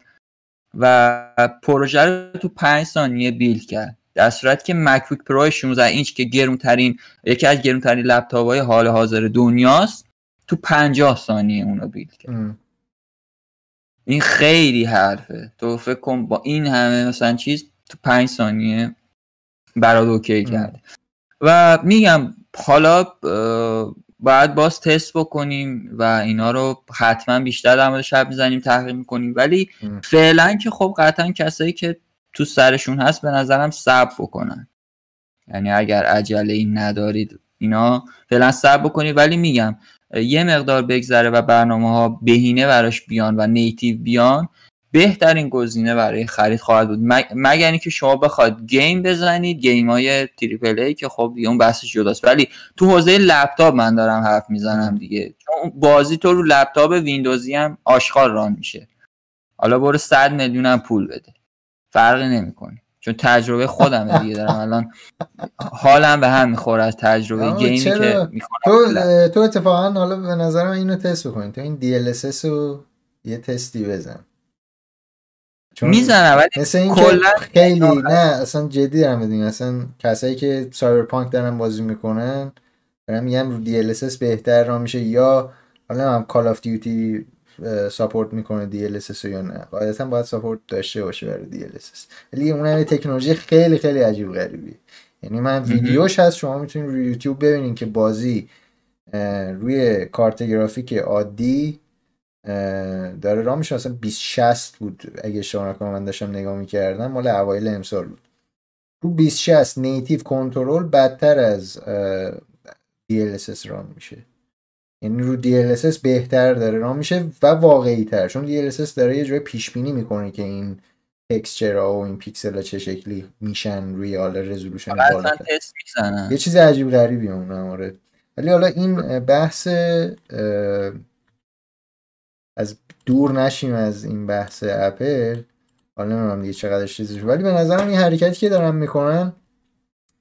و پروژه رو تو 5 ثانیه build کرد. در صورت که مک‌بوک پرو 16 اینچ که گرونترین یکی از گرونترین لپتاپ های حال حاضر دنیاست تو 50 ثانیه اونو build کرد. این خیلی حرفه. تو فکر کن با این همه مثلا چیز تو 5 ثانیه برات اوکی کرده و میگم حالا باید باز تست بکنیم و اینا رو حتما بیشتر در مورد شب می‌زنیم تحقیق می‌کنیم. ولی فعلا که خب قطعا کسایی که تو سرشون هست به نظرم صبر بکنن. یعنی اگر عجله این ندارید اینا فعلا صبر بکنید. ولی میگم یه مقدار بگذره و برنامه ها بهینه براش بیان و native بیان بهترین گزینه برای خرید خواهد بود. مگر اینکه شما بخواد game بزنید game های triple A که خب اون بحثش جداست. ولی تو حوزه لپتاپ من دارم حرف می‌زنم دیگه. چون بازی تو رو لپتاپ ویندوزی هم آشغال run میشه. حالا برو 100 میلیون پول بده. فرقی نمی‌کنه. چون تجربه خودم دیگه. دارم الان حالم به هم می‌خوره از تجربه gameی که تو تو اتفاقا حالا به نظرم اینو تست بکنید تو این DLSS رو یه تستی بزن. می‌زنم ولی کلا خیلی نه اصلا جدی دارم بدونی اصلا کسایی که سایبرپانک دارن بازی می‌کنن برم میگم رو DLSS بهتر را میشه. یا حالا هم کال آف دیوتی support می‌کنه DLSS یا نه. قاعدتا باید support داشته باشه برای DLSS ولی اون هم تکنولوژی خیلی خیلی عجیب غریبی یعنی من ویدیوش هست شما می‌تونید روی یوتیوب ببینید که بازی روی کارت گرافیک عادی داره راه میشه. مثلا 2060 بود اگه اشتباه نکنم من داشتم نگاه می‌کردم مال اوایل امسال بود. رو 2060 نیتیو کنترل بدتر از DLSS ران میشه. یعنی رو DLSS بهتر داره راه میشه و واقعی تر چون DLSS داره یه جای پیش بینی می‌کنه که این تکسچر و این پیکسل ها چه شکلی میشن روی حالا رزولوشن بالا یه چیز عجیب غریبی اون آره. ولی حالا این بحث از دور نشیم از این بحث اپل. حالا نمی‌دونم دیگه چقدر چیزش ولی به نظرم این حرکتی که دارن می‌کنن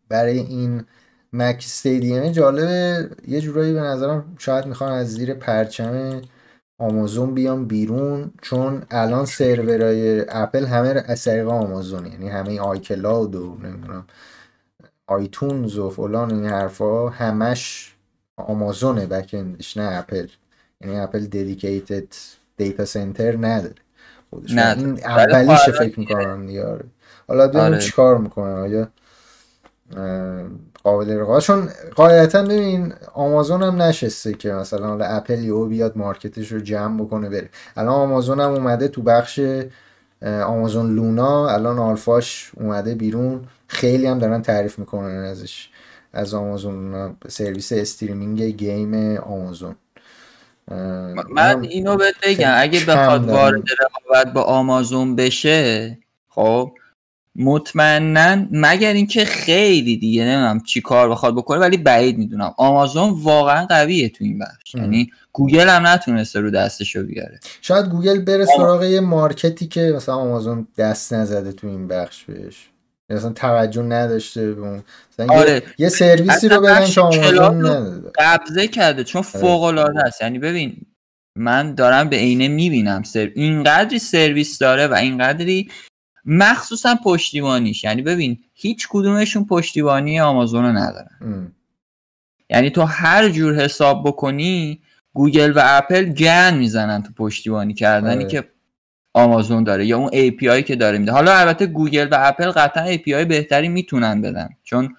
برای این مک استیدیوم جالبه. یه جورایی به نظرم شاید می‌خوان از زیر پرچم آمازون بیان بیرون چون الان سرورهای اپل همه از طریق آمازون یعنی همه آیکلاود و نمی‌دونم آیتونز و فلان این حرفا همش آمازونه backendش نه اپل. یعنی اپل dedicated data center نداره. خودش نه این اولیش فکر می‌کنم دیگه آره. حالا ببینیم آره. چیکار می‌کنه. آیا قابل رقابت چون قاعدتا ببین آمازون هم نشسته که مثلا حالا اپل یهو بیاد marketش رو جمع بکنه بره. الان آمازون هم اومده تو بخش آمازون لونا الان alphaش اومده بیرون. خیلی هم دارن تعریف می‌کنن ازش از آمازون سرویس streaming game آمازون. من اینو بهت بگم اگه بخواد وارد رقابت با آمازون بشه خب مطمئنا مگر اینکه خیلی دیگه نمی‌دونم چی کار بخواد بکنه ولی بعید می‌دونم. آمازون واقعا قویه تو این بخش. یعنی گوگل هم نتونسته رو دستشو بیاره. شاید گوگل بره سراغ یه marketی که مثلا آمازون دست نزده تو این بخش بهش. مثلا توجه نداشته به اون. آره. یه, سرویسی رو بدن که آمازون نداده. قبضه کرده چون آره. فوق العاده است. یعنی ببین من دارم به عینه می‌بینم. سر... اینقدری سرویس داره و اینقدری مخصوصا پشتیبانیش. یعنی ببین هیچ کدومشون پشتیبانی آمازون رو ندارن. یعنی تو هر جور حساب بکنی گوگل و اپل گند می‌زنن تو پشتیبانی کردنی آره. که آمازون داره یا اون API که داره میده. حالا البته گوگل و اپل قطعا API بهتری می‌تونن بدن. چون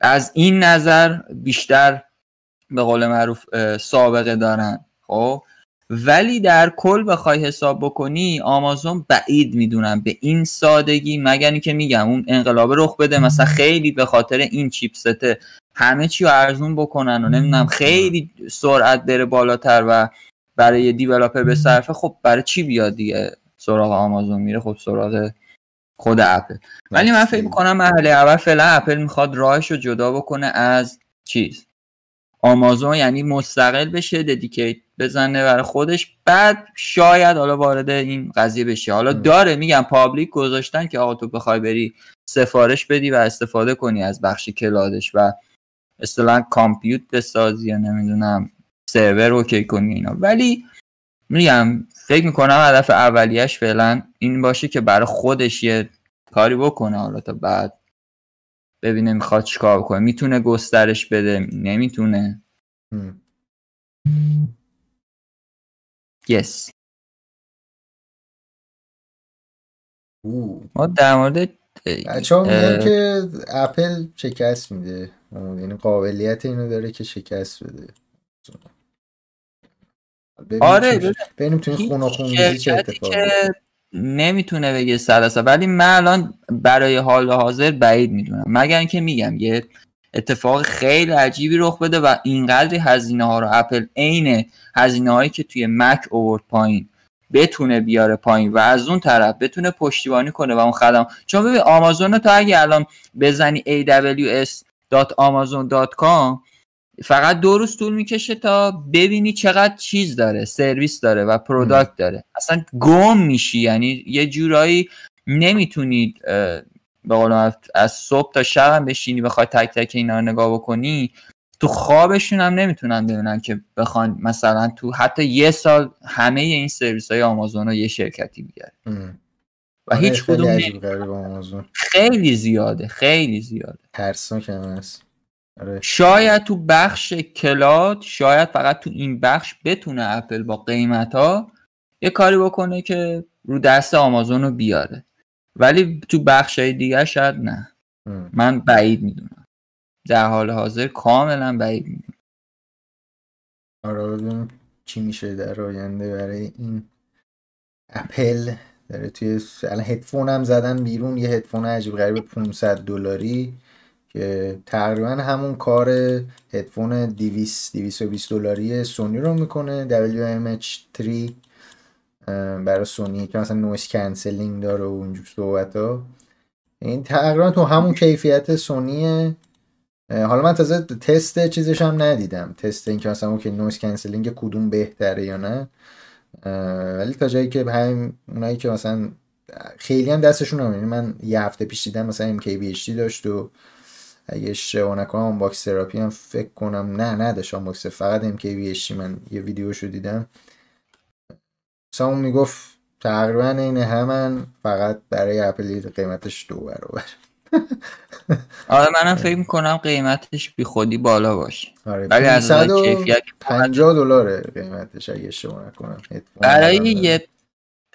از این نظر بیشتر به قول معروف سابقه دارن. خب؟ ولی در کل بخوای حساب بکنی آمازون بعید می‌دونم به این سادگی مگر اینکه میگم اون انقلاب رخ بده. مثلا خیلی به خاطر این چیپست همه چی رو ارزون بکنن و نمی‌دونم خیلی سرعت بره بالاتر و برای دیولاپر به صرفه. خب برای چی بیاد دیگه؟ سراغ آمازون میره خب سراغ خود اپل. ولی من فکر می‌کنم مرحله اول فعلا اپل می‌خواد راهش رو جدا بکنه از چیز؟ آمازون یعنی مستقل بشه dedicate بزنه برای خودش. بعد شاید حالا وارد این قضیه بشه. حالا داره میگم public گذاشتن که آقا تو بخوای بری سفارش بدی و استفاده کنی از بخش cloudش و اصطلاحا compute بسازی یا نمی‌دونم سرور okay کنی اینا. ولی میگم فکر می‌کنم هدف اولیش فعلا این باشه که برای خودش یه کاری بکنه حالا تا بعد ببینه می‌خواد چیکار کنه می‌تونه گسترش بده نمی‌تونه. یس ما در مورد بچه ها که اپل شکست میده. یعنی قابلیت اینو داره که شکست بده. آره ببینیم تو این خونه خونریزی چه اتفاقی نمی‌تونه بگه صد ولی من الان برای حال حاضر بعید می‌دونم. مگر اینکه میگم یه اتفاق خیلی عجیبی رخ بده و اینقدر هزینه ها رو اپل عین هزینه هایی که توی مک آورد پایین بتونه بیاره پایین و از اون طرف بتونه پشتیبانی کنه و اون خدم چون ببین آمازون رو تا اگه الان بزنی aws.amazon.com فقط دو روز طول می‌کشه تا ببینی چقدر چیز داره سرویس داره و product داره. اصلا گم میشی. یعنی یه جورایی نمی‌تونید به قول از صبح تا شب هم بشینی بخوای تک تک اینا رو نگاه بکنی تو خوابشون هم نمی‌تونن ببینن که بخوان مثلا تو حتی یه سال همه این سرویس های آمازون رو یه شرکتی بیاره و آره، هیچ کدوم خیلی زیاده خیلی زیاده. ترسناک هست. آره. شاید تو بخش cloud شاید فقط تو این بخش بتونه اپل با قیمت ها یه کاری بکنه که رو دست آمازون رو بیاره. ولی تو بخش های دیگه شاید نه. من بعید می‌دونم. در حال حاضر کاملا بعید می‌دونم. آره ببینیم چی میشه در آینده برای این اپل. داره توی الان هدفون هم زدن بیرون. یه هدفون عجیب غریب 500 دلاری که تقریبا همون کار هدفون 200 220 دلاری سونی رو می‌کنه. WMH3 برای سونی که مثلا noise cancelling داره و اونجور صحبت ها این تقریبا تو همون کیفیت سونیه. حالا من تازه تست چیزش هم ندیدم. تست اینکه مثلا okay noise cancelling کدوم بهتره یا نه. ولی تا جایی که همین اونایی که مثلا خیلی هم دستشون هم من یه هفته پیش دیدم مثلا MKBHD داشت و اگه اشتباه نکنم Unbox Therapy هم فکر کنم نه نداشت باکس فقط MKBHD من یه ویدیوشو دیدم. مثلا اون می‌گفت تقریبا این همن فقط برای اپل قیمتش دو برابر. آره منم فکر می‌کنم قیمتش بی خودی بالا باشه. آره ولی از کیفیت 50 دلاره قیمتش اگه اشتباه نکنم. برای یه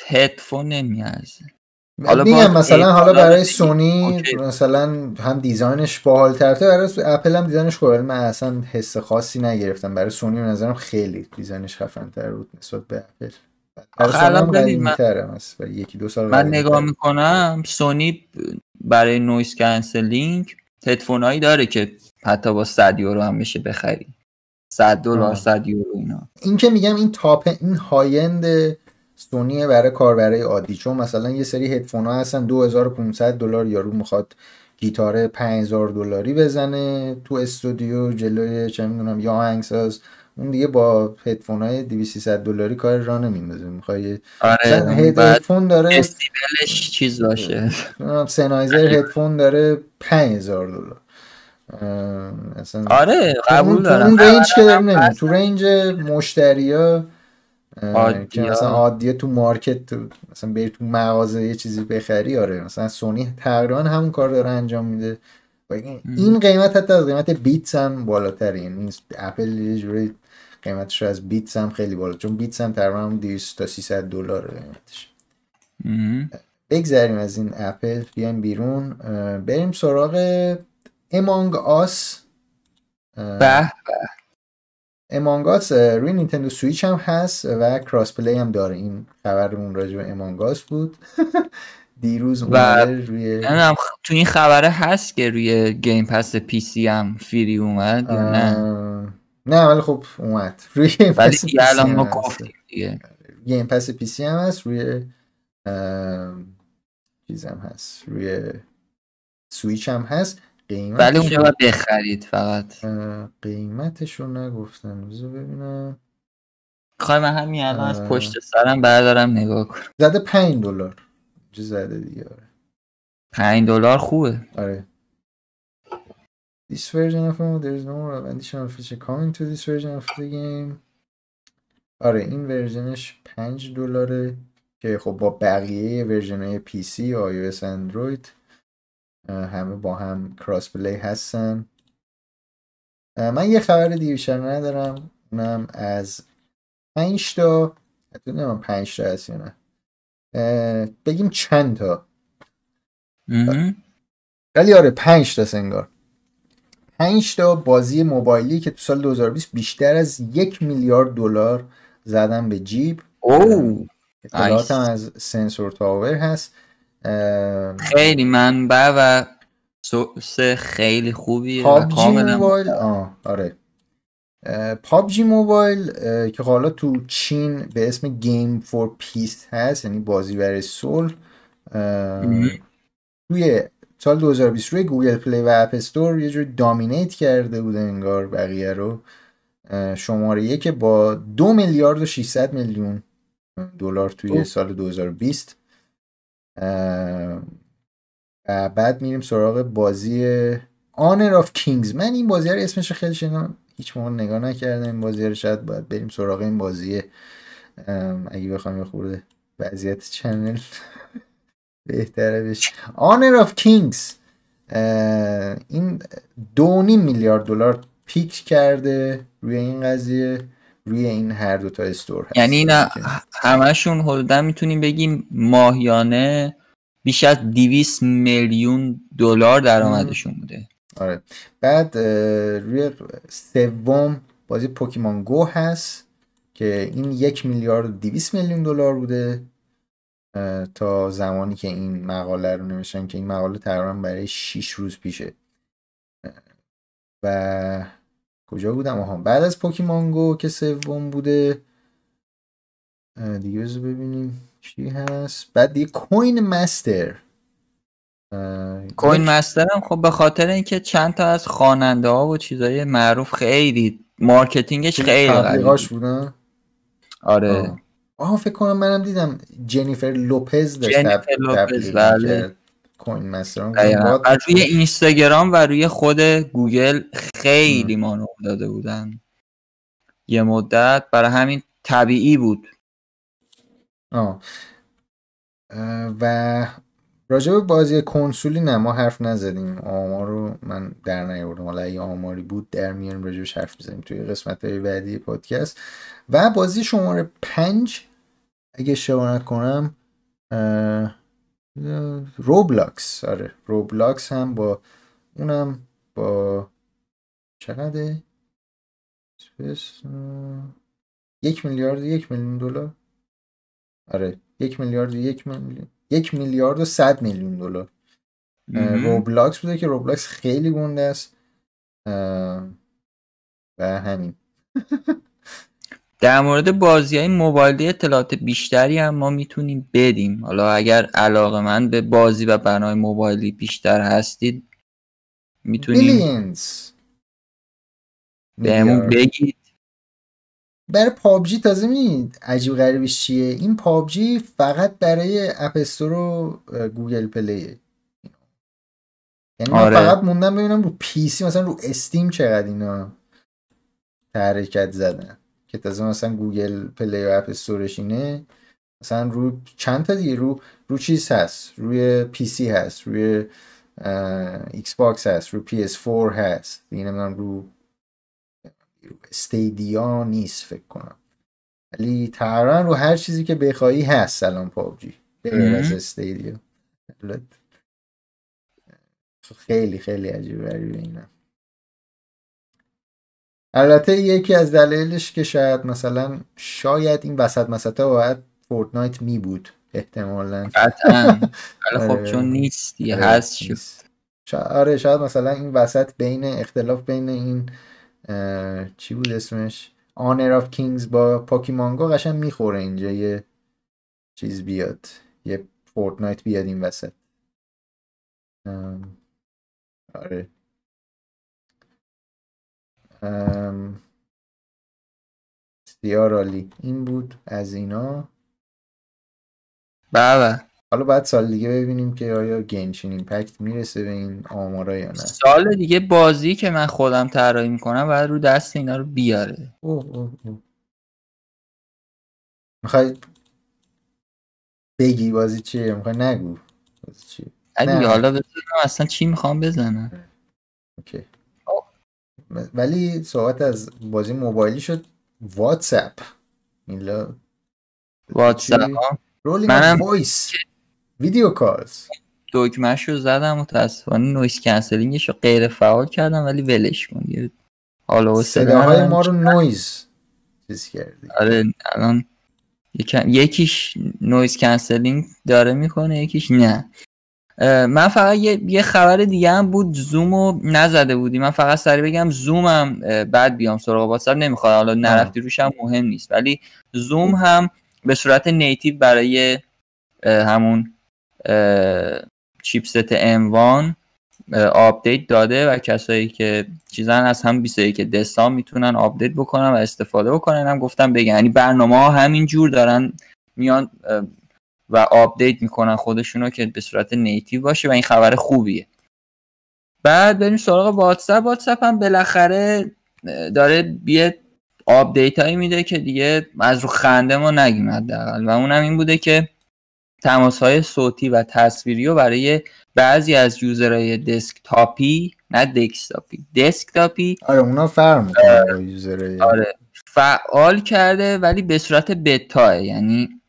هدفون نمیارزه. حالا میگم مثلا حالا برای سونی مثلا هم designش باحال ترته برای اپل هم designش خوبه من اصلا حس خاصی نگرفتم. برای سونی به نظرم خیلی designش خفن تر بود نسبت به اپل الان من, یکی دو سال من نگاه می‌کنم سونی برای noise cancelling هدفون هایی داره که حتی با 100 یورو هم میشه بخری. 100 دلار 100 یورو اینا. این که میگم این تاپ این high-end سونی برای کاربرای عادی. چون مثلا یه سری هدفون ها هستن 2500 دلار یارو می‌خواد گیتار 5000 دلاری بزنه تو استودیو جلوی چه می‌دونم یا آهنگساز اون دیگه با هدفون های 2300 دلاری کار را نمیندازه. می‌خوای آره هدفون داره استیبلش چیز باشه. سنایزر هدفون داره 5000 دلار. اصلا آره قبول دارم. اون رنج که داره تو رنج مشتریا که مثلا عادیه تو مارکت تو مثلا بری تو مغازه یه چیزی بخری آره مثلا سونی تقریبا همون کار داره انجام میده. این قیمت حتی از قیمت بیتس هم بالاتره. یعنی اپل یه جوری قیمتش از بیتس هم خیلی بالا. چون بیتس هم تقریبا 200 تا 300 دلار قیمتش. بگذریم از این اپل بیایم بیرون. بریم سراغ Among Us به Among Us روی نینتندو سویچ هم هست و cross-play هم داره. این خبرمون راجع به Among Us بود. دیروز اومده روی تو این خبره هست که روی گیم پس پی سی هم free اومد نه؟ نه ولی خب اومد. روی گیم پس پی الان ما گفتیم دیگه. گیم پس پی سی هم هست روی چیز هم هست. روی سویچ هم هست. قیمت ولی اونجا باید بخرید فقط. قیمتش رو نگفتن بذار ببینم. خواهی من همین الان از پشت سرم بردارم نگاه کنم زده 5 دلار. چه زده دیگه آره. 5 دلار خوبه. آره. This version of there is no additional feature coming to this version of the game. آره این ورژنش 5 دلاره که خب با بقیه ورژن های پی سی و iOS اندروید همه با هم cross-play هستن من یه خبر بیشتر ندارم اونم از 5 تا نمی‌دونم 5 تا هست یا نه. بگیم چند تا. ولی آره 5 تا سنگار 5 تا بازی موبایلی که تو سال 2020 بیشتر از یک میلیارد دلار زدن به جیب. اوه. اطلاعات هم از سنسور تاور هست. خیلی منبع و سورس خیلی خوبی پابجی موبایل آه آره. پابجی موبایل که حالا تو چین به اسم Game for Peace هست یعنی بازی برای صلح توی سال 2020 روی گوگل پلی و اپ استور یه جوری dominate کرده بوده انگار بقیه رو. شماره یک با دو میلیارد و 600 میلیون دلار توی سال 2020 و بعد میریم سراغ بازی Honor of Kings من این بازی رو اسمش خیلی شنیدم هیچ موقع نگاه نکردم. این بازی رو شاید باید بریم سراغ این بازی اگه بخوام یه خورده وضعیت چنل بهتره بشه. Honor of Kings این دو میلیارد دلار peak کرده روی این قضیه روی این هر دو تا استور هست. یعنی اینا همشون حدودا می‌تونیم بگیم ماهیانه بیش از 200 میلیون دلار درآمدشون بوده. آره. بعد روی سوم بازی پوکیمون گو هست که این یک میلیارد و 200 میلیون دلار بوده. تا زمانی که این مقاله رو نوشتن که این مقاله تقریبا برای 6 روز پیشه. و کجا بودم؟ آها بعد از پوکیمون که سوم بوده. دیگه ببینیم چی هست. بعد دیگه Coin Master. Coin Master هم خب به خاطر اینکه چند تا از خواننده ها و چیزای معروف خیلی مارکتینگش خیلی تبلیغاش بودن؟ آره. آها فکر کنم منم دیدم جنیفر لوپز داشت جنیفر لوپز بله. Coin Master روی اینستاگرام و روی خود گوگل خیلی مانور داده بودن. یه مدت. برای همین طبیعی بود. آه. و راجع به بازی کنسولی نه ما حرف نزدیم. آمار رو من در نیاوردم. حالا اگه آماری بود در میان راجبش حرف بزنیم توی قسمت های بعدی پادکست. و بازی شماره پنج اگه اشتباه نکنم روبلاکس. آره روبلاکس هم با اونم با چقدر یک میلیارد یک میلیون دلار. آره یک میلیارد یک میلیون یک میلیارد و صد میلیون دلار. روبلاکس بوده که روبلاکس خیلی گنده است. و همین. در مورد بازی های موبایلی اطلاعات بیشتری هم ما می‌تونیم بدیم. حالا اگر علاقه من به بازی و برنامه موبایلی بیشتر هستید می‌تونیم بهمون بگید. برای پابجی تازه می عجیب غریبش چیه؟ این پابجی فقط برای اپستور و گوگل پلیه یعنی آره. فقط موندم ببینم رو پی سی مثلا رو استیم چقدر اینا حرکت زدن. که تازه مثلا گوگل پلی و اپ استورش اینه مثلا رو چند تا دیگه؟ رو رو چیز هست روی پی سی هست روی ایکس باکس هست رو پی اس 4 هست. دیگه نمی‌دونم رو Stadia نیست فکر کنم. ولی تقریبا رو هر چیزی که بخوایی هست سلام پابجی. غیر از Stadia. خیلی خیلی عجیب غریبه اینا. البته یکی از دلایلش که شاید مثلا شاید این وسط مسطا باید فورتنایت می بود احتمالا. قطعا. خب آره. چون نیست یه آره، هست شاید آره شاید مثلا این وسط بین اختلاف بین این چی بود اسمش؟ Honor of Kings با Pokémon Go قشنگ می‌خوره اینجا یه چیز بیاد یه فورتنایت بیاد این وسط. آره. بسیار عالی. این بود از اینا. بله. حالا بعد سال دیگه ببینیم که آیا گنشین ایمپکت می‌رسه به این آمارا یا نه. سال دیگه بازی که من خودم طراحی می‌کنم بعد رو دست اینا رو بیاره. اوه اوه اوه. می‌خوای بگی بازی چیه؟ می‌خوای نگو بازی چیه؟ نه. حالا بزنم اصلا چی می‌خوام بزنم. اوکی. ولی صحبت از بازی موبایلی شد. واتساپ. میلا واتساپ. rolling voice video calls دکمهش رو زدم متاسفانه noise cancelling ش رو غیر فعال کردم ولی ولش کن حالا و صداهای ما رو نویز چیز کردی. آره الان یکیش noise cancelling داره می‌کنه یکیش نه. من فقط یه, خبر دیگه هم بود زوم رو نزده بودی. من فقط سریع بگم زومم بعد بیام سراغ واتساپ نمی‌خواد حالا نرفتی روش هم مهم نیست. ولی زوم هم به صورت native برای همون چیپست M1 آپدیت داده و کسایی که چیزن از هم 21 دسامبر می‌تونن آپدیت بکنن و استفاده بکنن. هم گفتم بگن یعنی برنامه ها همین جور دارن میان و آپدیت می‌کنن خودشونو که به صورت native باشه و این خبر خوبیه. بعد بریم سراغ واتساپ. واتساپ هم بالاخره داره یه آپدیت هایی میده که دیگه از رو خنده ما نگیم حداقل. و اونم این بوده که تماس های صوتی و تصویری رو برای بعضی از user های دسکتاپی نه دسکتاپی دسکتاپی آره اونا فرم آره, آره فعال کرده ولی به صورت بتا یعنی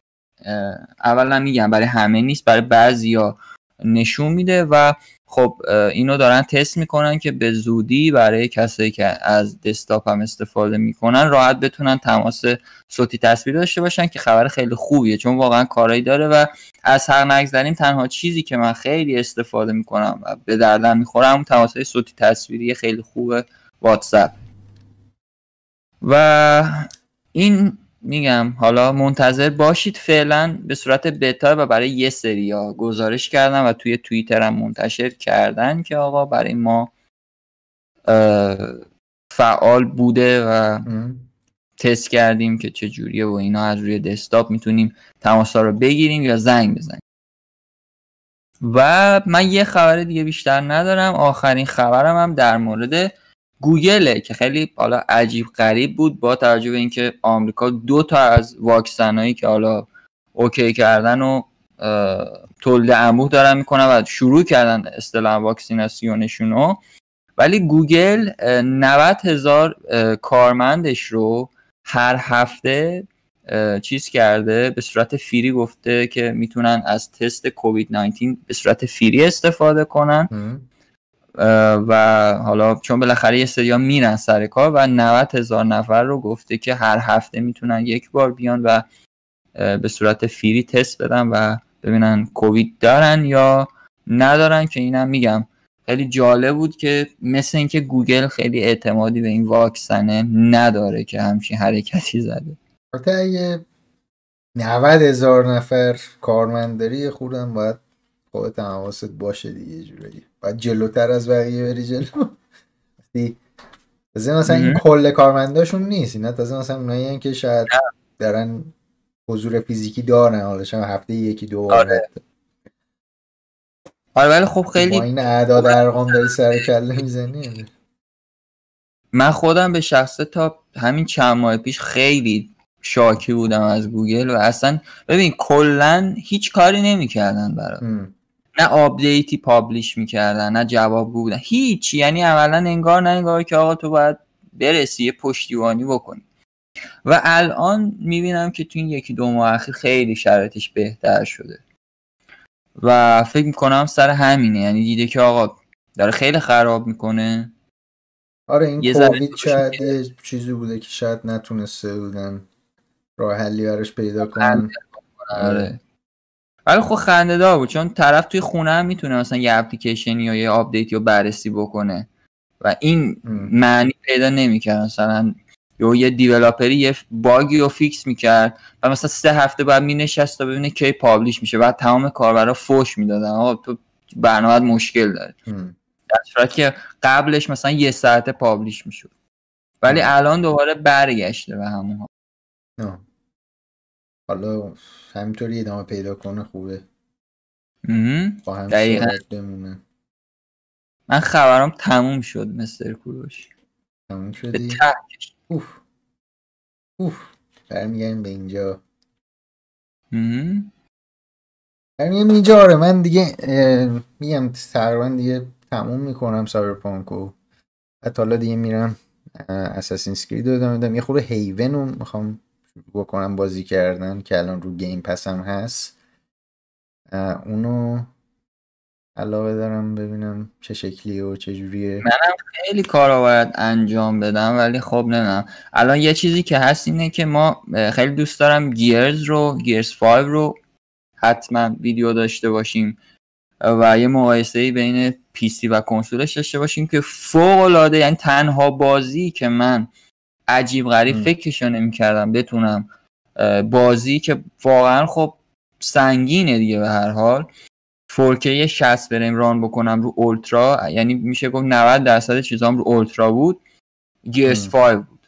اولا میگم برای همه نیست برای بعضیا نشون میده و خب اینو دارن تست می‌کنن که به زودی برای کسایی که از دسکتاپ هم استفاده می‌کنن راحت بتونن تماس صوتی تصویر داشته باشن که خبر خیلی خوبیه چون واقعا کارایی داره و از هر نگذریم تنها چیزی که من خیلی استفاده می‌کنم و به دردم می‌خوره همون تماس صوتی تصویری خیلی خوبه واتساپ. و این میگم حالا منتظر باشید فعلا به صورت بتا و برای یه سریا گزارش کردن و توی توییتر هم منتشر کردن که آقا برای ما فعال بوده و تست کردیم که چه جوریه و اینا از روی دسکتاپ می‌تونیم تماس رو بگیریم یا زنگ بزنیم. و من یه خبر دیگه بیشتر ندارم. آخرین خبرم هم در مورد گوگله که خیلی حالا عجیب غریب بود با توجه به اینکه آمریکا دو تا از واکسنایی که حالا اوکی کردن و تولید انبوه دارن می‌کنن و شروع کردن اصطلاح واکسیناسیونشون رو ولی گوگل 90 هزار کارمندش رو هر هفته چیز کرده به صورت free گفته که می‌تونن از تست کووید 19 به صورت free استفاده کنن. و حالا چون بالاخره یه سریا میرن سر کار و 90 هزار نفر رو گفته که هر هفته می‌تونن یک بار بیان و به صورت فری تست بدن و ببینن کووید دارن یا ندارن که اینم میگم. خیلی جالب بود که مثل اینکه گوگل خیلی اعتمادی به این واکسنه نداره که همچین حرکتی زده. اگه 90 هزار نفر کارمنداری خودم باید خودت حواست باشه دیگه جورایی باید جلوتر از بقیه بری جلو. تازه مثلا این کل کارمنداشون نیست. اینا تازه مثلا اونایی که شاید دارن حضور فیزیکی دارن. حالا شما هفته یکی دو آره. آره ولی خب خیلی با این اعداد ارقام داری سر کله می‌زنی. من خودم به شخصه تا همین چند ماه پیش خیلی شاکی بودم از گوگل و اصلا ببین کلا هیچ کاری نمی‌کردن برات نه آپدیتی publish می‌کردن نه جواب بودن هیچ. یعنی اولا انگار نه انگار که آقا تو باید برسی یه پشتیبانی بکنی. و الان می‌بینم که تو این یکی دو ماه اخیر خیلی شرایطش بهتر شده. و فکر می‌کنم سر همینه. یعنی دیده که آقا داره خیلی خراب می‌کنه. آره این کووید شاید یه چیزی بوده که شاید نتونسته بودن راه حلی براش پیدا کنن. آره. ولی خب خنده دار بود چون طرف توی خونه هم می‌تونه مثلا یه اپلیکیشن یا یه آپدیت رو بررسی بکنه و این معنی پیدا نمی‌کرد. مثلا یا یه developer ی یه bug ی رو fix می‌کرد و مثلا سه هفته بعد مینشست تا ببینه کی publish میشه. بعد تمام کاربرا فوش می‌دادن. آقا تو برنامه مشکل داره در صورت که قبلش مثلا یه ساعت publish می‌شد. ولی الان دوباره برگشته به همون ها حالا همینطوری ادامه پیدا کنه خوبه. با هم بمونه. من خبرم تموم شد مستر کوروش. تموم شدی؟ اوف. اوف. برمیگردیم به اینجا. برمیگردیم اینجا. آره من دیگه میگم تقریبا دیگه تموم می‌کنم سایبرپانکو. حتی حالا دیگه میرم اساسین سکرید رو دادم یه خورده هیون رو می‌خوام بکنم بازی کردن که الان رو گیم پسم هست. اونو علاقه دارم ببینم چه شکلیه و چه جوریه. منم خیلی کارا باید انجام بدم ولی خب نمی‌دونم الان یه چیزی که هست اینه که ما خیلی دوست دارم گیرز رو گیرز 5 رو حتما ویدیو داشته باشیم. و یه مقایسه بین پی سی و کنسولش داشته باشیم که فوق العاده یعنی تنها بازی که من عجیب غریب فکرشو نمی‌کردم بتونم بازی که واقعا خب سنگینه دیگه به هر حال. 4K 60 بریم ران بکنم رو اولترا یعنی میشه گفت 90 درصد چیزام رو اولترا بود. GS 5 بود.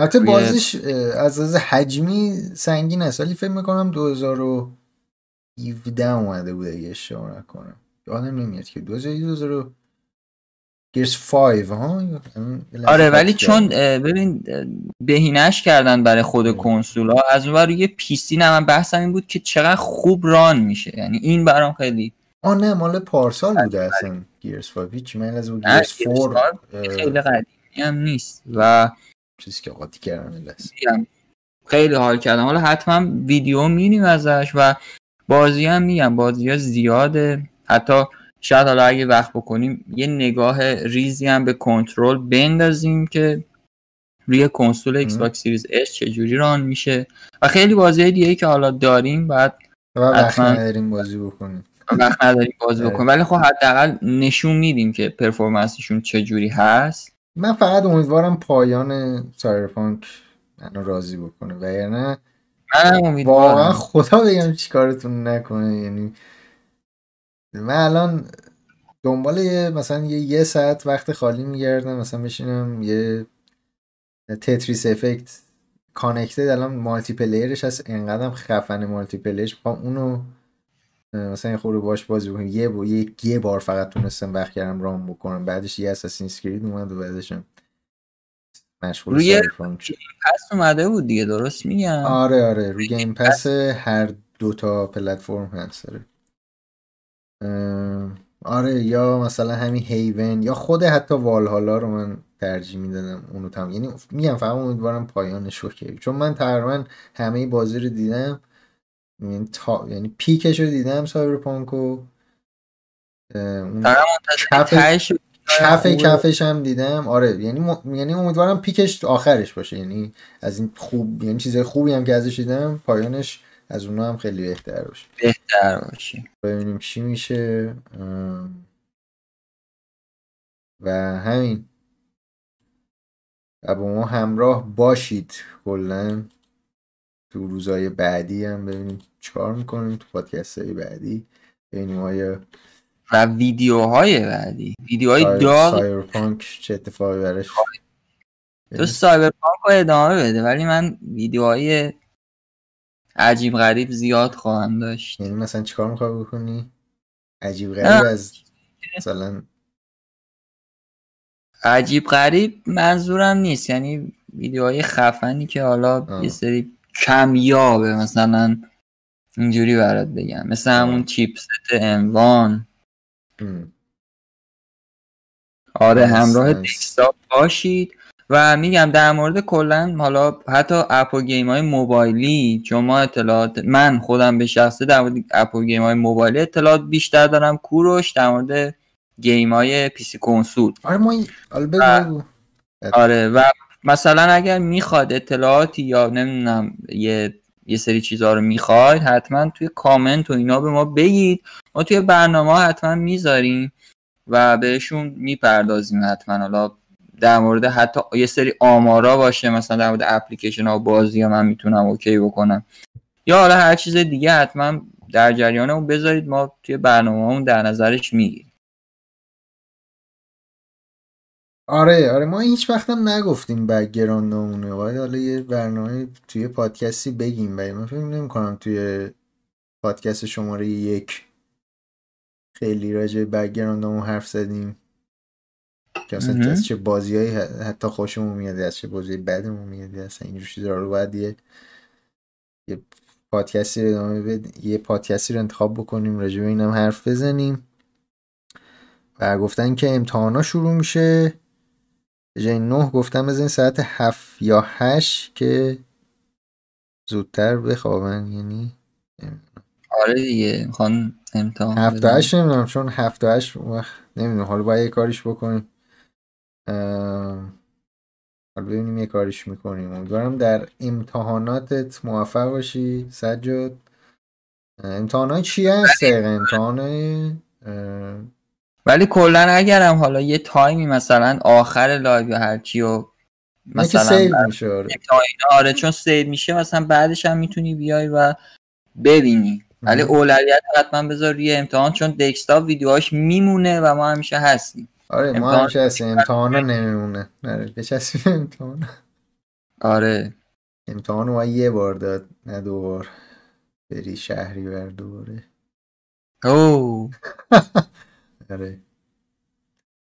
حتی بازیش از از حجمی سنگین است ولی فکر می‌کنم 2017 اومده بود اگه اشتباه نکنم. یادم نمیاد که 2000 گیرس 5 ها؟ آره ولی چون ببین بهینش کردن برای خود کنسول ها از اون یه پی سی نه من بحثم این بود که چقدر خوب ران میشه. یعنی این برام خیلی آه نه مال پارسال بوده اصلا گیرس 5 هیچ من از اون گیرس 4 خیلی قدیمی هم نیست و چیزی که قاطی کردم خیلی حال کردم. حالا حتما ویدیو میریم ازش و بازی هم میگم بازی ها زیاده. حتی شاید حالا اگه وقت بکنیم یه نگاه ریزی هم به کنترل بندازیم که روی کنسول Xbox Series S چجوری run میشه. و خیلی بازی دیگه که حالا داریم بعد وقت نداریم بازی بکنیم. وقت نداریم بازی بکنیم. ولی خب حداقل نشون میدیم که performance شون چجوری هست. من فقط امیدوارم پایان سایبرپانک منو راضی بکنه و یعنی واقعا خدا بگم چیکارتون نکنه. یعنی من الان دنبال یه مثلا یه, یه ساعت وقت خالی میگردم مثلا بشینم یه Tetris Effect Connected الان multiplayer ش هست. انقدرم خفن multiplayer ش می‌خوام اونو مثلا خورده باش بازی بکنم. یه, با یه, یه بار فقط تونستم وقت کردم run بکنم. بعدش یه Assassin's Creed اومد و بعدشم مشغول روی پس اومده بود دیگه درست میگم؟ آره آره. روی گیم پس هر دو تا پلتفرم هست. داره آره یا مثلا همین هیون یا خود حتی والهالا رو من ترجیح می‌دادم اونو تم یعنی میگم فقط امیدوارم پایانش رو چون من تقریبا همه بازی رو دیدم یعنی, تا... یعنی پیکش رو دیدم سایبرپانکو اون کف کفش هم دیدم. آره یعنی م... یعنی امیدوارم پیکش آخرش باشه یعنی از این خوب یعنی چیز خوبی هم که ازش دیدم پایانش از اونها هم خیلی بهتر باشه. بهتر باشه. ببینیم چی میشه. و همین. و با ما همراه باشید. کلا تو روزهای بعدی هم ببینیم چیکار می‌کنیم تو پادکست های بعدی. ببینیم آیا و ویدیوهای بعدی. ویدیوهای داغ. سایبرپانک چه اتفاقی برش تو سایبرپانک رو ادامه بده. ولی من ویدیوهای عجیب غریب زیاد خواهم داشت. یعنی مثلا چیکار می‌خوای بکنی؟ عجیب غریب از مثلا عجیب غریب منظورم نیست. یعنی ویدیوهای خفنی که حالا یه سری کمیابه مثلا اینجوری برات بگم. مثل همون چیپست M1 آره همراه دسکتاپ باشید. و میگم در مورد کلا حالا حتی app game های موبایلی چون ما اطلاعات من خودم به شخصه در مورد app game های موبایلی اطلاعات بیشتر دارم. کوروش در مورد game های PC کنسول. آره ما آره و مثلا اگر می‌خواد اطلاعاتی یا نمی‌دونم یه یه سری چیزها رو می‌خواید حتما توی کامنت و اینا به ما بگید. ما توی برنامه حتما می‌ذاریم و بهشون می‌پردازیم حتما. حالا در مورد حتی یه سری آمارا باشه مثلا در مورد اپلیکیشن ها و بازی ها من می‌تونم اوکی بکنم. یا حالا هر چیز دیگه حتما در جریان اون بذارید ما توی برنامه اون در نظرش می‌گیریم. آره آره ما هیچ وقت هم نگفتیم بگراندمونه باید حالا یه برنامه توی پادکستی بگیم باید من فکر نمی کنم توی پادکست شماره یک خیلی راجع بگراندمون حرف زدیم. که اصلا از چه بازی های حتی خوشمون میاد از چه بازی بدمون میاد اصلا اینجور چیزا رو باید یه یه پادکستی رو ادامه بد... یه پادکستی رو انتخاب بکنیم راجع به اینم حرف بزنیم. و گفتن که امتحانا شروع میشه. جای نه گفتم بزنین ساعت هفت یا هشت که زودتر بخوابن یعنی آره دیگه می‌خوان امتحان هفت هشت نمی‌دونم چون هفت هشت وقت نمی‌دونم حالا باید یه کاریش بکنیم. حالا ببینیم یه کاریش می‌کنیم. امیدوارم در امتحاناتت موفق باشی سجاد. امتحانات چی هست دقیقا؟ امتحان ولی کلا اگرم حالا یه تایمی مثلا آخر live یا هرچی و مثلا save میشه آره. آره چون save میشه مثلا بعدش هم می‌تونی بیای و ببینی. ولی اولویت حتما بذار روی امتحان چون دکستاپ ویدیوهاش میمونه و ما همیشه هستیم. آره ما همیشه هستیم امتحان نمیمونه. آره بچسبیم امتحان. آره. امتحان رو یه بار داد نه دو بار. بری شهری بر دوباره. اوه. آره.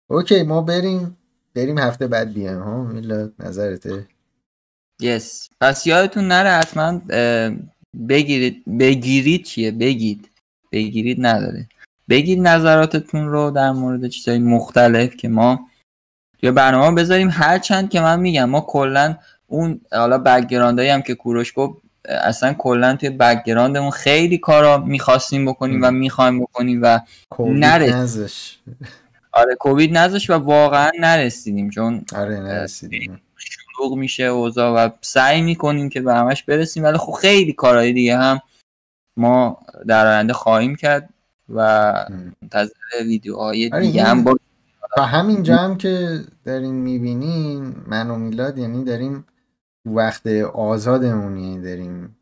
اوکی ما بریم. بریم هفته بعد بیایم ها؟ میلاد نظرته یس. پس یادتون نره حتما بگیرید بگیرید چیه؟ بگید. بگیرید نداره. بگید نظراتتون رو در مورد چیزهای مختلف که ما توی برنامه بذاریم. هرچند که من میگم ما کلا اون حالا بکگراندایی هم که کوروش گفت اصلا کلا توی بکگراندمون خیلی کارا می‌خواستیم بکنیم و می‌خوایم بکنیم و نرسید. آره کووید نزش و واقعا نرسیدیم چون آره نرسیدیم. شلوغ میشه اوضاع و سعی می‌کنیم که به همش برسیم. ولی خب خیلی کارهای دیگه هم ما در آینده خواهیم کرد. و منتظر ویدیوهای آره دیگه هم با و همینجا هم که داریم می‌بینین من و میلاد یعنی داریم وقت آزادمون یعنی داریم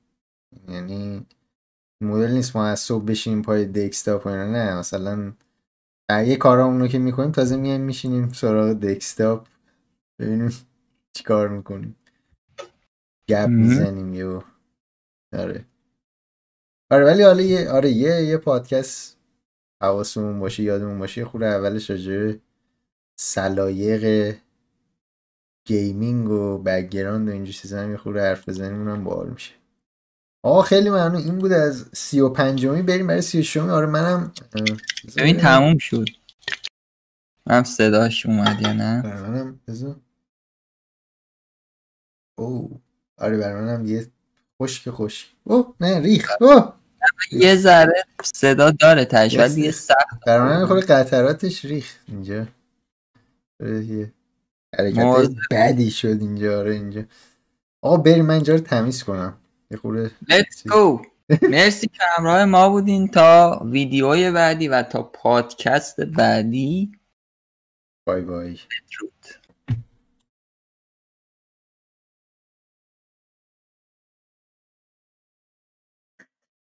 یعنی مدل نیست ما از صبح بشینیم پای دکستاپ و نه مثلا یه کارامونو که می‌کنیم تازه میایم میشینیم سراغ دکستاپ ببینیم چی کار می‌کنیم. گپ می‌زنیم یه آره. آره ولی حالا یه آره یه یه پادکست حواسمون باشه یادمون باشه خوره اولش راجع سلایق gaming و background و اینجور چیزا هم یه خورده حرف بزنیم اونم باحال میشه. آقا خیلی ممنون. این بود از سی و پنجمی. بریم برای سی و ششمی آره منم ببین تموم شد. من صداش اومد یا نه؟ برای منم بزن او آره برای منم یه خشک خشک. اوه نه ریخ اوه! یه ذره صدا داره تش ولی یه سخت برای من خود قطراتش ریخ اینجا. آره، حرکت. بدی شد اینجا آره اینجا. آقا بریم من اینجا رو تمیز کنم. یه خورده Let's go. مرسی که همراه ما بودین تا ویدیوی بعدی و تا پادکست بعدی. بای بای.